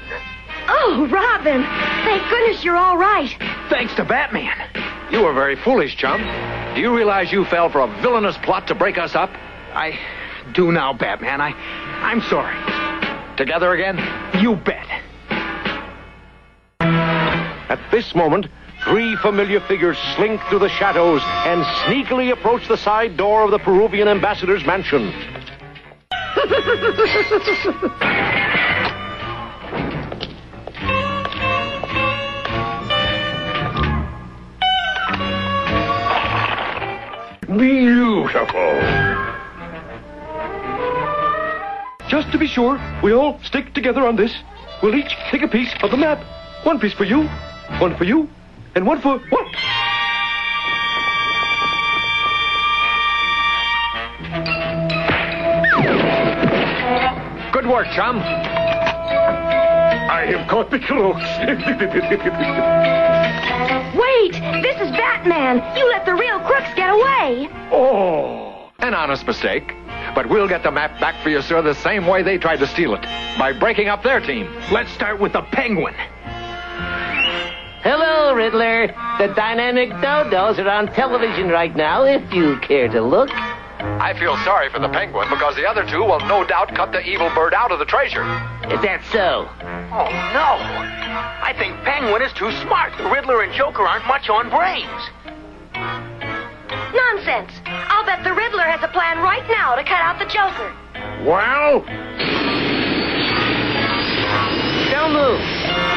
Oh, Robin. Thank goodness you're all right. Thanks to Batman. You were very foolish, chum. Do you realize you fell for a villainous plot to break us up? I do now, Batman. I, I'm sorry. Together again? You bet. At this moment, three familiar figures slink through the shadows and sneakily approach the side door of the Peruvian ambassador's mansion. Beautiful. Just to be sure, we all stick together on this. We'll each take a piece of the map. One piece for you, one for you, and one for what? Good work, chum. I have caught the crooks. Wait, this is Batman. You let the real crooks get away. Oh, an honest mistake. But we'll get the map back for you, sir, the same way they tried to steal it by breaking up their team. Let's start with the penguin. Hello, Riddler. The dynamic dodos are on television right now, if you care to look. I feel sorry for the penguin because the other two will no doubt cut the evil bird out of the treasure. Is that so? Oh, no. I think Penguin is too smart. The Riddler and Joker aren't much on brains. Nonsense. I'll bet the Riddler has a plan right now to cut out the Joker. well, Don't move.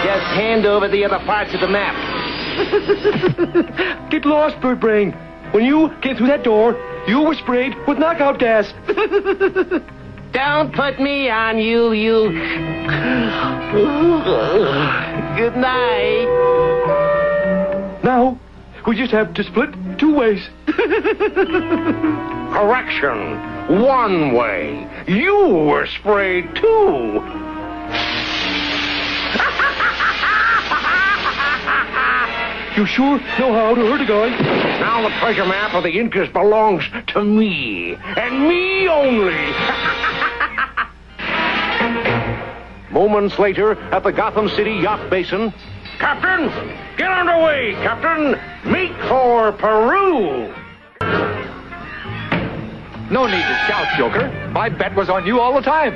Just hand over the other parts of the map. Get lost, Bird Brain. When you get through that door, you were sprayed with knockout gas. Don't put me on you, you. Good night. Now, we just have to split two ways. correction. One way. You were sprayed too. You sure know how to hurt a guy. Now the treasure map of the Incas belongs to me, and me only. Moments later, at the Gotham City Yacht Basin, Captain, get underway, Captain. Make for Peru. No need to shout, Joker. My bet was on you all the time.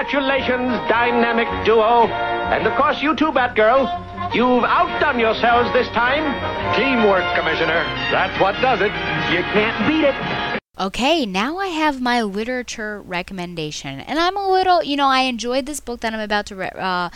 Congratulations, dynamic duo. And of course, you too, Batgirl. You've outdone yourselves this time. Teamwork, Commissioner. That's what does it. You can't beat it. Okay, now I have my literature recommendation. And I'm a little, you know, I enjoyed this book that I'm about to re- uh,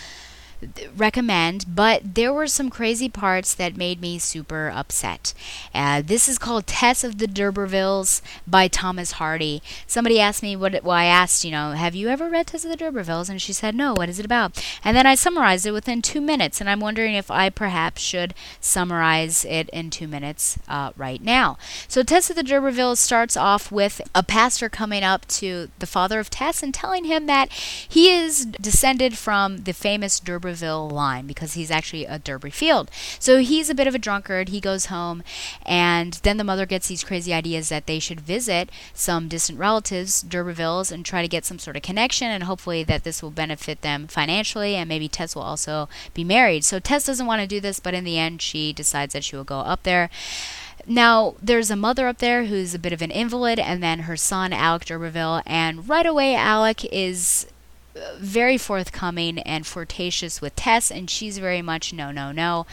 recommend, but there were some crazy parts that made me super upset. Uh, this is called Tess of the D'Urbervilles by Thomas Hardy. Somebody asked me what, well, I asked, you know, have you ever read Tess of the D'Urbervilles? And she said, no, what is it about? And then I summarized it within two minutes, and I'm wondering if I perhaps should summarize it in two minutes uh, right now. So Tess of the D'Urbervilles starts off with a pastor coming up to the father of Tess and telling him that he is descended from the famous Line because he's actually a Durbeyfield. So he's a bit of a drunkard. He goes home, and then the mother gets these crazy ideas that they should visit some distant relatives, D'Urbervilles, and try to get some sort of connection, and hopefully that this will benefit them financially, and maybe Tess will also be married. So Tess doesn't want to do this, but in the end, she decides that she will go up there. Now, there's a mother up there who's a bit of an invalid, and then her son, Alec D'Urberville, and right away, Alec is very forthcoming and flirtatious with Tess, and she's very much no, no, no.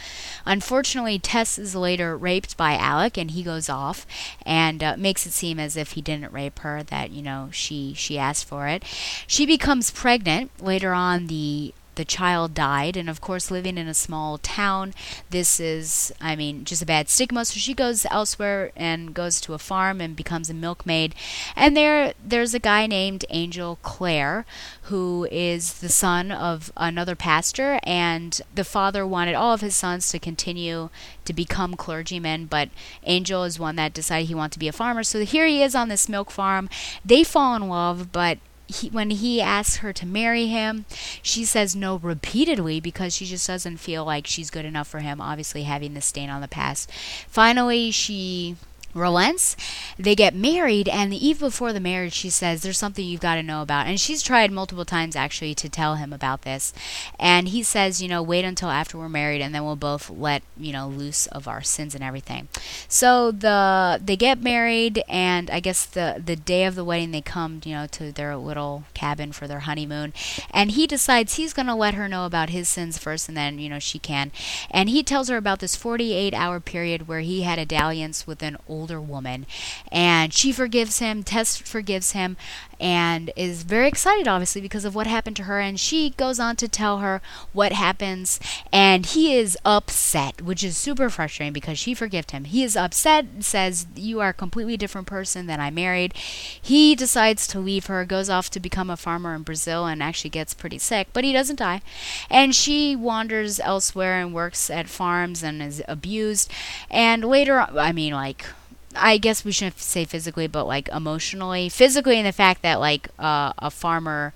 Unfortunately, Tess is later raped by Alec, and he goes off and uh, makes it seem as if he didn't rape her, that you know she she asked for it. She becomes pregnant later on. The the child died and of course living in a small town this is i mean just a bad stigma. So she goes elsewhere and goes to a farm and becomes a milkmaid. And there there's a guy named angel clare who is the son of another pastor and the father wanted all of his sons to continue to become clergymen but angel is one that decided he wanted to be a farmer. So here he is on this milk farm. They fall in love but he, when he asks her to marry him, she says no repeatedly because she just doesn't feel like she's good enough for him, obviously having the stain on the past. Finally, she relents. They get married, and the eve before the marriage, she says, There's something you've got to know about. And she's tried multiple times actually to tell him about this. And he says, You know, wait until after we're married, and then we'll both let, you know, loose of our sins and everything. So the they get married, and I guess the, the day of the wedding, they come, you know, to their little cabin for their honeymoon. And he decides he's going to let her know about his sins first, and then, you know, she can. And he tells her about this 48 hour period where he had a dalliance with an old older woman. And she forgives him, Tess forgives him, and is very excited, obviously, because of what happened to her. And she goes on to tell her what happens, and he is upset, which is super frustrating because she forgave him. He is upset, says, You are a completely different person than I married. He decides to leave her, goes off to become a farmer in Brazil, and actually gets pretty sick, but he doesn't die. And she wanders elsewhere and works at farms and is abused. And later, I mean, like, I guess we shouldn't say physically, but like emotionally. Physically, in the fact that like uh, a farmer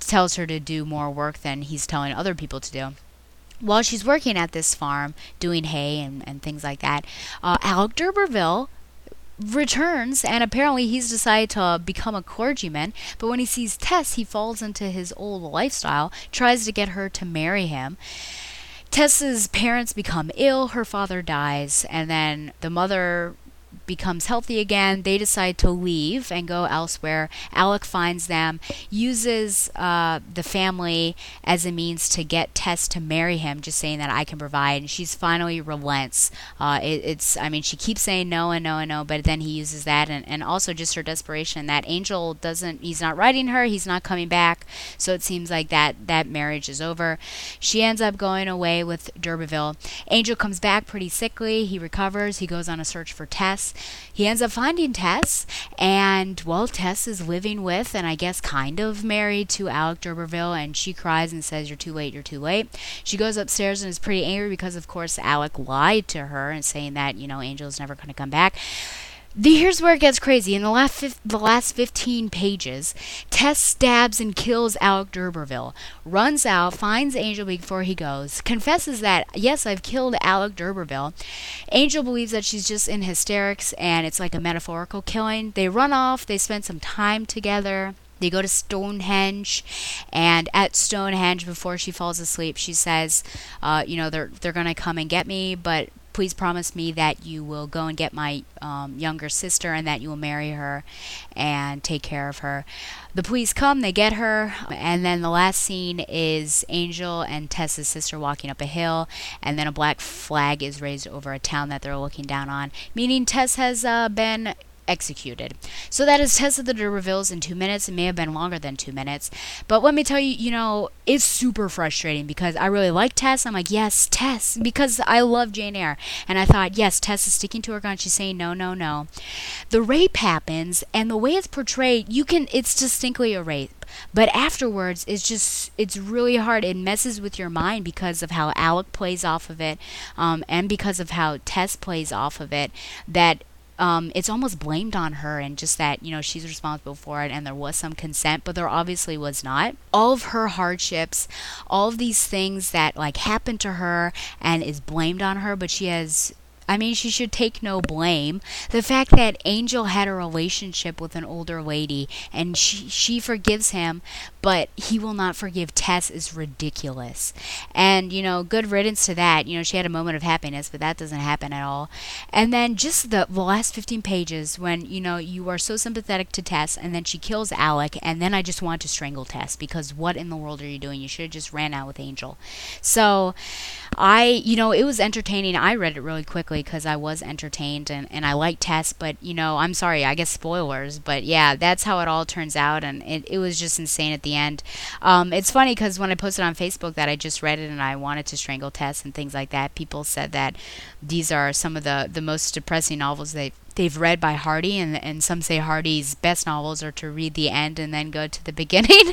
tells her to do more work than he's telling other people to do. While she's working at this farm, doing hay and, and things like that, uh, Alec D'Urberville returns and apparently he's decided to become a clergyman but when he sees tess he falls into his old lifestyle tries to get her to marry him tess's parents become ill her father dies and then the mother becomes healthy again, they decide to leave and go elsewhere. Alec finds them, uses uh, the family as a means to get Tess to marry him, just saying that I can provide. And she's finally relents. Uh, it, it's, I mean, she keeps saying no and no and no, but then he uses that, and, and also just her desperation that Angel doesn't, he's not writing her, he's not coming back. So it seems like that that marriage is over. She ends up going away with D'Urberville. Angel comes back pretty sickly. He recovers. He goes on a search for Tess. He ends up finding Tess, and well, Tess is living with and I guess kind of married to Alec D'Urberville, and she cries and says, "You're too late. You're too late." She goes upstairs and is pretty angry because, of course, Alec lied to her and saying that you know Angel's never going to come back. The, here's where it gets crazy. In the last the last 15 pages, Tess stabs and kills Alec D'Urberville, runs out, finds Angel before he goes, confesses that yes, I've killed Alec D'Urberville. Angel believes that she's just in hysterics and it's like a metaphorical killing. They run off. They spend some time together. They go to Stonehenge, and at Stonehenge, before she falls asleep, she says, uh, "You know, they're they're gonna come and get me, but please promise me that you will go and get my um, younger sister and that you will marry her and take care of her. The police come, they get her, and then the last scene is Angel and Tessa's sister walking up a hill, and then a black flag is raised over a town that they're looking down on, meaning Tess has uh, been executed. So that is of the D'Urbervilles in two minutes. It may have been longer than two minutes. But let me tell you, you know, it's super frustrating because I really like Tess. I'm like, yes, Tess, because I love Jane Eyre. And I thought, yes, Tess is sticking to her gun. She's saying no, no, no. The rape happens, and the way it's portrayed, you can, it's distinctly a rape. But afterwards, it's just, it's really hard. It messes with your mind because of how Alec plays off of it um, and because of how Tess plays off of it. That um, it's almost blamed on her and just that you know she's responsible for it and there was some consent but there obviously was not all of her hardships all of these things that like happened to her and is blamed on her but she has I mean, she should take no blame. The fact that Angel had a relationship with an older lady and she she forgives him, but he will not forgive Tess is ridiculous. And you know, good riddance to that. You know, she had a moment of happiness, but that doesn't happen at all. And then just the, the last 15 pages when you know you are so sympathetic to Tess, and then she kills Alec, and then I just want to strangle Tess because what in the world are you doing? You should have just ran out with Angel. So. I, you know, it was entertaining. I read it really quickly because I was entertained and, and I liked Tess, but, you know, I'm sorry, I guess spoilers, but yeah, that's how it all turns out, and it, it was just insane at the end. Um, it's funny because when I posted on Facebook that I just read it and I wanted to strangle Tess and things like that, people said that these are some of the, the most depressing novels they've they've read by Hardy, and, and some say Hardy's best novels are to read the end and then go to the beginning.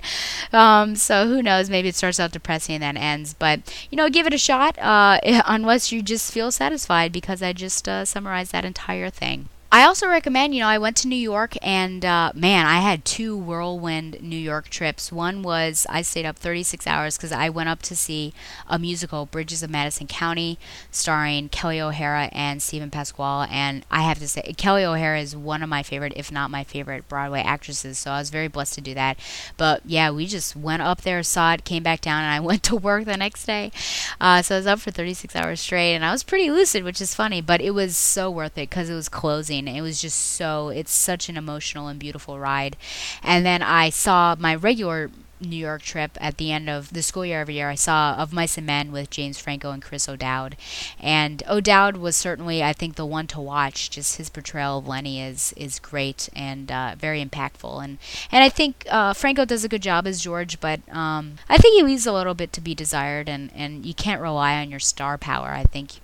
um, so who knows? Maybe it starts out depressing and then ends. But you know, give it a shot, uh, unless you just feel satisfied, because I just uh, summarized that entire thing. I also recommend, you know, I went to New York and uh, man, I had two whirlwind New York trips. One was I stayed up 36 hours because I went up to see a musical, Bridges of Madison County, starring Kelli O'Hara and Steven Pasquale. And I have to say, Kelli O'Hara is one of my favorite, if not my favorite, Broadway actresses. So I was very blessed to do that. But yeah, we just went up there, saw it, came back down, and I went to work the next day. Uh, so I was up for 36 hours straight, and I was pretty lucid, which is funny. But it was so worth it because it was closing it was just so, it's such an emotional and beautiful ride. And then I saw my regular New York trip at the end of the school year every year. I saw Of Mice and Men with James Franco and Chris O'Dowd. And O'Dowd was certainly, I think, the one to watch. Just his portrayal of Lennie is is great and uh, very impactful. And and I think uh, Franco does a good job as George, but um, I think he leaves a little bit to be desired. And, and you can't rely on your star power. I think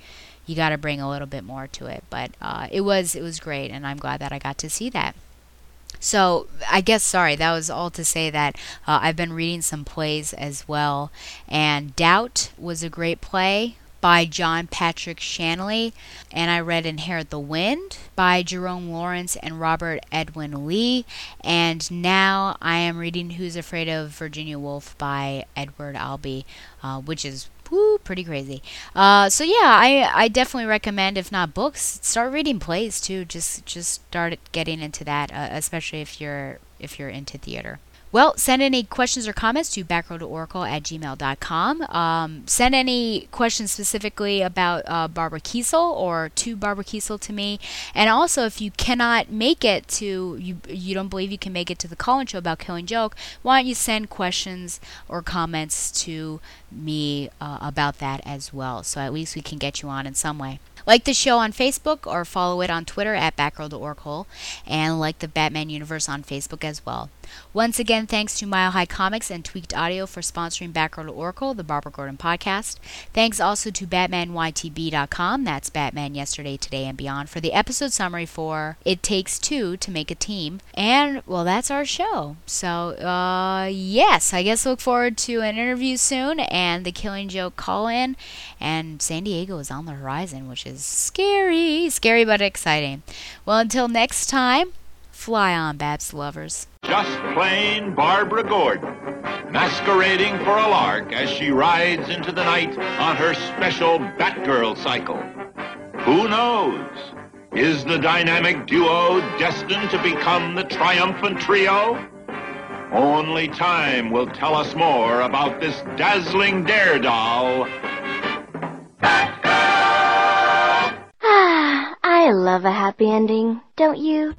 you got to bring a little bit more to it. But uh, it was it was great, and I'm glad that I got to see that. So I guess sorry, that was all to say that uh, I've been reading some plays as well, and Doubt was a great play by John Patrick Shanley, and I read Inherit the Wind by Jerome Lawrence and Robert Edwin Lee, and now I am reading Who's Afraid of Virginia Woolf by Edward Albee, uh, which is woo, pretty crazy. Uh, so yeah, I I definitely recommend if not books, start reading plays too. Just just start getting into that, uh, especially if you're if you're into theater. Well, send any questions or comments to backroadoracle at gmail.com. Um, send any questions specifically about uh, Barbara Kesel or to Barbara Kesel to me. And also, if you cannot make it to, you, you don't believe you can make it to the call-in show about Killing Joke, why don't you send questions or comments to me uh, about that as well? So at least we can get you on in some way. Like the show on Facebook or follow it on Twitter at Backroad to Oracle, and like the Batman Universe on Facebook as well. Once again, thanks to Mile High Comics and Tweaked Audio for sponsoring to Oracle, the Barbara Gordon podcast. Thanks also to BatmanYTB.com, that's Batman Yesterday, Today, and Beyond, for the episode summary for It Takes Two to Make a Team. And, well, that's our show. So, uh, yes, I guess look forward to an interview soon and the Killing Joke call in. And San Diego is on the horizon, which is scary. Scary but exciting. Well, until next time, fly on, Babs lovers. Just plain Barbara Gordon, masquerading for a lark as she rides into the night on her special Batgirl cycle. Who knows? Is the dynamic duo destined to become the triumphant trio? Only time will tell us more about this dazzling daredevil. Ah, I love a happy ending, don't you?